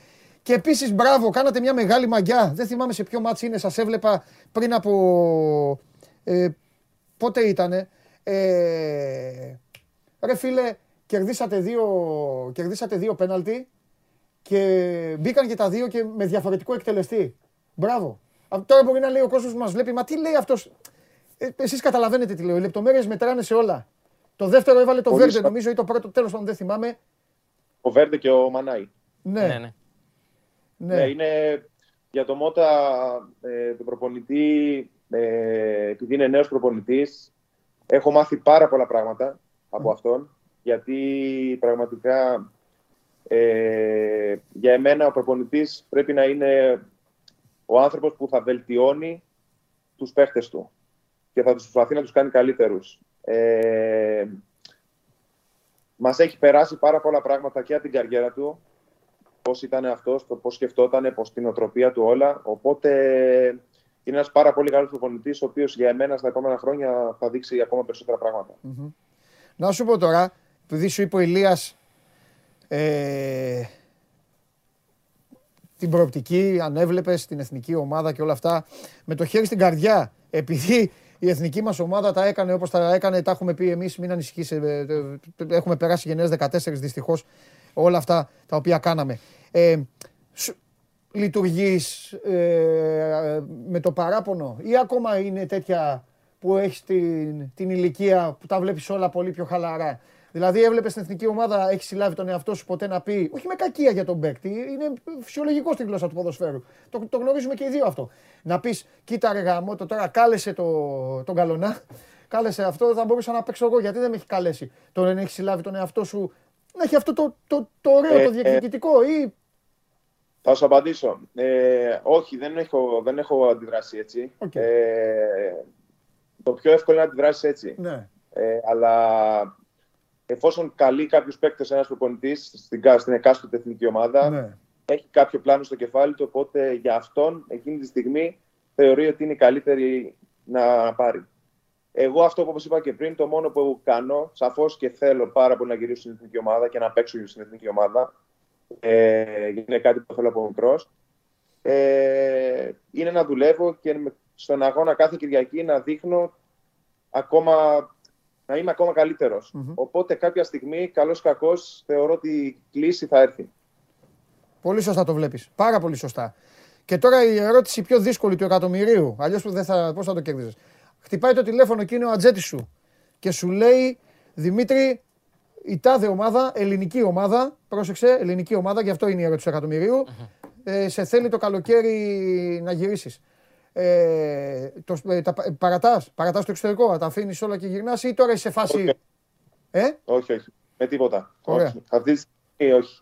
Και επίσης, μπράβο, κάνατε μια μεγάλη μαγιά. Δεν θυμάμαι σε ποιο μάτς είναι, σας έβλεπα πριν από... Ε, πότε ήτανε. Ε, ρε φίλε, κερδίσατε δύο, κερδίσατε δύο πέναλτι και μπήκαν και τα δύο και με διαφορετικό εκτελεστή. Μπράβο. Α, Τώρα μπορεί να λέει ο κόσμος που μας βλέπει, μα τι λέει αυτός; Ε, Εσείς καταλαβαίνετε τι λέω. Οι λεπτομέρειες μετράνε σε όλα. Το δεύτερο έβαλε το Πολύ Βέρντε, σωστά. νομίζω, ή το πρώτο τέλος πάντων δεν θυμάμαι. ο Βέρντε και ο Μανάη. Ναι, Ναι, ναι. ναι. Ναι, είναι για το Μότα, ε, τον προπονητή, ε, επειδή είναι νέος προπονητής, έχω μάθει πάρα πολλά πράγματα από αυτόν, γιατί πραγματικά ε, για εμένα ο προπονητής πρέπει να είναι ο άνθρωπος που θα βελτιώνει τους παίχτες του και θα τους προσπαθεί να τους κάνει καλύτερους. Ε, μας έχει περάσει πάρα πολλά πράγματα και από την καριέρα του, πώς ήταν αυτός, το πώς σκεφτόταν, πώς την οτροπία του όλα. Οπότε είναι ένας πάρα πολύ καλός προπονητής, ο οποίος για εμένα στα επόμενα χρόνια θα δείξει ακόμα περισσότερα πράγματα. Να σου πω τώρα, επειδή σου είπε ο Ηλίας ε, την προοπτική, αν έβλεπες την εθνική ομάδα και όλα αυτά, με το χέρι στην καρδιά, επειδή η εθνική μας ομάδα τα έκανε όπως τα έκανε, τα έχουμε πει εμείς, μην ανησυχείς, ε, ε, ε, έχουμε περάσει γενναίες 14 δυστυχώς, όλα αυτά τα οποία κάναμε. Ε, σου- λειτουργείς ε, με το παράπονο ή ακόμα είναι τέτοια που έχεις την, την ηλικία που τα βλέπεις όλα πολύ πιο χαλαρά; Δηλαδή έβλεπες στην εθνική ομάδα, έχεις συλλάβει τον εαυτό σου ποτέ να πει, όχι με κακία για τον παίκτη, είναι φυσιολογικό στην γλώσσα του ποδοσφαίρου. Το, το γνωρίζουμε και οι δύο αυτό. Να πεις, κοίτα ρε γαμώτο τώρα κάλεσε το, τον καλονά, κάλεσε αυτό, θα μπορούσα να παίξω εγώ, γιατί δεν με έχει καλέσει. Το να έχεις συλλάβει τον εαυτό σου, να έχει αυτό το, το, το ωραίο, Ε, το ε, διεκδικητικό ή Θα σου απαντήσω. Ε, όχι, δεν έχω, δεν έχω αντιδράσει έτσι. Οκ. Ε, το πιο εύκολο είναι να αντιδράσεις έτσι. ναι. Ε, αλλά εφόσον καλεί κάποιους παίκτες ένας προπονητής στην, κα- στην εκάστοτε εθνική ομάδα, ναι. έχει κάποιο πλάνο στο κεφάλι του, οπότε για αυτόν εκείνη τη στιγμή θεωρεί ότι είναι η καλύτερη να πάρει. Εγώ αυτό που όπως είπα και πριν, το μόνο που κάνω, σαφώς και θέλω πάρα πολύ να γυρίσω στην εθνική ομάδα και να παίξω στην εθνική ομάδα. Ε, είναι κάτι που θέλω από μικρός. Ε, είναι να δουλεύω και με- στον αγώνα κάθε Κυριακή να δείχνω ακόμα, να είμαι ακόμα καλύτερος. Οπότε κάποια στιγμή, καλός κακός, θεωρώ ότι η κλίση θα έρθει. Πολύ σωστά το βλέπεις. Πάρα πολύ σωστά. Και τώρα η ερώτηση πιο δύσκολη του εκατομμυρίου. Αλλιώς πώς θα το κέρδιζες. Χτυπάει το τηλέφωνο και είναι ο ατζέτη σου και σου λέει Δημήτρη, η τάδε ομάδα, ελληνική ομάδα, πρόσεξε, ελληνική ομάδα, γι' αυτό είναι η ερώτηση του εκατομμυρίου, ε, σε θέλει το καλοκαίρι να γυρίσεις. Ε, το, ε, τα, παρατάς, παρατάς το εξωτερικό, τα αφήνεις όλα και γυρνάς ή τώρα είσαι σε φάση. Όχι. Ε, Όχι, όχι. Με τίποτα. Ωραία. Όχι. Αυτή τη στιγμή όχι.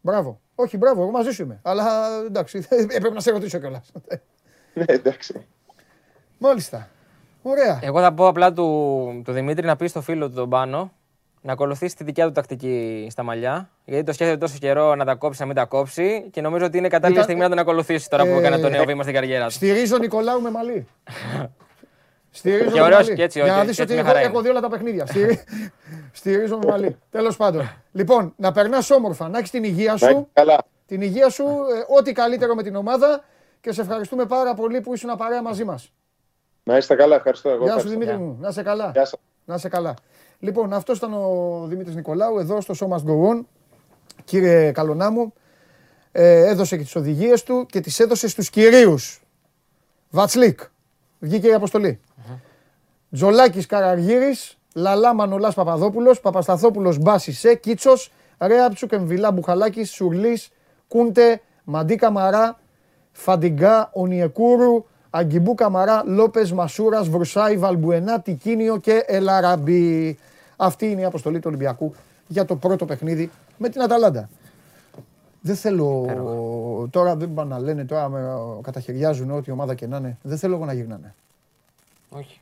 μπράβο. Όχι, μπράβο, εγώ μαζί σου είμαι. Αλλά εντάξει, έπρεπε να σε ρωτήσω κιόλας. Ναι, εντάξει. Μάλιστα. Ωραία. Εγώ θα πω απλά του, του Δημήτρη να πει στο φίλο του τον Πάνο να ακολουθήσει τη δικιά του τακτική στα μαλλιά. Γιατί το σκέφτεται τόσο καιρό να τα κόψει, να μην τα κόψει. Και νομίζω ότι είναι κατάλληλη Ήταν- στιγμή να τον ακολουθήσει τώρα που Ε, έκανε το νέο βήμα στην καριέρα του. Στηρίζω Νικολάου με μαλλί. Στηρίζω Και με ωραίος μαλλί. και έτσι, Για να όχι, δεις και ότι έτσι έχω, μια χαρά έχω είναι. δει όλα τα παιχνίδια. Στηρι- Στηρίζω με μαλλί. Τέλος πάντων. Λοιπόν, να περνάς όμορφα, να έχεις την υγεία Να είστε σου. καλά. Την υγεία σου, ε, ό,τι καλύτερο με την ομάδα και σε ευχαριστούμε πάρα πολύ που ήσουν παρέα μαζί μας. Να είστε καλά. Ευχαριστώ. Εγώ Γεια σου ευχαριστώ. Δημήτρη μου, να είσαι καλά. Γεια σας. Να είσαι καλά. Λοιπόν, αυτός ήταν ο Δημήτρης Νικολάου εδώ στο Show Must Go On. Κύριε Καλονά μου, ε, έδωσε και τις οδηγίες του και τις έδωσε στους κυρίους. Βατσλίκ, βγήκε η αποστολή. Τζολάκης Καραργύρης, Λαλά Μανολάς Παπαδόπουλος, Παπασταθόπουλος Μπάσισε, Κίτσος, Ρέαψουκ Εμβιλά Μπουχαλάκης, Σουρλής, Κούντε, Μαντί Καμαρά, Φαντιγκά, Ονιεκούρου, Αγκιμπού Καμαρά, Λόπες Μασούρας, Βρουσάη, Βαλμπουενά, Τικίνιο και Ελαραμπή. Αυτή είναι η αποστολή του Ολυμπιακού για το πρώτο παιχνίδι με την Αταλάντα. Δεν θέλω τώρα, δεν πάνε να λένε τώρα, με, καταχαιριάζουν ό,τι ομάδα και να είναι. Δεν θέλω εγώ να γυρνάνε. Όχι.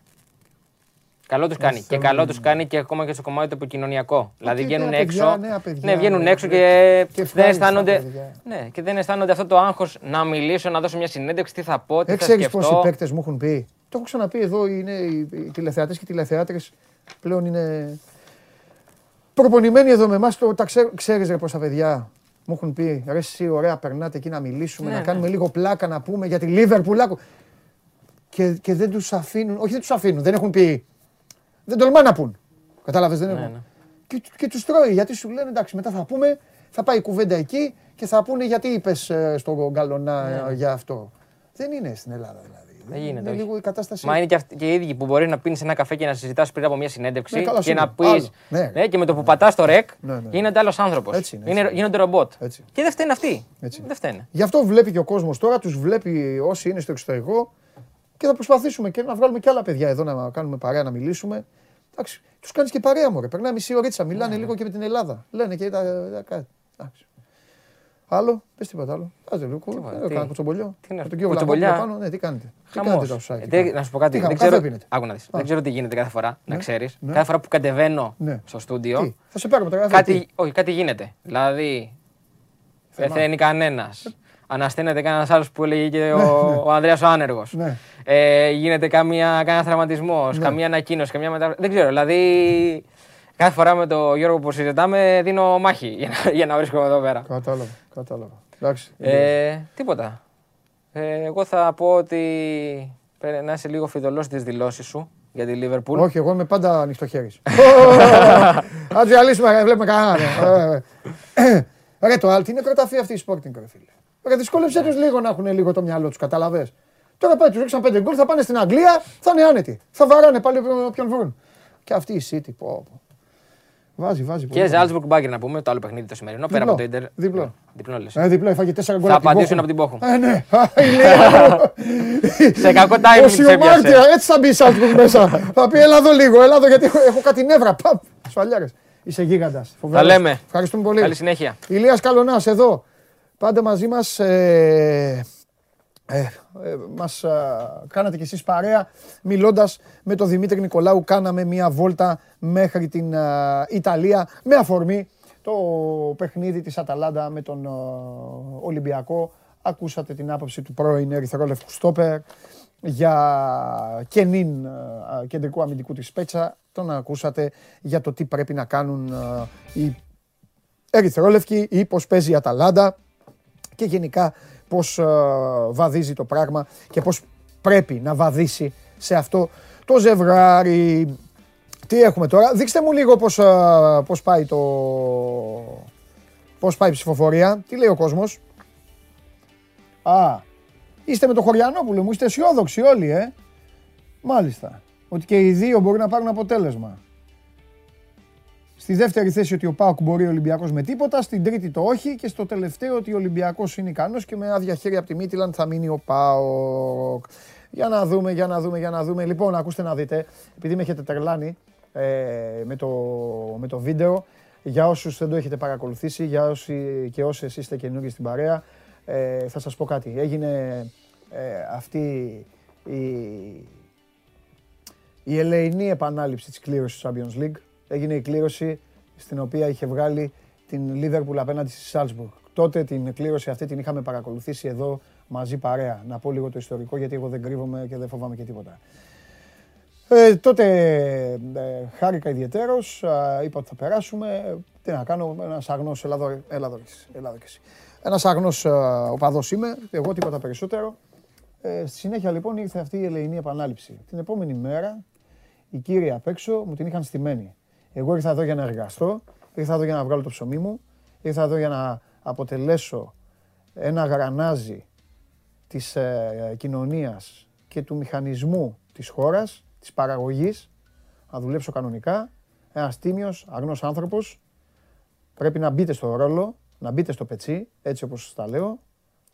Καλό τους κάνει. Και θέλω καλό να- τους κάνει και ακόμα και στο κομμάτι το επικοινωνιακό. Δηλαδή και βγαίνουν νέα παιδιά, έξω. νέα παιδιά, ναι, βγαίνουν ρε, έξω ρε. και, Και δεν ευχάριστα αισθάνονται. παιδιά. Ναι, και δεν αισθάνονται αυτό το άγχος να μιλήσω, να δώσω μια συνέντευξη, τι θα πω, τι Δεν θα ξέρεις σκεφτώ. πόσοι παίκτες μου έχουν πει. Το έχω ξαναπεί εδώ. Είναι οι, οι τηλεθεατές και οι τηλεθεάτρες πλέον είναι προπονημένοι εδώ με εμάς. Τα ξέρεις ρε πόσα παιδιά μου έχουν πει. Ρε, εσύ ωραία, περνάτε εκεί να μιλήσουμε, Ναι, να ναι. κάνουμε λίγο πλάκα να πούμε για τη Λίβερπουλ. άκου. Και, και δεν τους αφήνουν. Όχι, δεν τους αφήνουν. Δεν έχουν πει. Δεν τολμά να πούν. Κατάλαβες, δεν έχουν. ναι. Και, και τους τρώει γιατί σου λένε εντάξει, μετά θα πούμε, θα πάει η κουβέντα εκεί και θα πούνε γιατί είπες στον Γκαλονά Ναι, ε, για αυτό. Δεν είναι στην Ελλάδα δηλαδή. Δεν γίνεται, είναι όχι. λίγο η κατάσταση. Μα είναι και, αυτοί, και οι ίδιοι που μπορεί να πίνεις ένα καφέ και να συζητάς πριν από μια συνέντευξη Ναι, καλά, και σίγουρα. να πεις. Άλλο. Ναι. Ναι. και με το που πατάς το ρεκ Ναι, ναι. γίνεται άλλος άνθρωπος. Έτσι είναι, έτσι είναι. Γίνονται ρομπότ. Έτσι. Και δεν φταίνουν αυτοί. Έτσι. Δεν φταίνουν. Γι' αυτό βλέπει και ο κόσμος τώρα, τους βλέπει όσοι είναι στο εξωτερικό και θα προσπαθήσουμε και να βγάλουμε και άλλα παιδιά εδώ να κάνουμε παρέα, να μιλήσουμε. Εντάξει, τους κάνεις και παρέα μου. Περνάει μισή ωρίτσα, μιλάνε λίγο και με την Ελλάδα. Λένε και τα. Τα κάτι. Εντάξει. Άλλο, πες τίποτα άλλο. Άσε λίγο. Τίποτα, Δεν τι- έκανα κουτσομπολιό. τι να- Με τον κύριο κουτσομπολιά. Βλαχόπουλο πάνω, ναι, τι κάνετε; Τι Χαμός. κάνετε τα ουσάκια. Ε, δεν- να σου πω κάτι. Τι Δεν χαμό, ξέρω, καφέ πίνετε; άκου να δεις. δεν ξέρω τι γίνεται κάθε φορά, να ξέρεις. ναι. Κάθε φορά που κατεβαίνω Ναι. στο στούντιο, Τι, θα σε πάρουμε τα γραφεία. κάτι, όχι, κάτι γίνεται. Δηλαδή, πεθαίνει κανένας. Ανασταίνεται κανένας άλλος που έλεγε και ο, ο Ανδρέας ο Άνεργος. Ναι. Ε, γίνεται καμία, κανένα τραυματισμός, καμία ανακοίνωση, καμία μετα... Δεν ξέρω. Δηλαδή, κάθε φορά με τον Γιώργο που συζητάμε, δίνω μάχη για να, για να βρίσκομαι εδώ πέρα. Κατάλαβα, κατάλαβα. Εντάξει. Ε, τίποτα. Ε, εγώ θα πω ότι πρέπει να είσαι λίγο φιδωλός στις δηλώσεις σου για τη Λίβερπουλ. Όχι, εγώ είμαι πάντα ανοιχτό χέρι. Αν διαλύσουμε, βλέπουμε κανέναν. Ρε το άλλο, τι είναι κροταφή αυτή η Sporting, ρε φίλε. Ρε δυσκόλεψε τους λίγο να έχουν λίγο το μυαλό τους, καταλαβέ. Τώρα πάει, τους ρίξαν πέντε γκολ, θα πάνε στην Αγγλία, θα είναι άνετοι. Θα βαράνε πάλι όποιον βρουν. Και αυτή η City, πω. πω. Βάζει, βάζει. Και Ζάλτσμπουργκ Μπάγκερ να πούμε, το άλλο παιχνίδι το σημερινό, πέρα Διπλό, από το Ιντερ. διπλό. Διπλό λες. Ε, διπλό, έφαγε τέσσερα γκολ Θα από την απαντήσουν Bochum. από την Πόχου. Ε, ναι. Α, η Λέα. Σε κακό timing τους έπιασε. Οσιομάρτυρα, έτσι θα μπει η Σάλτσμπουργκ μέσα. Θα πει, έλα εδώ λίγο, έλα εδώ γιατί έχω, έχω κάτι νεύρα. Παπ, σφαλιάρες. Είσαι γίγαντας. Τα Φοβερός. λέμε. Ευχαριστούμε πολύ. Καλή συνέχεια. Ηλίας Καλονάς εδώ. Πάντα μαζί μας. Ε, ε, ε, μας α, κάνατε κι εσείς παρέα. Μιλώντας με τον Δημήτρη Νικολάου κάναμε μια βόλτα μέχρι την α, Ιταλία με αφορμή το παιχνίδι της Αταλάντα με τον α, Ολυμπιακό. Ακούσατε την άποψη του πρώην Ερυθρόλευκου Στόπερ για κενήν α, κεντρικού αμυντικού της Πέτσα. Τον ακούσατε για το τι πρέπει να κάνουν α, οι Ερυθρόλευκοι ή πώς παίζει η Αταλάντα. Και γενικά πώς ε, βαδίζει το πράγμα και πώς πρέπει να βαδίσει σε αυτό το ζευγάρι. Τι έχουμε τώρα, δείξτε μου λίγο πώς, ε, πώς πάει το... Πώς πάει η ψηφοφορία, τι λέει ο κόσμος; Α, είστε με το Χωριανόπουλο μου, είστε αισιόδοξοι όλοι, ε. Μάλιστα. Ότι και οι δύο μπορεί να πάρουν αποτέλεσμα. Στη δεύτερη θέση ότι ο Πάοκ μπορεί ο Ολυμπιακός με τίποτα. Στην τρίτη το όχι. Και στο τελευταίο ότι ο Ολυμπιακός είναι ικανός και με άδεια χέρια από τη Μίτιλαν θα μείνει ο Πάοκ. Για να δούμε, για να δούμε, για να δούμε. Λοιπόν, ακούστε να δείτε, επειδή με έχετε τρελάνει ε, με, το, με το βίντεο, για όσους δεν το έχετε παρακολουθήσει, για όσοι και όσοι είστε καινούργιοι στην παρέα, ε, θα σας πω κάτι. Έγινε ε, αυτή η, η ελεηνή επανάληψη της κλήρωσης του Champions League. Έγινε η κλήρωση στην οποία είχε βγάλει την Liverpool απέναντι στη Salzburg. Τότε την κλήρωση αυτή την είχαμε παρακολουθήσει εδώ μαζί παρέα. Να πω λίγο το ιστορικό γιατί εγώ δεν κρύβομαι και δεν φοβάμαι και τίποτα. Ε, τότε ε, χάρηκα ιδιαιτέρως, α, είπα ότι θα περάσουμε. Ε, Τι να κάνω, ένας αγνός, έλα εδώ, έλα εδώ, κι εσύ, έλα εδώ κι εσύ. Ένας αγνός α, οπαδός είμαι, εγώ τίποτα περισσότερο. Ε, στη συνέχεια λοιπόν ήρθε αυτή η ελεηνή επανάληψη. Την επόμενη μέρα οι κύριοι απ' έξω μου την είχαν στημένη. Εγώ ήρθα εδώ για να εργαστώ, ήρθα εδώ για να βγάλω το ψωμί μου, ήρθα εδώ για να αποτελέσω ένα γρανάζι της ε, κοινωνίας και του μηχανισμού της χώρας, της παραγωγής, να δουλέψω κανονικά. Ένας τίμιος, αγνός άνθρωπος, πρέπει να μπείτε στο ρόλο, να μπείτε στο πετσί, έτσι όπως σας τα λέω.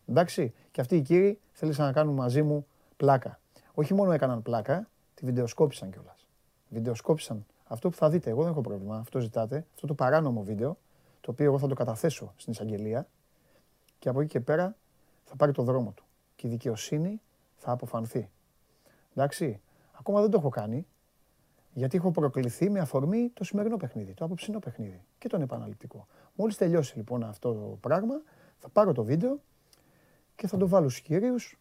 Εντάξει, και αυτοί οι κύριοι θέλησαν να κάνουν μαζί μου πλάκα. Όχι μόνο έκαναν πλάκα, τη βιντεοσκόπησαν κιόλας. Βιντεοσκόπησαν αυτό που θα δείτε. Εγώ δεν έχω πρόβλημα. Αυτό ζητάτε. Αυτό το παράνομο βίντεο, το οποίο εγώ θα το καταθέσω στην εισαγγελία και από εκεί και πέρα θα πάρει το δρόμο του. Και η δικαιοσύνη θα αποφανθεί. Εντάξει, ακόμα δεν το έχω κάνει, γιατί έχω προκληθεί με αφορμή το σημερινό παιχνίδι, το απόψινό παιχνίδι και τον επαναληπτικό. Μόλις τελειώσει λοιπόν αυτό το πράγμα, θα πάρω το βίντεο και θα το βάλω στους κυρίους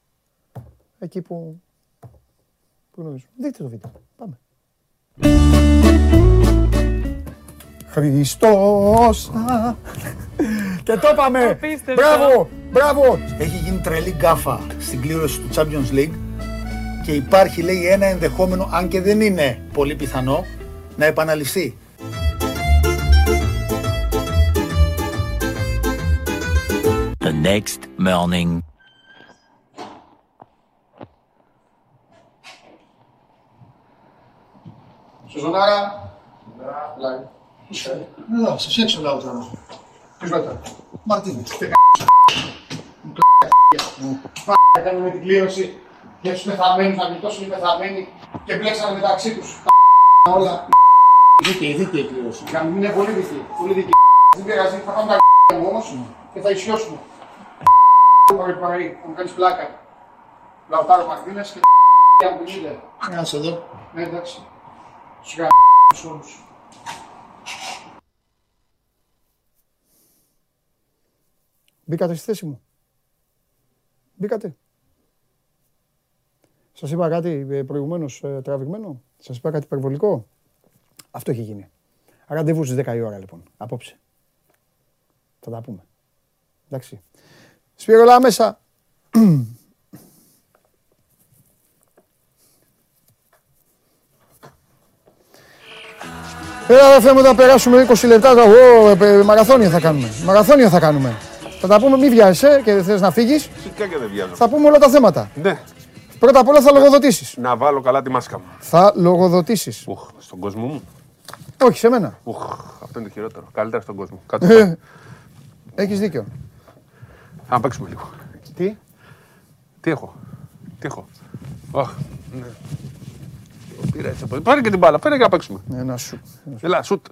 εκεί που, που γνωρίζουν. Δείτε το βίντεο. Πάμε. Χριστός. Και το είπαμε. Μπράβο, μπράβο. Έχει γίνει τρελή γκάφα στην κλήρωση του Champions League και υπάρχει λέει ένα ενδεχόμενο, αν και δεν είναι πολύ πιθανό, να επαναληφθεί. The next morning. Σουζονάρα. Εδώ, σας έξω λάω τώρα. Ποιος μετά; Μαρτίνες. Πα κάνουμε την κλήρωση για τους πεθαμένους, να γλιτώσουν οι πεθαμένοι και μπλέξανε μεταξύ τους. Όλα. Δίκαιη, δίκαιη κλήρωση. Να μην είναι πολύ δική. Πολύ δική. Δεν πειράζει, θα πάμε τα μου όμως και θα ισιώσουμε. Πάρει πάρει, θα μου κάνεις πλάκα. Λαουτάρο Μαρτίνες και αν κουνείται. Άσε εδώ. Ναι, εντάξει. Σιγά τους όλους. Μπήκατε στη θέση μου. Μπήκατε. Σας είπα κάτι ε, προηγουμένως ε, τραβηγμένο. Σας είπα κάτι υπερβολικό. Αυτό έχει γίνει. Ραντεβού στις 10 η ώρα λοιπόν. Απόψε. Θα τα πούμε. Εντάξει. Σπύρο μέσα. Έλα ρε Θεέ μου, θα περάσουμε 20 λεπτά. Ω, ε, μαραθώνιο θα κάνουμε. Μαραθώνιο θα κάνουμε. Θα τα πούμε, μη βιάζεσαι και θες να φύγεις. Φυσικά και δεν βιάζω. Θα πούμε όλα τα θέματα. Ναι. Πρώτα απ' όλα θα λογοδοτήσεις. Να βάλω καλά τη μάσκα μου. Θα λογοδοτήσεις. Ουχ, στον κόσμο μου. Όχι, σε μένα. Ουχ, αυτό είναι το χειρότερο. Καλύτερα στον κόσμο. Κάτσε. Ε, Έχεις δίκιο. Θα παίξουμε λίγο. Τι; Τι έχω; Τι έχω; Αχ, ναι. Πήρα έτσι από- Πάρε και την μπάλα. Πάρε και να παίξουμε. Ένα σου. Έλα, σουτ.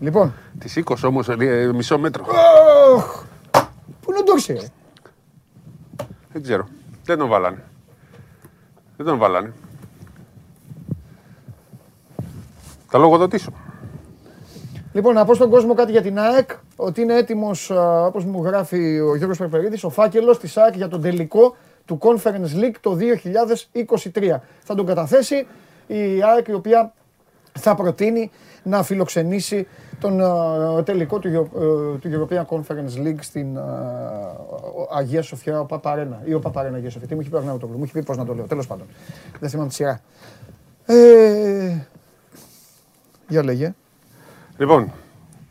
Λοιπόν. Της σήκωσε όμως μισό μέτρο. Οχ. Πού είναι ο Ντόρση, ρε. Δεν ξέρω. Δεν τον βάλανε. Δεν τον βάλανε. Θα λογοδοτήσω. Λοιπόν, να πω στον κόσμο κάτι για την ΑΕΚ, ότι είναι έτοιμος, όπως μου γράφει ο Γιώργος Περπερίδης, ο φάκελος της ΑΕΚ για τον τελικό του Conference League το 2023. Θα τον καταθέσει η ΑΕΚ, η οποία θα προτείνει να φιλοξενήσει τον α, τελικό του, Εuro- ε, του European Conference League στην α, ο- Αγία Σοφιά, ο Παπαρένα. Ή ο Παπαρένα Αγία Σοφιά. Τι μου έχει πει ο Αγνάουτογλου, μου έχει πει πώς να το λέω. Τέλος πάντων. Δεν θυμάμαι τη σειρά. Ε, για λέγε. Λοιπόν,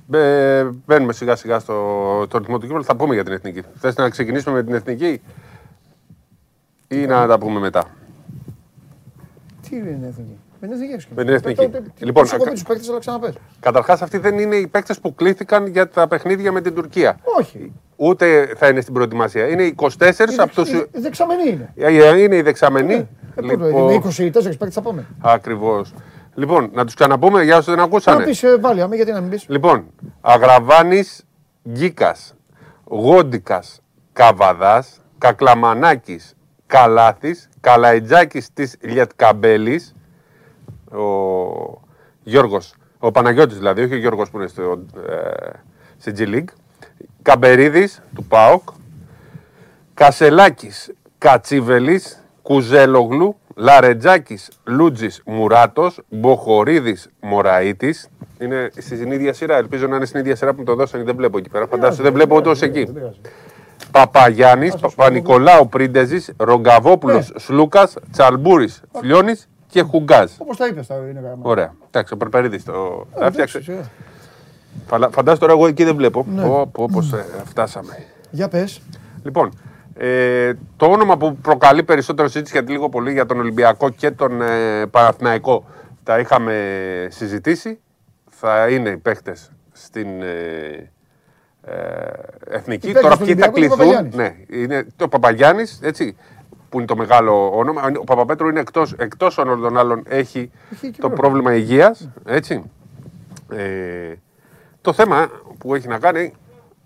μπε- μπαίνουμε σιγά σιγά στο το ρυθμό του κύπελου. Θα πούμε για την εθνική. Θες να ξεκινήσουμε με την εθνική ή να τα πούμε μετά; Τι είναι εθνική; Με την εθνική Με την εθνική. Λοιπόν, έχω πει ακα- τους παίκτες, αλλά ξαναπες. Καταρχάς, αυτοί δεν είναι οι παίκτες που κλήθηκαν για τα παιχνίδια με την Τουρκία. Όχι. Ούτε θα είναι στην προετοιμασία. Είναι οι 24 από του. Οι δεξαμενοί είναι. Είναι οι δεξαμενοί. Ε, λοιπόν... Με 24 παίκτες θα πάμε. Ακριβώς. Λοιπόν, να τους ξαναπούμε για όσους δεν ακούσανε. Να πεις ε, πάλι, άμα γιατί να μην πεις. Λοιπόν, Αγραβάνης Γκίκας, Γόντικας, Καβαδάς, Κακλαμανάκης, Καλάθης, Καλαϊτζάκης της Λιετκαμπέλης, ο Γιώργος, ο Παναγιώτης δηλαδή, όχι ο Γιώργος που είναι στο, ε, στη G League, Καμπερίδης του ΠΑΟΚ, Κασελάκης, Κατσίβελης, Κουζέλογλου, Λαρετζάκης, Λούτζης, Μουράτος, Μποχορίδης, Μωραήτης. Είναι στην ίδια σειρά. Ελπίζω να είναι στην ίδια σειρά που μου το δώσανε. Δεν βλέπω εκεί πέρα. Φαντάζομαι δεν βλέπω ούτε ως εκεί. Παπαγιάννης, Παπα-Νικολάου Πρίντεζης, Ρογκαβόπουλος, Σλούκας, Τσαλμπούρης, Φλιώνης και Χουγκάζ. Όπως τα είπες, τα είναι γραμμένα. Ωραία. Εντάξει, ο Περπερίδης το Ε, έφτιαξε. εντάξει, σιγά. Φαλα- Φαντάζομαι τώρα εγώ εκεί δεν βλέπω. Ναι. Πω, πω, πώς, ε, φτάσαμε. Για πες. Λοιπόν, ε, το όνομα που προκαλεί περισσότερο συζήτηση γιατί λίγο πολύ για τον Ολυμπιακό και τον ε, Παναθηναϊκό τα είχαμε συζητήσει. Θα είναι οι παίχτες στην ε, ε, εθνική. Οι παίκτες Τώρα του ποιοι θα Ολυμπιακού είναι ο κληθούν. Παπαγιάννης. Ναι, είναι το Παπαγιάννης, έτσι, που είναι το μεγάλο όνομα. Ο Παπαπέτρου είναι εκτός, εκτός όλων των άλλων, έχει Έχει και το πρόβλημα. πρόβλημα υγείας, έτσι. Ε, το θέμα που έχει να κάνει,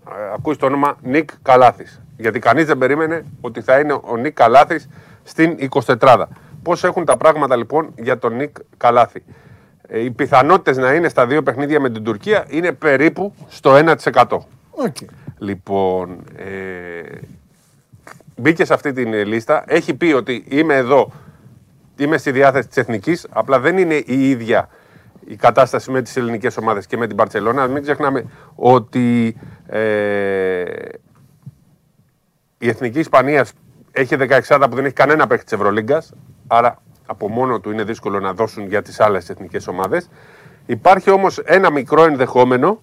ε, ακούεις το όνομα Νικ Καλάθης. Γιατί κανείς δεν περίμενε ότι θα είναι ο Νικ Καλάθης στην 24. Πώς έχουν τα πράγματα λοιπόν για τον Νικ Καλάθη; Ε, οι πιθανότητες να είναι στα δύο παιχνίδια με την Τουρκία είναι περίπου στο 1%. Οκ. Λοιπόν, ε, μπήκε σε αυτή την ε, λίστα. Έχει πει ότι είμαι εδώ, είμαι στη διάθεση της Εθνικής, απλά δεν είναι η ίδια η κατάσταση με τις ελληνικές ομάδες και με την Παρσελώνα. Μην ξεχνάμε ότι ε, η Εθνική Ισπανίας έχει 16 που δεν έχει κανένα παίχτη της Ευρωλίγκας, άρα από μόνο του είναι δύσκολο να δώσουν για τις άλλες εθνικές ομάδες. Υπάρχει όμως ένα μικρό ενδεχόμενο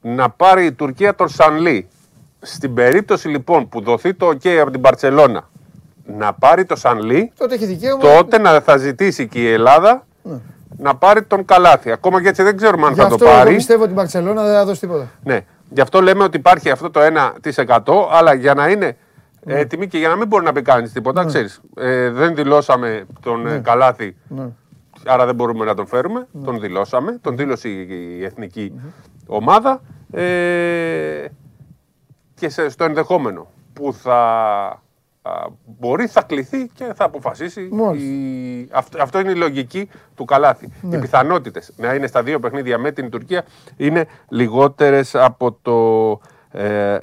να πάρει η Τουρκία τον Σανλή. Στην περίπτωση λοιπόν που δοθεί το OK από την Παρσελώνα να πάρει το Σανλή, Τότε έχει δικαίωμα. τότε να θα ζητήσει και η Ελλάδα Ναι. να πάρει τον Καλάθι. Ακόμα και έτσι δεν ξέρουμε αν Γι' θα το αυτό εγώ πάρει. πιστεύω ότι η Μπαρσελόνα δεν θα δώσει τίποτα. Ναι. Γι' αυτό λέμε ότι υπάρχει αυτό το 1%, αλλά για να είναι έτοιμοι και για να μην μπορεί να πει κανείς τίποτα, ξέρεις, ε, δεν δηλώσαμε τον ε, Καλάθι, Ναι. άρα δεν μπορούμε να τον φέρουμε. Τον δηλώσαμε, τον δήλωσε η, η εθνική ομάδα. Ε, και σε, στο ενδεχόμενο που θα α, μπορεί, θα κληθεί και θα αποφασίσει. Μάλιστα. Η, αυτό, αυτό είναι η λογική του Καλάθι. Ναι. Οι πιθανότητες να είναι στα δύο παιχνίδια με την Τουρκία είναι λιγότερες από το ε,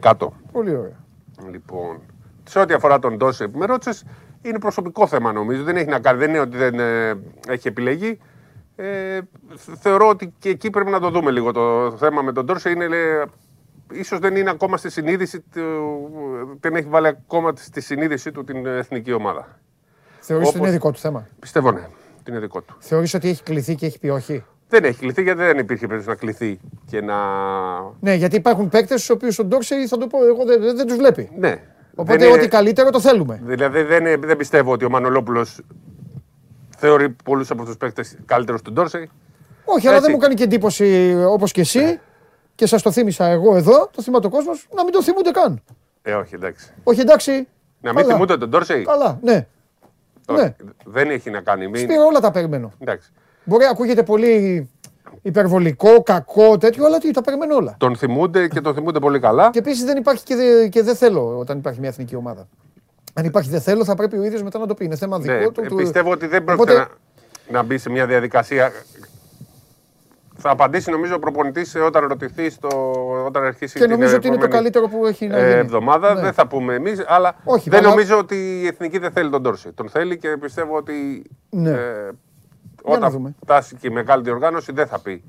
1%. Πολύ ωραία. Λοιπόν, σε ό,τι αφορά τον Ντόσε που με ρώτησες, είναι προσωπικό θέμα νομίζω. Δεν έχει να κάνει, δεν είναι ότι δεν ε, έχει επιλεγεί. Ε, θε- θεωρώ ότι και εκεί πρέπει να το δούμε λίγο. Το θέμα με τον Ντόρσε είναι, λέει, ίσως δεν είναι ακόμα στη συνείδηση, του, δεν έχει βάλει ακόμα στη συνείδηση του την εθνική ομάδα. Θεωρείς ότι Όπως- είναι δικό του θέμα; Πιστεύω ναι, ότι είναι δικό του. Θεωρείς ότι έχει κληθεί και έχει πει όχι; Δεν έχει κληθεί γιατί δεν υπήρχε περίπτωση να κληθεί και να. Ναι, γιατί υπάρχουν παίκτες στους οποίους ο Ντόρσεϊ θα το πω εγώ δεν, δεν, τους βλέπει. Ναι. Οπότε Δεν είναι- ό,τι καλύτερο το θέλουμε. Δηλαδή δεν, είναι- δεν πιστεύω ότι ο Μανολόπουλος θεωρεί πολλούς από τους παίκτες καλύτερους του Ντόρσεϊ. Όχι, αλλά Έτσι. δεν μου κάνει και εντύπωση όπως και εσύ και σας το θύμισα εγώ εδώ, το θυμάται ο κόσμος, να μην το θυμούνται καν. Ε, όχι, εντάξει. Όχι, εντάξει. Να μην καλά. θυμούνται τον Ντόρσεϊ. Καλά, ναι. Όχι, ναι. Δεν έχει να κάνει. Μην... Σπύρο, όλα τα περιμένω. Εντάξει. Μπορεί να ακούγεται πολύ υπερβολικό, κακό, τέτοιο, αλλά τι, τα περιμένω όλα. Τον θυμούνται και τον θυμούνται πολύ καλά. Και επίσης δεν υπάρχει και, δε, και δεν θέλω όταν υπάρχει μια εθνική ομάδα. Αν υπάρχει δεν θέλω, θα πρέπει ο ίδιος μετά να το πει. Είναι θέμα δικό Ναι, του. του- πιστεύω ότι δεν Οπότε- πρόκειται να, να μπει σε μια διαδικασία. Θα απαντήσει νομίζω ο προπονητής όταν ρωτηθεί στο, όταν αρχίσει Και την νομίζω ότι είναι το επόμενη, καλύτερο που έχει να ε, γίνει. εβδομάδα. Ναι. Δεν θα πούμε εμείς, αλλά Όχι, δεν παρά- νομίζω ότι η εθνική δεν θέλει τον Τόρση. Τον θέλει και πιστεύω ότι Ναι. ε, να όταν δούμε. φτάσει και η μεγάλη διοργάνωση δεν θα πει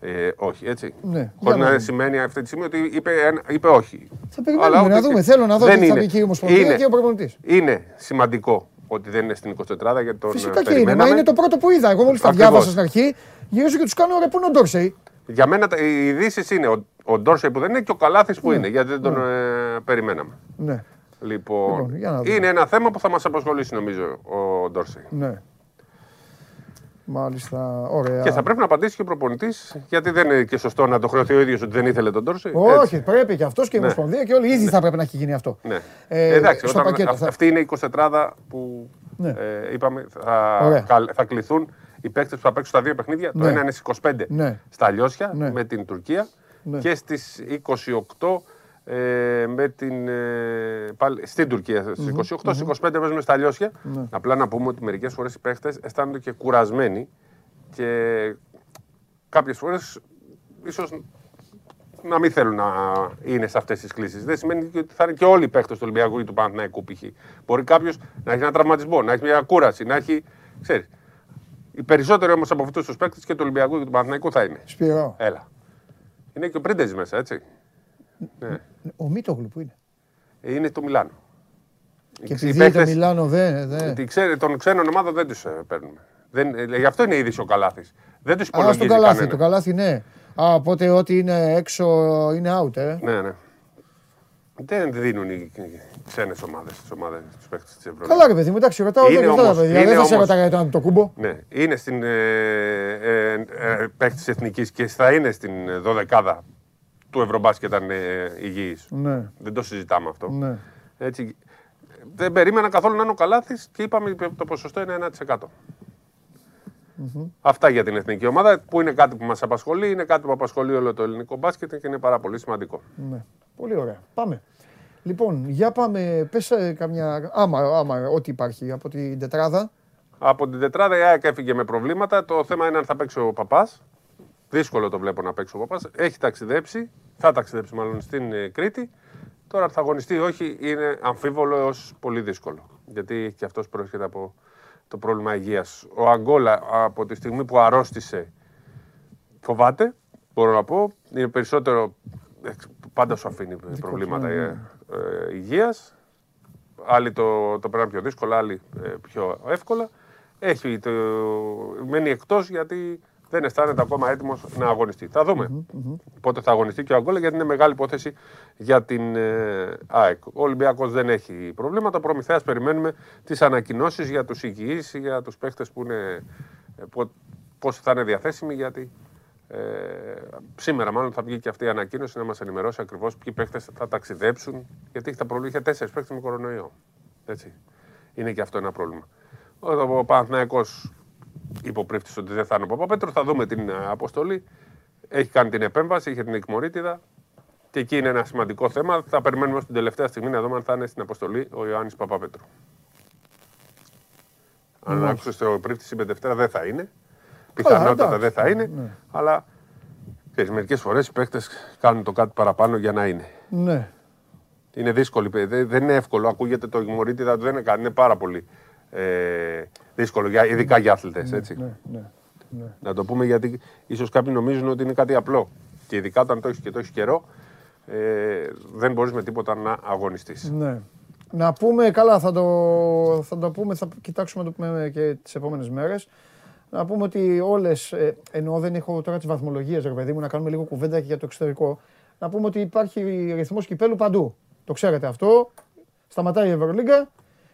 ε, όχι. Έτσι. Ναι, για Χωρί να να, δούμε. σημαίνει αυτή τη στιγμή ότι είπε, ένα- είπε όχι. Θα περιμένουμε Αλλά να ότι- δούμε. Θέλω να δω δεν τι θα είναι. πει και η Ομοσπονδία Είναι. και ο προπονητής. Είναι σημαντικό ότι δεν είναι στην 24 γιατί τον Φυσικά ε, και είναι. Μα περιμέναμε. είναι το πρώτο που είδα. Εγώ μόλις τα Ακριβώς. διάβασα στην αρχή, γυρίζω και τους κάνω ρε, πού είναι ο Ντόρσεϊ; Για μένα τα- οι ειδήσεις είναι ο, ο Ντόρσεϊ που δεν είναι και ο Καλάθης που Ναι. είναι, γιατί δεν τον ε, περιμέναμε. Ναι, Λοιπόν, Λοιπόν, για να δούμε. είναι ένα θέμα που θα μας απασχολήσει νομίζω ο Ντόρσεϊ. ναι. Μάλιστα, ωραία. Και θα πρέπει να απαντήσει και ο προπονητής, γιατί δεν είναι και σωστό να το χρεωθεί ο ίδιος ότι δεν ήθελε τον Ντόρσεϊ. Όχι, Έτσι. πρέπει και αυτός και η Ναι. Ομοσπονδία και όλοι. Ήδη θα πρέπει να έχει γίνει αυτό. Ναι. Ε, Εντάξει, στο όταν, πακέτο αυ- θα- αυτή είναι η 24 που Ναι. ε, είπαμε θα, Ωραία. καλ- θα κληθούν οι παίκτες που θα παίξουν στα δύο παιχνίδια. Το Ναι. ένα είναι στις 25 Ναι. στα Λιώσια Ναι. με την Τουρκία Ναι. και στις 28 ε, με την, ε, πάλι, στην Τουρκία. Στις 28, στις 25 παίζουμε στα Λιώσια. Ναι. Απλά να πούμε ότι μερικές φορές οι παίκτες αισθάνονται και κουρασμένοι και κάποιες φορές ίσως να μην θέλουν να είναι σε αυτές τις κλήσεις. Δεν σημαίνει και ότι θα είναι και όλοι οι παίκτες του Ολυμπιακού ή του Παναθηναϊκού π.χ. Μπορεί κάποιος να έχει ένα τραυματισμό, να έχει μια κούραση, να έχει. Ξέρεις, οι περισσότεροι όμως από αυτούς τους παίκτες και του Ολυμπιακού και του Παναθηναϊκού θα είναι. Σπυρό. Έλα. Είναι και ο Πρίντεζ μέσα, έτσι. Ναι. Ο Μίτογλου που είναι. Είναι το Μιλάνο. Και Οι επειδή το παίκτες- Μιλάνο δεν. δεν... τη ξέρε- Των ξένων ομάδων δεν τους παίρνουμε. Δεν, ε, γι' αυτό είναι είδηση ο Καλάθης. Δεν τους Α, υπολογίζει στον καλάθι, κανένα. το καλάθι ναι. Α, οπότε ό,τι είναι έξω είναι out, ε. Ναι, ναι. Δεν δίνουν οι ξένες ομάδες τις ομάδες τους παίκτες της Ευρώπη. Καλά, ρε παιδί μου, εντάξει, ρωτάω Είναι δεν ρωτάω τα όμως- παιδιά. είναι Δεν θα σε όμως- ρωτάγα για το κουμπό. Ναι, είναι στην ε, ε, ε, παίκτης εθνικής και θα είναι στην ε, δωδεκάδα του Ευρωμπάσκετ αν είναι υγιής. Ναι. Δεν το συζητάμε αυτό. Ναι. Έτσι, δεν περίμενα καθόλου να είναι ο Καλάθης και είπαμε ότι το ποσοστό είναι 1%. Αυτά για την εθνική ομάδα που είναι κάτι που μας απασχολεί, είναι κάτι που απασχολεί όλο το ελληνικό μπάσκετ και είναι πάρα πολύ σημαντικό. Ναι. Πολύ ωραία. Πάμε. Λοιπόν, για πάμε. Πες ε, καμιά. Άμα, άμα, ό,τι υπάρχει από την τετράδα. Από την τετράδα η ΑΕΚ έφυγε με προβλήματα. Το θέμα είναι αν θα παίξει ο παπάς. Δύσκολο το βλέπω να παίξει ο παπάς. Έχει ταξιδέψει. Θα ταξιδέψει μάλλον στην ε, Κρήτη. Τώρα αν θα αγωνιστεί ή όχι είναι αμφίβολο έως πολύ δύσκολο. Γιατί και αυτός προέρχεται από το πρόβλημα υγείας. Ο Αγκόλα από τη στιγμή που αρρώστησε φοβάται. Μπορώ να πω. Είναι περισσότερο. ε, Πάντα σου αφήνει προβλήματα ναι, ε, ναι. ε, υγείας. Άλλοι το, το περνάνε πιο δύσκολα, άλλοι ε, πιο εύκολα. Έχει το, μένει εκτός γιατί δεν αισθάνεται ακόμα έτοιμος να αγωνιστεί. Θα δούμε πότε θα αγωνιστεί και ο Αγκόλα γιατί είναι μεγάλη υπόθεση για την ε, ΑΕΚ. Ο Ολυμπιακός δεν έχει προβλήματα. Προμηθέας περιμένουμε τις ανακοινώσεις για τους υγιείς, για τους παίχτες που είναι. ε, πο- Πώς θα είναι διαθέσιμοι, γιατί ε, σήμερα μάλλον θα βγει και αυτή η ανακοίνωση να μας ενημερώσει ακριβώς ποιοι παίχτε θα ταξιδέψουν. Γιατί έχει τα προβλήματα. Είχε τέσσερις παίχτε με κορονοϊό. Έτσι. Είναι και αυτό ένα πρόβλημα. Ο, ο Παναθηναϊκός υποπρύφτης ότι δεν θα είναι ο Παπαπέτρου. Θα δούμε την ε, αποστολή. Έχει κάνει την επέμβαση, είχε την εκμορίτιδα. Και εκεί είναι ένα σημαντικό θέμα. Θα περιμένουμε ως την τελευταία στιγμή να δούμε αν θα είναι στην αποστολή ο Ιωάννης Παπαπέτρου. Αν Μάλιστα. άκουσες το πρίφτης είπε Δευτέρα δεν θα είναι. Καλά, Πιθανότατα εντάξει. δεν θα είναι. Ναι. Αλλά ξέρεις, μερικές φορές οι παίκτες κάνουν το κάτι παραπάνω για να είναι. Ναι. Είναι δύσκολο. Δεν, δεν είναι εύκολο. Ακούγεται το γημορίτιδα του δεν είναι κάτι. Είναι πάρα πολύ ε, δύσκολο, για, ειδικά για άθλητες, έτσι. Ναι, ναι, ναι. Να το πούμε γιατί ίσως κάποιοι νομίζουν ότι είναι κάτι απλό. Και ειδικά όταν το έχεις και το έχεις καιρό, ε, δεν μπορείς με τίποτα να αγωνιστείς. Ναι. Να πούμε, καλά θα το, θα το πούμε, θα κοιτάξουμε να το πούμε και τις επόμενες μέρες. Να πούμε ότι όλες, ε, ενώ δεν έχω τώρα τις βαθμολογίες ρε παιδί μου, να κάνουμε λίγο κουβέντα και για το εξωτερικό. Να πούμε ότι υπάρχει ρυθμός κυπέλου παντού. Το ξέρετε αυτό. Σταματάει η Ευρωλίγκα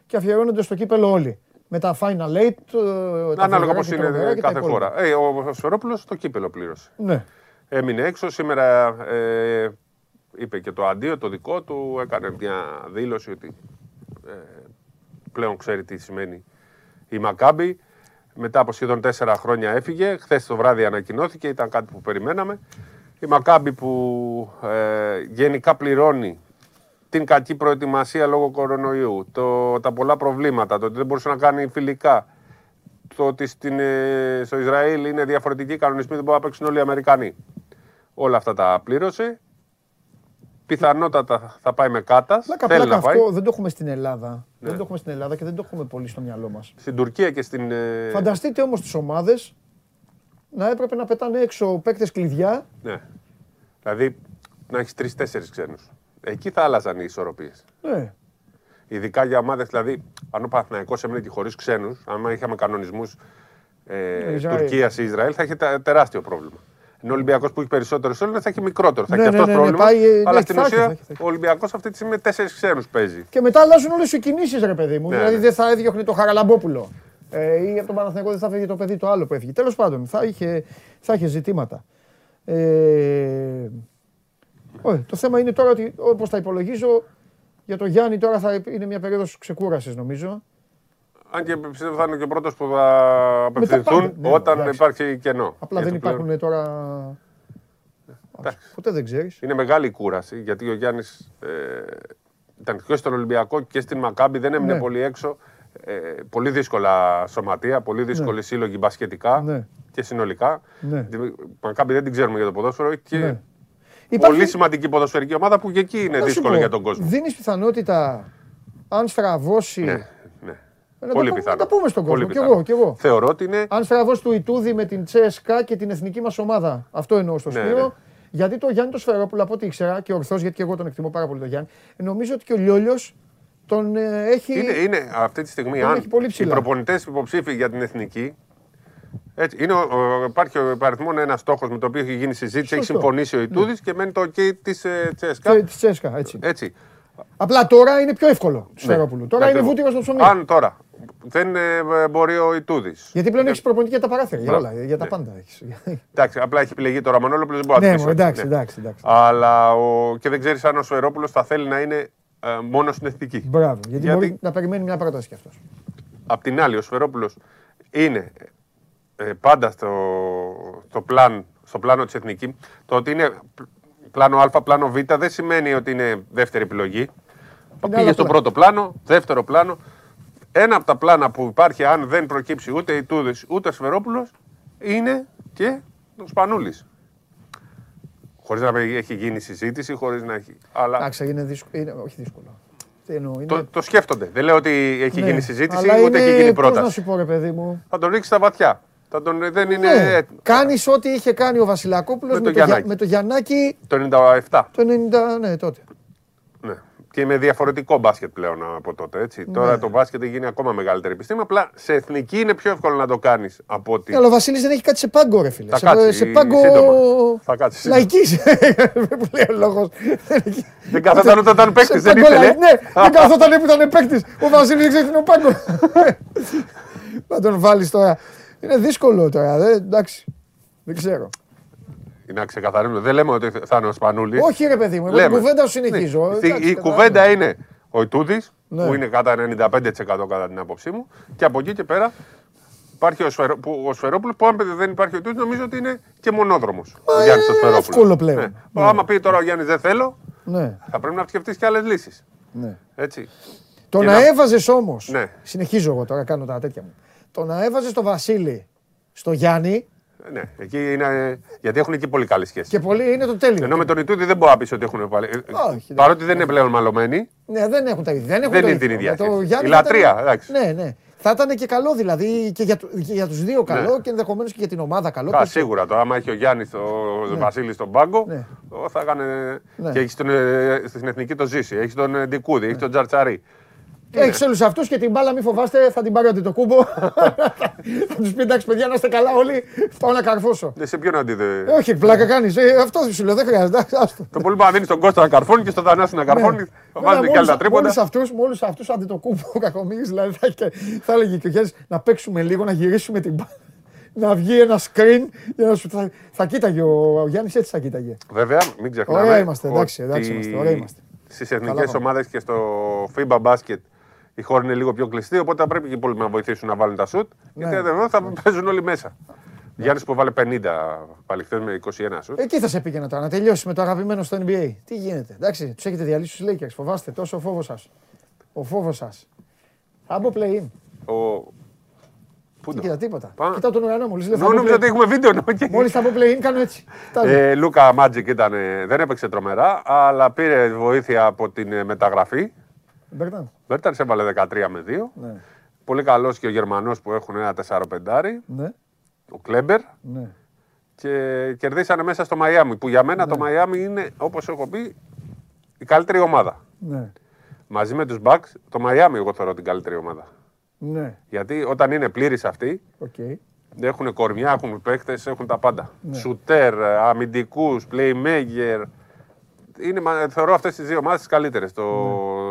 και αφιερώνονται στο κύπελο όλοι. Με τα Final Eight, ε, τα Ανάλογα φοβερά πώς και τα είναι τρομερά και τα κάθε υπόλοιπα. φορά. Ε, ο Σφερόπουλο το κύπελο πλήρωσε. Ναι. Έμεινε έξω. Σήμερα ε, είπε και το αντίο το δικό του. Έκανε μια δήλωση ότι ε, πλέον ξέρει τι σημαίνει η Μακάμπη. Μετά από σχεδόν τέσσερα χρόνια έφυγε. Χθες το βράδυ ανακοινώθηκε, ήταν κάτι που περιμέναμε. Η Μακάμπη που ε, γενικά πληρώνει την κακή προετοιμασία λόγω κορονοϊού, το, τα πολλά προβλήματα, το ότι δεν μπορούσε να κάνει φιλικά, το ότι στην, ε, στο Ισραήλ είναι διαφορετικοί κανονισμοί, δεν μπορούν να παίξουν όλοι οι Αμερικανοί. Όλα αυτά τα πλήρωσε. Πιθανότατα θα πάει με κάτας. Πλάκα, Θέλει πλάκα να πάει. αυτό δεν το έχουμε στην Ελλάδα. Ναι. Δεν το έχουμε στην Ελλάδα και δεν το έχουμε πολύ στο μυαλό μας. Στην Τουρκία και στην. ε, Φανταστείτε όμως τις ομάδες να έπρεπε να πετάνε έξω παίκτες κλειδιά. Ναι. Δηλαδή να έχεις τρει-τέσσερι ξένους. Εκεί θα άλλαζαν οι ισορροπίες. Ναι. Ειδικά για ομάδες, δηλαδή, αν ο Παναθηναϊκός έμεινε και χωρίς ξένους, αν είχαμε κανονισμούς ε, Ισραήλ. Τουρκίας ή Ισραήλ, θα είχε τε- τεράστιο πρόβλημα. Ενώ ο Ολυμπιακός που έχει περισσότερου Έλληνε θα έχει μικρότερο. Θα Ναι, έχει ναι, αυτό ναι, ναι, πρόβλημα. πάει, ε, αλλά ναι, στην θα έχει, ουσία θα έχει, θα έχει. ο Ολυμπιακός αυτή τη στιγμή με τέσσερις ξένους παίζει. Και μετά αλλάζουν όλες οι κινήσεις ρε παιδί μου. Ναι, δηλαδή ναι. δεν θα έδιωχνε το Χαραλαμπόπουλο. Ε, ή από τον Παναθηναϊκό δεν θα φεύγει το παιδί το άλλο που έφυγε. Τέλος πάντων, θα είχε, θα είχε ζητήματα. Ε, ωραία, το θέμα είναι τώρα ότι όπως τα υπολογίζω για το Γιάννη τώρα θα είναι μια περίοδος ξεκούρασης νομίζω. Αν και πιστεύω θα είναι και ο πρώτος που θα απευθυνθούν πάντα, ναι, όταν εντάξει. υπάρχει κενό. Απλά δεν Γιατί πλέον υπάρχουν τώρα... Ποτέ δεν ξέρεις. Είναι μεγάλη η κούραση γιατί ο Γιάννης ε, ήταν και στον Ολυμπιακό και στην Μακάμπη, δεν έμεινε Ναι. πολύ έξω. Ε, πολύ δύσκολα σωματεία, πολύ δύσκολοι σύλλογοι μπασκετικά Ναι. και συνολικά. Ναι. Τη Μακάμπη δεν την ξέρουμε για το ποδόσφαιρο έχει και Ναι. πολύ Υπάρχει- σημαντική ποδοσφαιρική ομάδα που και εκεί είναι Να σου δύσκολο πω, για τον κόσμο. Δίνεις πιθανότητα αν στραβώσει... Ναι, ναι. Να τα Πολύ πούμε- πιθανό. Να τα πούμε στον Πολύ κόσμο. Κι πιθανό. εγώ, κι εγώ. Θεωρώ ότι είναι. Αν στραβώσει του Ιτούδη με την Τσέσκα και την εθνική μας ομάδα. Αυτό εννοώ στο Ναι, Σπύρο. ναι. Γιατί το Γιάννη το Σφερόπουλο, από ό,τι ήξερα και ορθώ, γιατί και εγώ τον εκτιμώ πάρα πολύ τον Γιάννη, νομίζω ότι και ο Λιόλιος τον ε, έχει. Είναι, είναι αυτή τη στιγμή, Τον αν έχει πολύ οι ψηλά. προπονητέ υποψήφοι για την εθνική. Έτσι, είναι, ο, ο- υπάρχει ο υπαριθμόν ένας στόχος με το οποίο έχει γίνει συζήτηση, έχει Σωστό. συμφωνήσει ο Ιτούδης και μένει το OK της ε, Τσέσκα. Τε- της Τσέσκα, έτσι. Έτσι. Απλά τώρα είναι πιο εύκολο του Σφερόπουλου. Τώρα είναι Ακριβώς. βούτυρο στο ψωμί. Αν τώρα δεν ε, μπορεί ο Ιτούδης. Γιατί πλέον έχεις προπονητή για τα παράθυρα, για Μπράβο. όλα, για τα Ναι. πάντα έχεις. Εντάξει, απλά έχει επιλεγεί τώρα Μανόλοπλο, δεν μπορεί να Ναι, το μωρέ, πείσει. εντάξει, εντάξει, εντάξει. Αλλά ο... και δεν ξέρεις αν ο Σουερόπουλο θα θέλει να είναι ε, μόνος στην εθνική. Μπράβο. Γιατί, Γιατί- μπορεί να περιμένει μια πρόταση κι αυτός. Απ' την άλλη, ο Σφερόπουλος είναι ε, πάντα στο, στο, πλάν, στο πλάνο της εθνική. Το ότι είναι π- πλάνο Α, πλάνο Β δεν σημαίνει ότι είναι δεύτερη επιλογή. Πήγε άλλα στο πλάνα. πρώτο πλάνο, δεύτερο πλάνο. Ένα από τα πλάνα που υπάρχει, αν δεν προκύψει ούτε η Τούδης ούτε ο Σφερόπουλος, είναι και ο Σπανούλης. Χωρίς να έχει γίνει συζήτηση, χωρίς να έχει. Αλλά Εντάξει, είναι δύσκολο. Είναι, όχι δύσκολο. Τι εννοώ, είναι... το, το σκέφτονται. Δεν λέω ότι έχει Ναι, γίνει συζήτηση, αλλά ούτε είναι- έχει γίνει πώς να πρόταση. σου πω, ρε παιδί μου; Θα τον ρίξει στα βαθιά. Θα τον, δεν είναι Ναι, έτοιμο. κάνεις ό,τι είχε κάνει ο Βασιλακόπουλος Με με, το το Για- Γιαννάκη. με το Γιαννάκη Το 97. το 90, ναι, τότε. Ναι. και με διαφορετικό μπάσκετ πλέον από τότε. Έτσι. Ναι. Τώρα το μπάσκετ έχει γίνει ακόμα μεγαλύτερη επιστήμη. Απλά σε εθνική είναι πιο εύκολο να το κάνεις από ότι. Ναι, αλλά ο Βασίλης δεν έχει κάτι σε πάγκο, ρε φίλε. Θα σε, κάτσει σε πάγκο. σύντομα. Θα κάτσει σύντομα. Λαϊκής. που λέει ο λόγος. Δεν καθόταν όταν ήταν παίκτης, δεν πάγκο ήθελε. λαϊκ- Ναι, δεν καθόταν που ήταν παίκτης. Ο Βασίλης δεν ξέρει τι είναι ο πάγκο. Να τον βάλεις τώρα. Είναι δύσκολο τώρα. δε, εντάξει. Δεν ξέρω. Να ξεκαθαρίσουμε. Δεν λέμε ότι θα είναι ο Σπανούλη. Όχι, ρε παιδί μου, εγώ την κουβέντα σου συνεχίζω. Ναι. Εντάξει, Η καταλαβαίνω. κουβέντα είναι ο Ιτούδης, Ναι. που είναι κατά 95% κατά την άποψή μου, και από εκεί και πέρα υπάρχει ο, Σφαιρο, που, ο Σφερόπουλος, που αν δεν υπάρχει ο Ιτούδης, νομίζω ότι είναι και μονόδρομος. Ο Γιάννης ο Σφερόπουλος. εύκολο πλέον. Ναι. Άμα πει τώρα ο Γιάννης δεν θέλω, Ναι, θα πρέπει να σκεφτείς και άλλες λύσεις. ναι. Έτσι. Το Και να να- έβαζες όμω. Ναι. Συνεχίζω εγώ τώρα, κάνω τα τέτοια μου. Το να έβαζες το Βασίλη στο Γιάννη Ναι, εκεί είναι. Γιατί έχουν εκεί πολύ καλή σχέση. και πολύ είναι το τέλειο. Ενώ με τον Ιτούδη δεν μπορεί να πεις ότι έχουν πάλι. Όχι, δεν- Παρότι δεν είναι πλέον μαλωμένοι, Ναι, δεν έχουν τα ίδια. Δεν, έχουν Δεν το είναι ίδιο. την ίδια Με το σχέση. Γιάννη Η θα ήταν- λατρεία, εντάξει. Ναι, ναι. Θα ήταν και καλό δηλαδή και για, του- και για τους δύο καλό Ναι. και ενδεχομένως και για την ομάδα καλό. Α, Και- σίγουρα τώρα, άμα έχει ο Γιάννης ο Βασίλης στον πάγκο, Ναι. ο, θα έκανε. Ναι. Και έχει τον, ε, στην εθνική το ζήσει. Έχει τον ε, Ντικούδη, έχει τον Τζαρτσαρί. Έχει όλου αυτού και την μπάλα, μην φοβάστε, θα την πάρει ο κούμπο. θα τους πει εντάξει, παιδιά, να είστε καλά όλοι. Πάω να καρφώσω. Δεν σε ποιον αντίδε. Ε, όχι, πλάκα κάνεις. αυτός σου λέω, δεν χρειάζεται. εντάξει, άστο. Το πολύ να δίνεις τον Κώστα να καρφώνει και στον Θανάση να καρφώνει. Θα βάζουν και άλλα τρίποντα. Όλου αυτούς, με όλου αυτούς αντί το κούμπο ο Κακομοίρης, δηλαδή θα, είχε- θα έλεγε και ο Γιάννης να παίξουμε λίγο, να γυρίσουμε την μπάλα. Να βγει ένα screen για να σου. Θα, θα κοίταγε ο, ο Γιάννης έτσι θα κοίταγε. Βέβαια, μην ξεχνάμε. Ωραία είμαστε, εντάξει, εντάξει ότι είμαστε, ωραία είμαστε. Στις Καλά εθνικές πάμε. ομάδες και στο FIBA μπάσκετ η χώρα είναι λίγο πιο κλειστή, οπότε θα πρέπει και οι υπόλοιποι να βοηθήσουν να βάλουν τα σουτ. Ναι. Γιατί εδώ θα παίζουν όλοι μέσα. Γιάννης που βάλε 50 πάλι χθες με 21 σουτ. Εκεί θα σε πήγαινα τώρα, να τελειώσει με το αγαπημένο στο NBA. Τι γίνεται, εντάξει, τους έχετε διαλύσει τους Lakers. Φοβάστε τόσο ο φόβο σας. Ο φόβος σας. Θα μπω play-in. Ο... Πού Δεν το; κοίτα τίποτα. Πά. Κοιτάω τον ουρανό μου. Νο- Νόμιζα ότι έχουμε βίντεο. Μόλις θα μπω play-in, κάνω έτσι. Φτάνω. Ε, Λούκα Μάτζικ ήταν, ε, δεν έπαιξε τρομερά, αλλά πήρε βοήθεια από την ε, μεταγραφή. Μπέρταν. Μπέρταν έβαλε 13 με 2. Ναι. Πολύ καλός και ο Γερμανός που έχουν ένα 4-5. Ναι. Ο Κλέμπερ. Ναι. Και κερδίσανε μέσα στο Μαϊάμι. Που για μένα το Μαϊάμι είναι, όπως έχω πει, η καλύτερη ομάδα. Ναι. Μαζί με τους Bucks, το Μαϊάμι εγώ θεωρώ την καλύτερη ομάδα. Ναι. Γιατί όταν είναι πλήρης αυτοί, Οκ. έχουν κορμιά, έχουν παίκτες, έχουν τα πάντα. Ναι. Σουτέρ, αμυντικούς, playmaker. Είναι, μα- θεωρώ αυτές τις δύο ομάδες τις καλύτερες. Το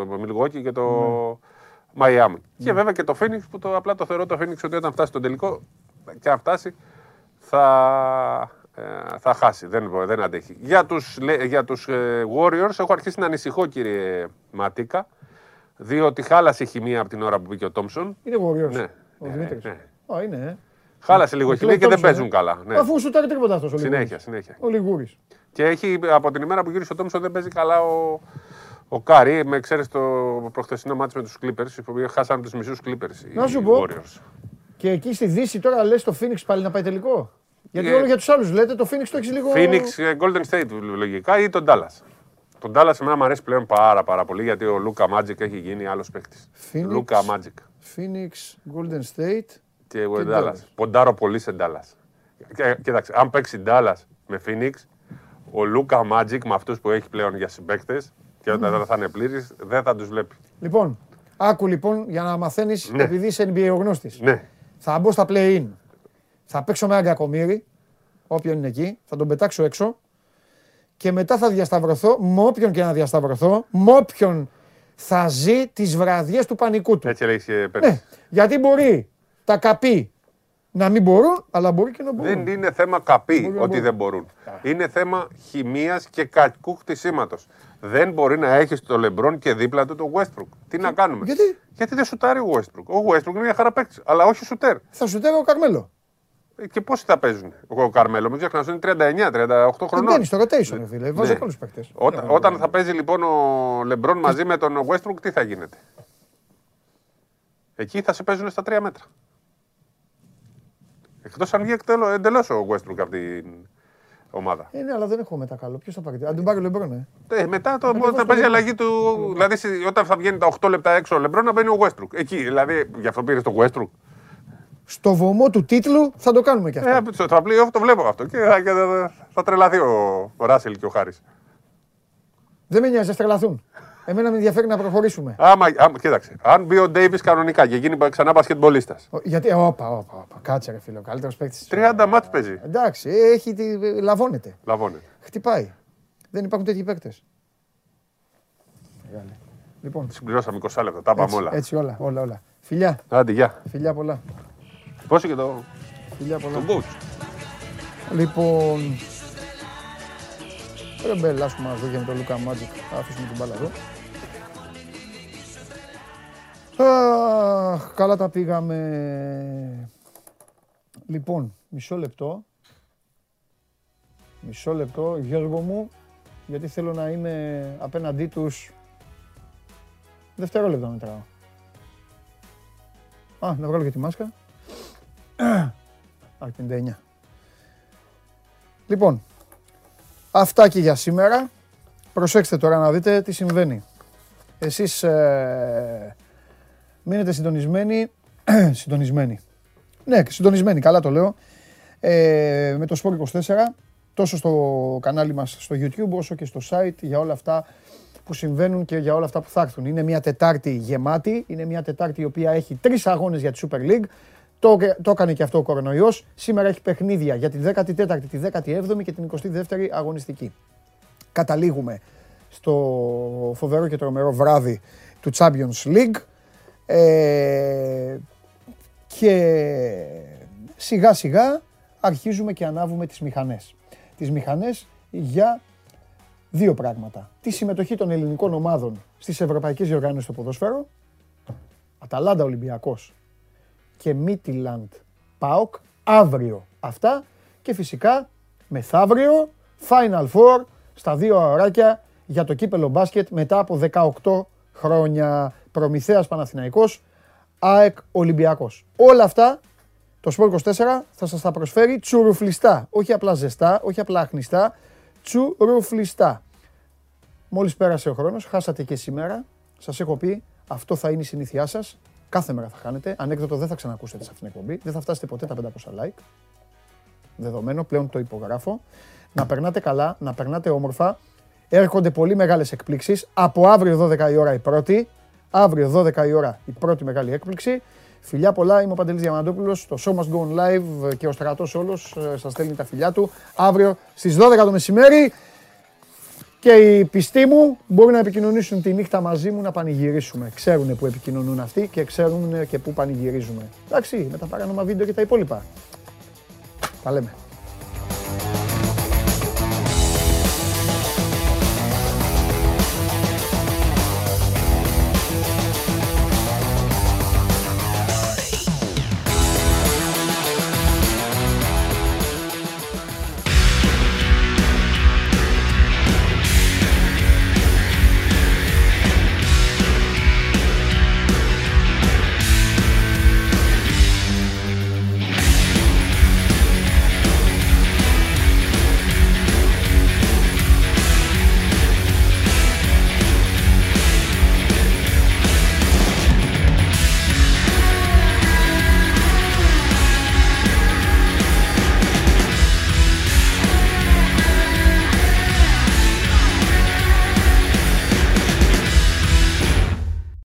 Ναι. Milwaukee και το Miami. Και βέβαια και το Phoenix που το, απλά το θεωρώ το Phoenix ότι όταν φτάσει στον τελικό και αν φτάσει θα, ε, θα χάσει. Δεν, μπο- δεν αντέχει. Για τους, λέ- για τους ε, Warriors έχω αρχίσει να ανησυχώ κύριε Ματίκα διότι χάλασε η χημεία από την ώρα που μπήκε ο Τόμψον. Είναι Warriors. Ναι. Ο Ναι, Δημήτρης. ναι. Α, είναι. ε. Χάλασε λίγο Με χημεία και Clay δεν Thompson, παίζουν ε. καλά. Ναι. Αφού σου τάρει τίποτα αυτό ο Λιγούρης. Συνέχεια, συνέχεια. Ο Λιγούρης. Και έχει από την ημέρα που γύρισε ο Τόμψον δεν παίζει καλά ο, ο Κάρι. Με ξέρεις το προχθεσινό μάτι με τους Clippers που χάσαν τους μισούς Clippers. οι Να σου πω. Warriors. Και εκεί στη Δύση τώρα λες το Phoenix πάλι να πάει τελικό; Γιατί Ε, όλο για τους άλλους λέτε το Phoenix το έχεις λίγο. Phoenix, ε, Golden State λογικά ή τον Dallas. Τον Dallas εμένα μου αρέσει πλέον πάρα, πάρα πολύ γιατί ο Λούκα Magic έχει γίνει άλλος παίκτης. Phoenix. Λούκα Magic. Phoenix, Golden State. Και εγώ Και Dallas. Dallas. Ποντάρω πολύ σε Dallas. Και, κοίταξε, αν παίξει Dallas με Phoenix, ο Λούκα Magic με αυτούς που έχει πλέον για συμπαίκτες και όταν θα είναι πλήρης, δεν θα τους βλέπει. Λοιπόν, άκου λοιπόν για να μαθαίνεις, Ναι. επειδή είσαι NBA ο γνώστης. Ναι. Θα μπω στα play-in. Θα παίξω με Αγκακομύρη, όποιον είναι εκεί, θα τον πετάξω έξω και μετά θα διασταυρωθώ με όποιον και να διασταυρωθώ, με όποιον θα ζει τις βραδιές του πανικού του. Έτσι έλεγε και πέρσι. Ναι, γιατί μπορεί τα καπί να μην μπορούν, αλλά μπορεί και να μπορούν. Δεν είναι θέμα καπί Μπορεί να ότι μπορεί. δεν μπορούν. Είναι θέμα χημίας και κακού χτισήματος. Δεν μπορεί να έχεις το Λεμπρόν και δίπλα του το Westbrook. Τι να κάνουμε; Γιατί; Γιατί δεν σουτάρει ο Westbrook. Ο Westbrook είναι μια χαρά παίκτης, αλλά όχι σουτέρ. Θα σου τέγω ο Καρμέλο. Ε, Και πόσοι θα παίζουν; Ο Καρμέλο, μην ξεχνάς, είναι 39-38 Δεν χρονών. μπαίνει στο rotation, ρε φίλε. Βάζω Ναι. και άλλους παίκτες. Όταν, όταν θα παίζει λοιπόν ο Λεμπρόν μαζί με τον Westbrook, τι θα γίνεται; Εκεί θα σε παίζουν στα τρία μέτρα. Εκτός αν βγει εντελώς ο Westbrook από την ομάδα. Ε, ναι, αλλά δεν έχω μετά καλό. Ποιος θα πάρει; Αν τον πάρει ο Λεμπρόν, ε. Ε, μετά το, Να το όταν βάζω παίζει στο αλλαγή του. Δηλαδή συ- όταν θα βγαίνει τα 8 λεπτά έξω ο Λεμπρόν να μπαίνει ο Westbrook. Εκεί, δηλαδή γι' αυτό πήρε το Westbrook. Στο βωμό του τίτλου θα το κάνουμε κι αυτό. Ε, στο στα playoff το βλέπω αυτό. Και, θα- και θα, θα τρελαθεί ο, ο Ράσελ και ο Χάρη. Δεν με νοιάζει, θα τρελαθούν. Εμένα με ενδιαφέρει να προχωρήσουμε. Άμα, άμα, κοίταξε, αν μπει ο Ντέιβις κανονικά και γίνει ξανά μπασκετμπολίστας. Ο- Γιατί, όπα, όπα, όπα. Κάτσε ρε φίλο, καλύτερος παίκτης. 30 μάτς παίζει. Εντάξει, έχει, τη, λαβώνεται. Λαβώνεται. Χτυπάει. Δεν υπάρχουν τέτοιοι παίκτες. Λοιπόν, Συμπληρώσαμε 20 λεπτά, τα είπαμε έτσι, όλα. έτσι όλα, όλα, όλα. Φιλιά, Άντε, γεια. φιλιά πολλά. Πόσο και το. Φιλιά πολλά. Τον coach. Λοιπόν, ρε μπέλα που μας δώκε με το Λούκα Μάτζικ. Θα αφήσουμε την μπάλα εδώ. Αχ, καλά τα πήγαμε. Λοιπόν, μισό λεπτό. Μισό λεπτό, Γιώργο μου, γιατί θέλω να είμαι απέναντί τους δευτερόλεπτα μετράω. Α, να βγάλω και τη μάσκα. Α, 59. Λοιπόν, αυτά και για σήμερα. Προσέξτε τώρα να δείτε τι συμβαίνει. Εσείς ε, μείνετε συντονισμένοι. συντονισμένοι. Ναι, συντονισμένοι, καλά το λέω. Ε, με το Sport 24, τόσο στο κανάλι μας στο YouTube, όσο και στο site για όλα αυτά που συμβαίνουν και για όλα αυτά που θα έρθουν. Είναι μια Τετάρτη γεμάτη, είναι μια Τετάρτη η οποία έχει τρεις αγώνες για τη Super League. Το, το έκανε και αυτό ο κορονοϊός. Σήμερα έχει παιχνίδια για τη 14η, τη 17η και την 22η αγωνιστική. Καταλήγουμε στο φοβερό και τρομερό βράδυ του Champions League. Ε, και σιγά σιγά αρχίζουμε και ανάβουμε τις μηχανές. Τις μηχανές για δύο πράγματα. Τη συμμετοχή των ελληνικών ομάδων στις ευρωπαϊκές διοργάνωσεις στο ποδόσφαιρο, Αταλάντα Ολυμπιακός και Μίτιλαντ ΠΑΟΚ αύριο αυτά και φυσικά μεθαύριο Final Four στα δύο ωράκια για το κύπελο μπάσκετ μετά από 18 χρόνια Προμηθέας Παναθηναϊκός ΑΕΚ Ολυμπιακός. Όλα αυτά το Sport 24 θα σας τα προσφέρει τσουρουφλιστά, όχι απλά ζεστά, όχι απλά αχνιστά, τσουρουφλιστά. Μόλις πέρασε ο χρόνος, χάσατε και σήμερα, σας έχω πει, αυτό θα είναι η συνήθειά σας, κάθε μέρα θα χάνετε, ανέκδοτο δεν θα ξανακούσετε σε αυτήν την εκπομπή, δεν θα φτάσετε ποτέ τα 500 like, δεδομένο, πλέον το υπογράφω. Να περνάτε καλά, να περνάτε όμορφα, έρχονται πολύ μεγάλες εκπλήξεις, από αύριο 12 η ώρα η πρώτη, αύριο 12 η ώρα η πρώτη μεγάλη έκπληξη. Φιλιά πολλά, είμαι ο Παντελής Διαμαντόπουλος, το Show Must Go On Live και ο στρατός όλος ε, σας στέλνει τα φιλιά του. Αύριο στις 12 το μεσημέρι και οι πιστοί μου μπορούν να επικοινωνήσουν τη νύχτα μαζί μου να πανηγυρίσουμε. Ξέρουν που επικοινωνούν αυτοί και ξέρουν και που πανηγυρίζουμε. Εντάξει, με τα παράνομα βίντεο και τα υπόλοιπα. Τα λέμε.